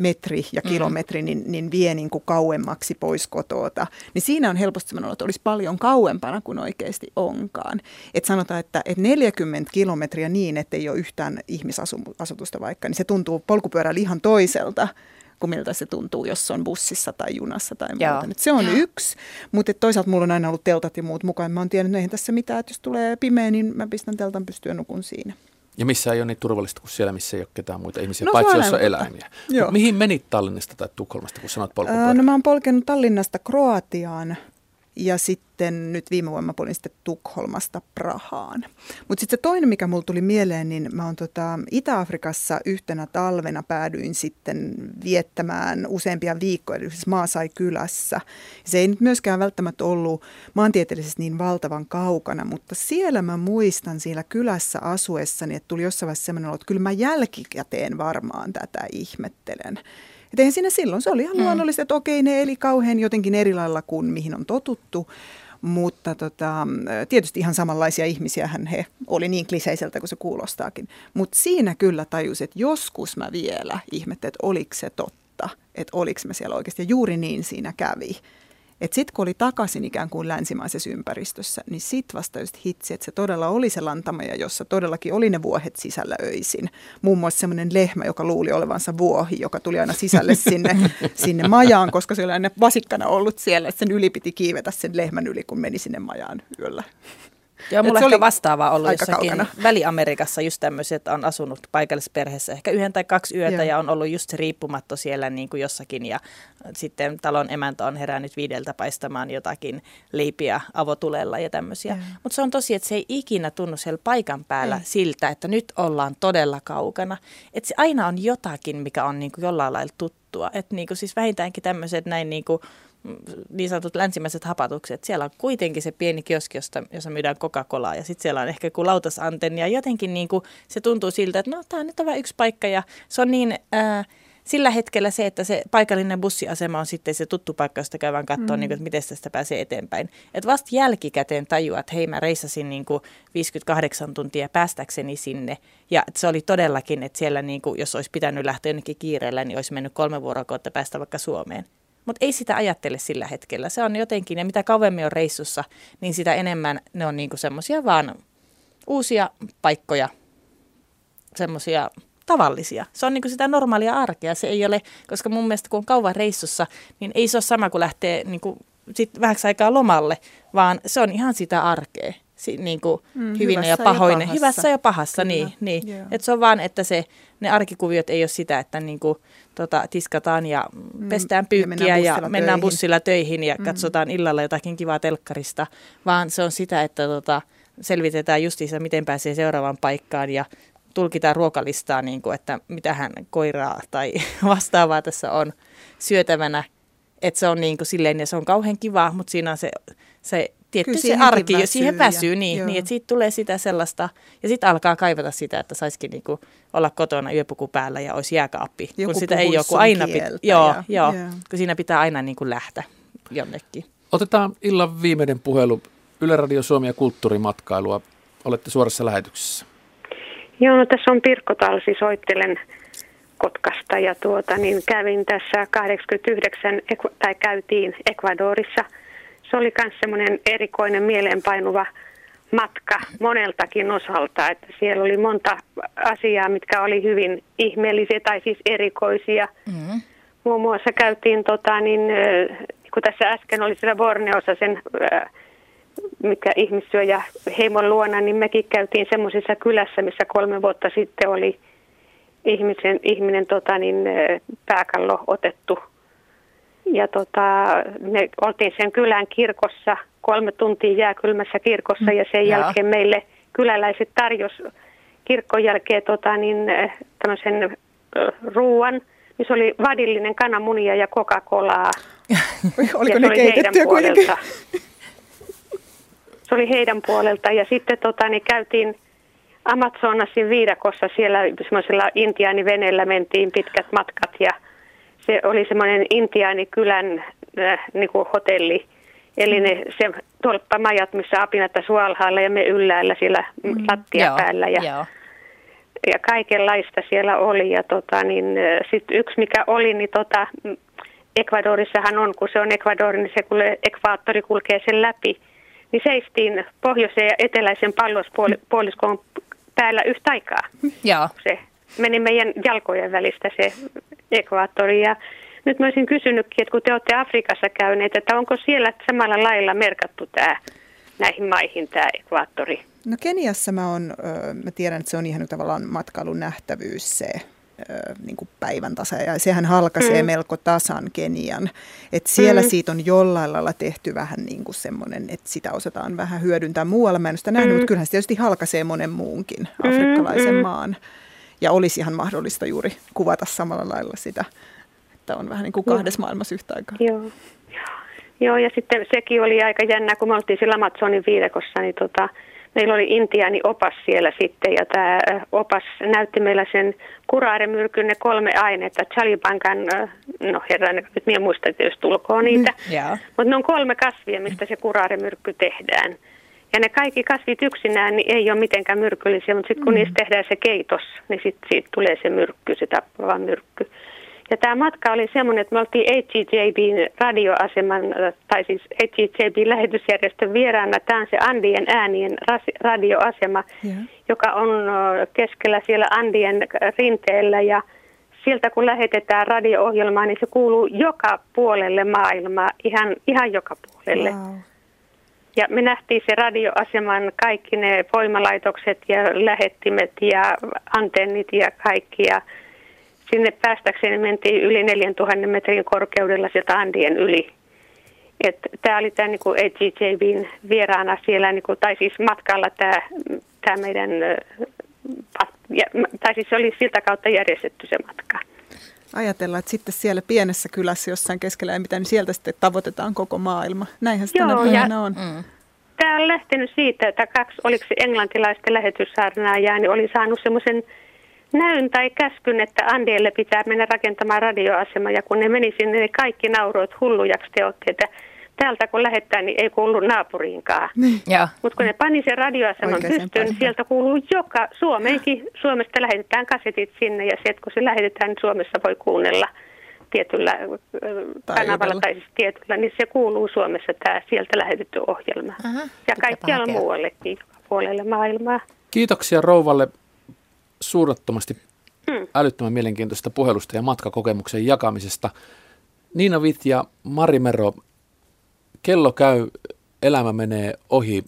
metri ja kilometri niin, niin vie niin kuin kauemmaksi pois kotoota. Niin siinä on helposti sellainen, että olisi paljon kauempana kuin oikeasti onkaan. Et sanotaan, että, että 40 kilometriä niin, että ei ole yhtään ihmisasutusta vaikka, niin se tuntuu polkupyörällä ihan toiselta kuin miltä se tuntuu, jos on bussissa tai junassa tai Joo. muuta. Et se on yksi, mutta et toisaalta mulla on aina ollut teltat ja muut mukaan. Mä oon tiennyt, että eihän tässä mitään, että jos tulee pimeä, niin mä pistän teltan pystyyn nukun siinä. Ja missä ei ole niin turvallista kuin siellä, missä ei ole ketään muita ihmisiä, No, paitsi jossa on eläimiä. Mihin menit Tallinnasta tai Tukholmasta, kun sanot Öö, polkupyörä? no mä oon polkenut Tallinnasta Kroatiaan ja sitten nyt viime vuonna mä sitten Tukholmasta Prahaan. Mutta sitten se toinen, mikä mulla tuli mieleen, niin mä oon tota Itä-Afrikassa yhtenä talvena päädyin sitten viettämään useampia viikkoja, eli siis Maasai kylässä. Se ei nyt myöskään välttämättä ollut maantieteellisesti niin valtavan kaukana, mutta siellä mä muistan siellä kylässä asuessani, että tuli jossain vaiheessa sellainen olo, että kyllä mä jälkikäteen varmaan tätä ihmettelen. Et eihän siinä silloin, se oli ihan Mm. luonnollista, että okei, ne eli kauhean jotenkin eri lailla kuin mihin on totuttu. Mutta tota, tietysti ihan samanlaisia ihmisiähän he oli niin kliseiseltä kuin se kuulostaakin. Mutta siinä kyllä tajus, että joskus mä vielä ihmettelin, että oliko se totta, että oliko mä siellä oikeasti. Ja juuri niin siinä kävi. Että sitten kun oli takaisin ikään kuin länsimaisessa ympäristössä, niin sitten vasta just hitsi, että se todella oli se lantamaja, jossa todellakin oli ne vuohet sisällä öisin. Muun muassa semmoinen lehmä, joka luuli olevansa vuohi, joka tuli aina sisälle <laughs> sinne, sinne majaan, koska se oli aina vasikkana ollut siellä, että sen yli piti kiivetä sen lehmän yli, kun meni sinne majaan yöllä. Joo, mulla se oli vastaavaa ollut aika jossakin kaukana. Väli-Amerikassa just tämmöiset, että on asunut paikallisperheessä ehkä yhden tai kaksi yötä Joo. ja on ollut just se riippumatto siellä niin kuin jossakin ja sitten talon emäntä on herännyt viideltä paistamaan jotakin leipiä avotulella ja tämmöisiä. Mutta se on tosi, että se ei ikinä tunnu siellä paikan päällä Ei. siltä, että nyt ollaan todella kaukana. Että se aina on jotakin, mikä on niin kuin jollain lailla tuttua. Että niin kuin siis vähintäänkin tämmöiset näin niin kuin niin sanotut länsimäiset hapatukset. Siellä on kuitenkin se pieni kioski, josta, jossa myydään Coca-Colaa ja sitten siellä on ehkä joku lautasantenni ja jotenkin niin kuin se tuntuu siltä, että no tämä nyt on vain yksi paikka ja se on niin... Ää, sillä hetkellä se, että se paikallinen bussiasema on sitten se tuttu paikka, josta käydään katsoa, Mm. niin kuin, että miten tästä pääsee eteenpäin. Että vasta jälkikäteen tajua, että hei mä reissasin niin kuin 58 tuntia päästäkseni sinne. Ja se oli todellakin, että siellä niin kuin, jos olisi pitänyt lähteä jonnekin kiireellä, niin olisi mennyt kolme vuorokautta päästä vaikka Suomeen. Mutta ei sitä ajattele sillä hetkellä. Se on jotenkin, ja mitä kauemmin on reissussa, niin sitä enemmän ne on niinku semmoisia vaan uusia paikkoja, semmoisia tavallisia. Se on niinku sitä normaalia arkea. Se ei ole, koska mun mielestä kun on kauan reissussa, niin ei se ole sama kuin lähtee niinku sit vähäksi aikaa lomalle, vaan se on ihan sitä arkea. Si, niinku Mm, hyvinen ja hyvässä ja pahassa. hyvässä ja pahassa, Kyllä, niin. niin. joo. Et se on vaan, että se, ne arkikuviot ei ole sitä, että niinku, tota, tiskataan ja Mm, pestään ja pyykkiä mennään ja, bussilla mennään töihin. bussilla töihin ja Mm. katsotaan illalla jotakin kivaa telkkarista, vaan se on sitä, että tota, selvitetään justiinsa, miten pääsee seuraavaan paikkaan ja tulkitaan ruokalistaa, niin kuin, että mitähän koiraa tai <laughs> vastaavaa tässä on syötävänä. Että se on niin kuin silleen, ja se on kauhean kiva, mutta siinä on se, se tietty Kyllä se arki, väsyy siihen ja- väsyy, niin, joo. niin että siitä tulee sitä sellaista, ja sitten alkaa kaivata sitä, että saisikin niin kuin olla kotona yöpuku päällä ja olisi jääkaappi, Joku kun sitä ei joku aina, pit- joo, ja- joo, joo. kun siinä pitää aina niin kuin lähteä jonnekin. Otetaan illan viimeinen puhelu. Yle Radio Suomi ja kulttuurimatkailua. Olette suorassa lähetyksessä. Joo, no tässä on Pirkko Talsi, soittelen Kotkasta ja tuota, niin kävin tässä 89, Eku- tai käytiin Ecuadorissa. Se oli myös semmoinen erikoinen mieleenpainuva matka moneltakin osalta, että siellä oli monta asiaa, mitkä oli hyvin ihmeellisiä tai siis erikoisia. Mm. Muun muassa käytiin, tota, niin, kun tässä äsken oli siellä Borneossa sen, mikä ihmissyöjä heimon luona, niin mekin käytiin semmoisessa kylässä, missä kolme vuotta sitten oli ihmisen, ihminen tota, niin, pääkallo otettu. Ja tota, me oltiin sen kylän kirkossa kolme tuntia jääkylmässä kirkossa ja sen Joo. jälkeen meille kyläläiset tarjos kirkon jälkeen tota, niin, äh, tämmöisen äh, ruuan, missä oli vadillinen kananmunia ja Coca-Colaa. <laughs> Oliko ja ne se oli keitettyä heidän kuitenkin? Se oli heidän puolelta ja sitten tota, niin käytiin Amazonasin viidakossa siellä semmoisella intiaaniveneellä mentiin pitkät matkat ja se oli semmoinen intiaanikylän äh, niin kuin hotelli. Eli ne, se tolppamajat, missä apinat asuu alhaalla ja me ylhäällä siellä mm. lattia Joo, päällä. Ja, joo. ja kaikenlaista siellä oli. Ja tota, niin, sitten yksi mikä oli, niin tota, mm, Ecuadorissahan on, kun se on Ecuador, niin se kuule, ekvaattori kulkee sen läpi. Niin seistiin pohjoisen ja eteläisen pallospuoliskon päällä yhtä aikaa. Joo. Se meni meidän jalkojen välistä se ekvaattori. Ja nyt mä olisin kysynytkin, että kun te olette Afrikassa käyneet, että onko siellä samalla lailla merkattu tämä näihin maihin tämä ekvaattori? No Keniassa mä, on, mä tiedän, että se on ihan tavallaan matkailun nähtävyys se niin kuin päivän tasa. Ja sehän halkaisee Mm. melko tasan Kenian. Et siellä Mm. siitä on jollain lailla tehty vähän niin kuin semmoinen, että sitä osataan vähän hyödyntää muualla. Mä en sitä nähnyt, Mm. mutta kyllähän se tietysti halkaisee monen muunkin afrikkalaisen mm. maan. Ja olisi ihan mahdollista juuri kuvata samalla lailla sitä, että on vähän niin kuin Joo. kahdessa maailmassa yhtä aikaa. Joo. Joo, ja sitten sekin oli aika jännä, kun me oltiin sillä Amazonin viidekossa, niin tota, meillä oli intiaani opas siellä sitten, ja tämä opas näytti meillä sen kuraaremyrkyn ne kolme ainetta, chalibankan, no herran, nyt minä en muista tietysti ulkoa niitä, Joo. mutta ne on kolme kasvia, mistä se kuraaremyrkky tehdään. Ja ne kaikki kasvit yksinään niin ei ole mitenkään myrkyllisiä, mutta sitten kun Mm. niistä tehdään se keitos, niin sitten siitä tulee se myrkky, se tappava myrkky. Ja tämä matka oli semmoinen, että me oltiin HGJBin radioaseman, tai siis HGJBin lähetysjärjestön vieraana. Tämä on se Andien äänien radioasema, joka on keskellä siellä Andien rinteellä. Ja sieltä kun lähetetään radio-ohjelmaa, niin se kuuluu joka puolelle maailmaa, ihan, ihan joka puolelle. Wow. Ja me nähtiin se radioaseman kaikki ne voimalaitokset ja lähettimet ja antennit ja kaikki. Ja sinne päästäkseen mentiin yli 4000 metrin korkeudella sieltä Andien yli. Tämä oli tämä niinku AGJBin vieraana siellä, niinku, tai siis matkalla tämä meidän, tai siis se oli siltä kautta järjestetty se matka. Ajatellaan, että sitten siellä pienessä kylässä jossain keskellä ei mitään, niin sieltä sitten tavoitetaan koko maailma. Näinhän se tänä päivänä on. Mm. Tämä on lähtenyt siitä, että kaksi, oliko se englantilaista lähetyssaarnaajaa, niin oli saanut semmoisen näyn tai käskyn, että Andielle pitää mennä rakentamaan radioasema. Ja kun ne meni sinne, niin kaikki nauroivat hullujaksi te olette, että täältä kun lähettää, niin ei kuulu naapuriinkaan. Joo. Mutta kun ne pani sen radioaseman pystyyn, niin sieltä kuuluu joka, Suomeenkin, Suomesta lähetetään kasetit sinne ja se, että kun se lähetetään, niin Suomessa voi kuunnella tietyllä kanavalla tai siis tietyllä, niin se kuuluu Suomessa tämä sieltä lähetetty ohjelma. Aha, ja kaikkialla muuallekin, joka puolelle maailmaa. Kiitoksia rouvalle suurettomasti Mm. älyttömän mielenkiintoista puhelusta ja matkakokemuksen jakamisesta. Niina Vit ja Mari Mero, kello käy, elämä menee ohi.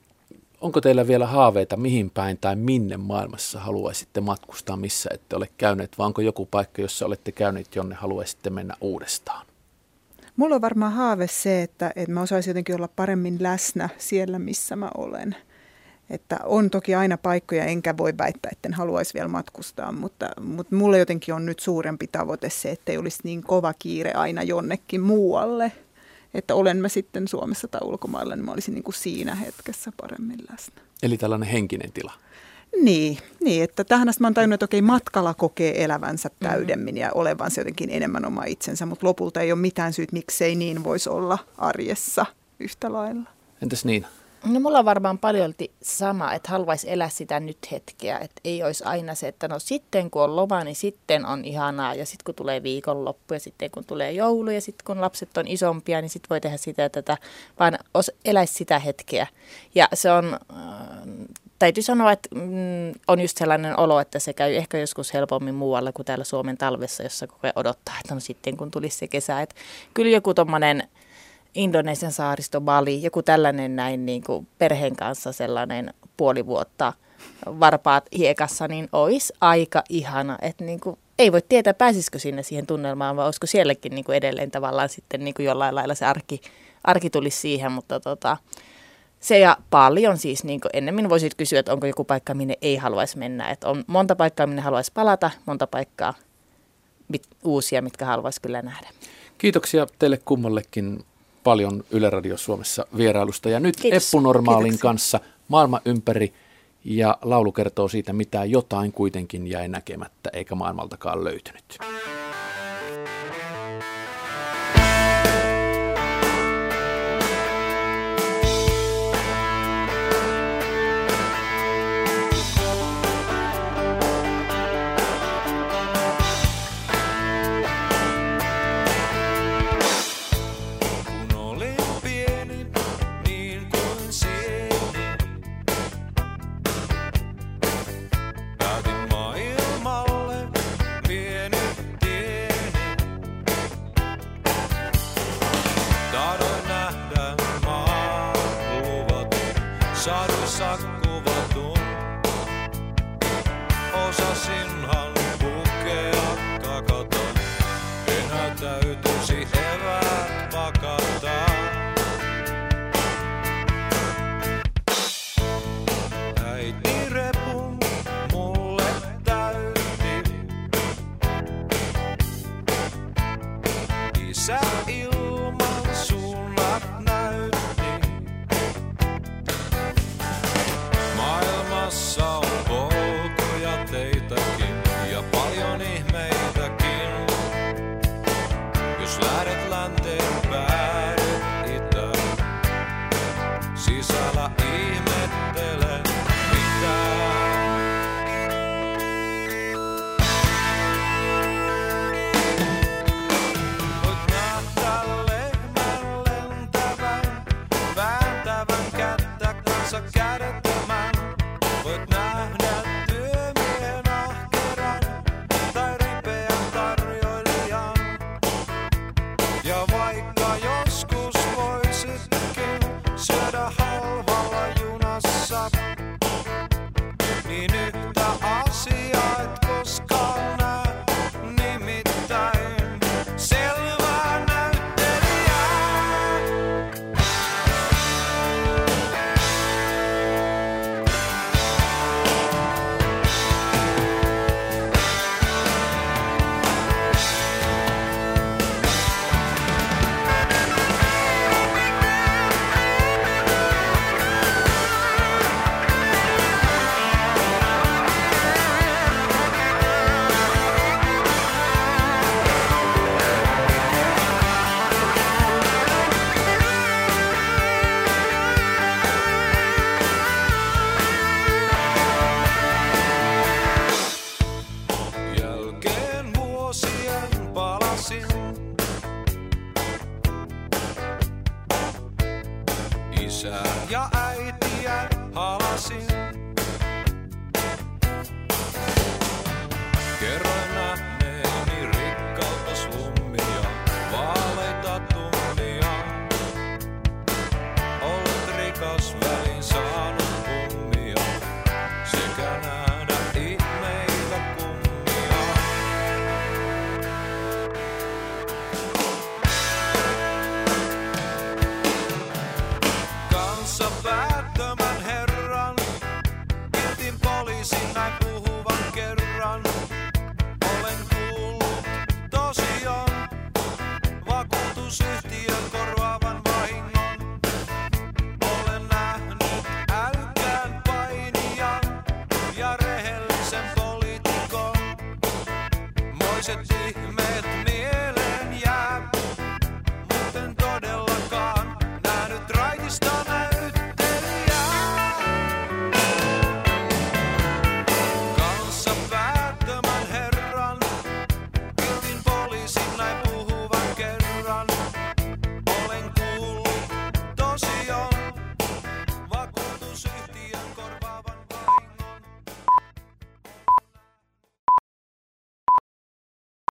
Onko teillä vielä haaveita mihin päin tai minne maailmassa haluaisitte matkustaa, missä ette ole käyneet, vai onko joku paikka, jossa olette käyneet, jonne haluaisitte mennä uudestaan? Mulla on varmaan haave se, että, että mä osaisin jotenkin olla paremmin läsnä siellä, missä mä olen. Että on toki aina paikkoja, enkä voi väittää, että en haluaisi vielä matkustaa, mutta, mutta mulle jotenkin on nyt suurempi tavoite se, että ei olisi niin kova kiire aina jonnekin muualle. Että olen mä sitten Suomessa tai ulkomailla, niin mä olisin niin kuin siinä hetkessä paremmin läsnä. Eli tällainen henkinen tila. Niin, niin, että tähän asti mä oon tajunnut, että okei, matkalla kokee elävänsä täydemmin ja olevansa jotenkin enemmän oma itsensä, mutta lopulta ei ole mitään syyt, miksei niin voisi olla arjessa yhtä lailla. Entäs niin? No mulla on varmaan paljolti sama, että haluaisi elää sitä nyt hetkeä, että ei olisi aina se, että no sitten kun on loma, niin sitten on ihanaa ja sitten kun tulee viikonloppu ja sitten kun tulee joulu ja sitten kun lapset on isompia, niin sitten voi tehdä sitä tätä, vaan os, eläisi sitä hetkeä. Ja se on, äh, täytyy sanoa, että mm, on just sellainen olo, että se käy ehkä joskus helpommin muualla kuin täällä Suomen talvessa, jossa koko ajan odottaa, että no sitten kun tulisi se kesä. Että kyllä joku tommonen Indonesian saaristo Bali, joku tällainen näin niin kuin perheen kanssa sellainen puoli vuotta varpaat hiekassa, niin olisi aika ihana. Että niin kuin, ei voi tietää, pääsisikö sinne siihen tunnelmaan, vai olisiko sielläkin niin kuin edelleen tavallaan sitten niin kuin jollain lailla se arki, arki tulisi siihen, mutta tota, se ja paljon siis, niin kuin ennemmin voisit kysyä, että onko joku paikka, minne ei haluaisi mennä. Että on monta paikkaa, minne haluaisi palata, monta paikkaa mit, uusia, mitkä haluaisi kyllä nähdä. Kiitoksia teille kummallekin paljon Yle Radio Suomessa vierailusta. Ja nyt Kiitos. Eppu Normaalin Kiitoksia. kanssa maailma ympäri ja laulu kertoo siitä, mitä jotain kuitenkin jäi näkemättä eikä maailmaltakaan löytynyt. saadu sakkuva tunn, osasin haastaa.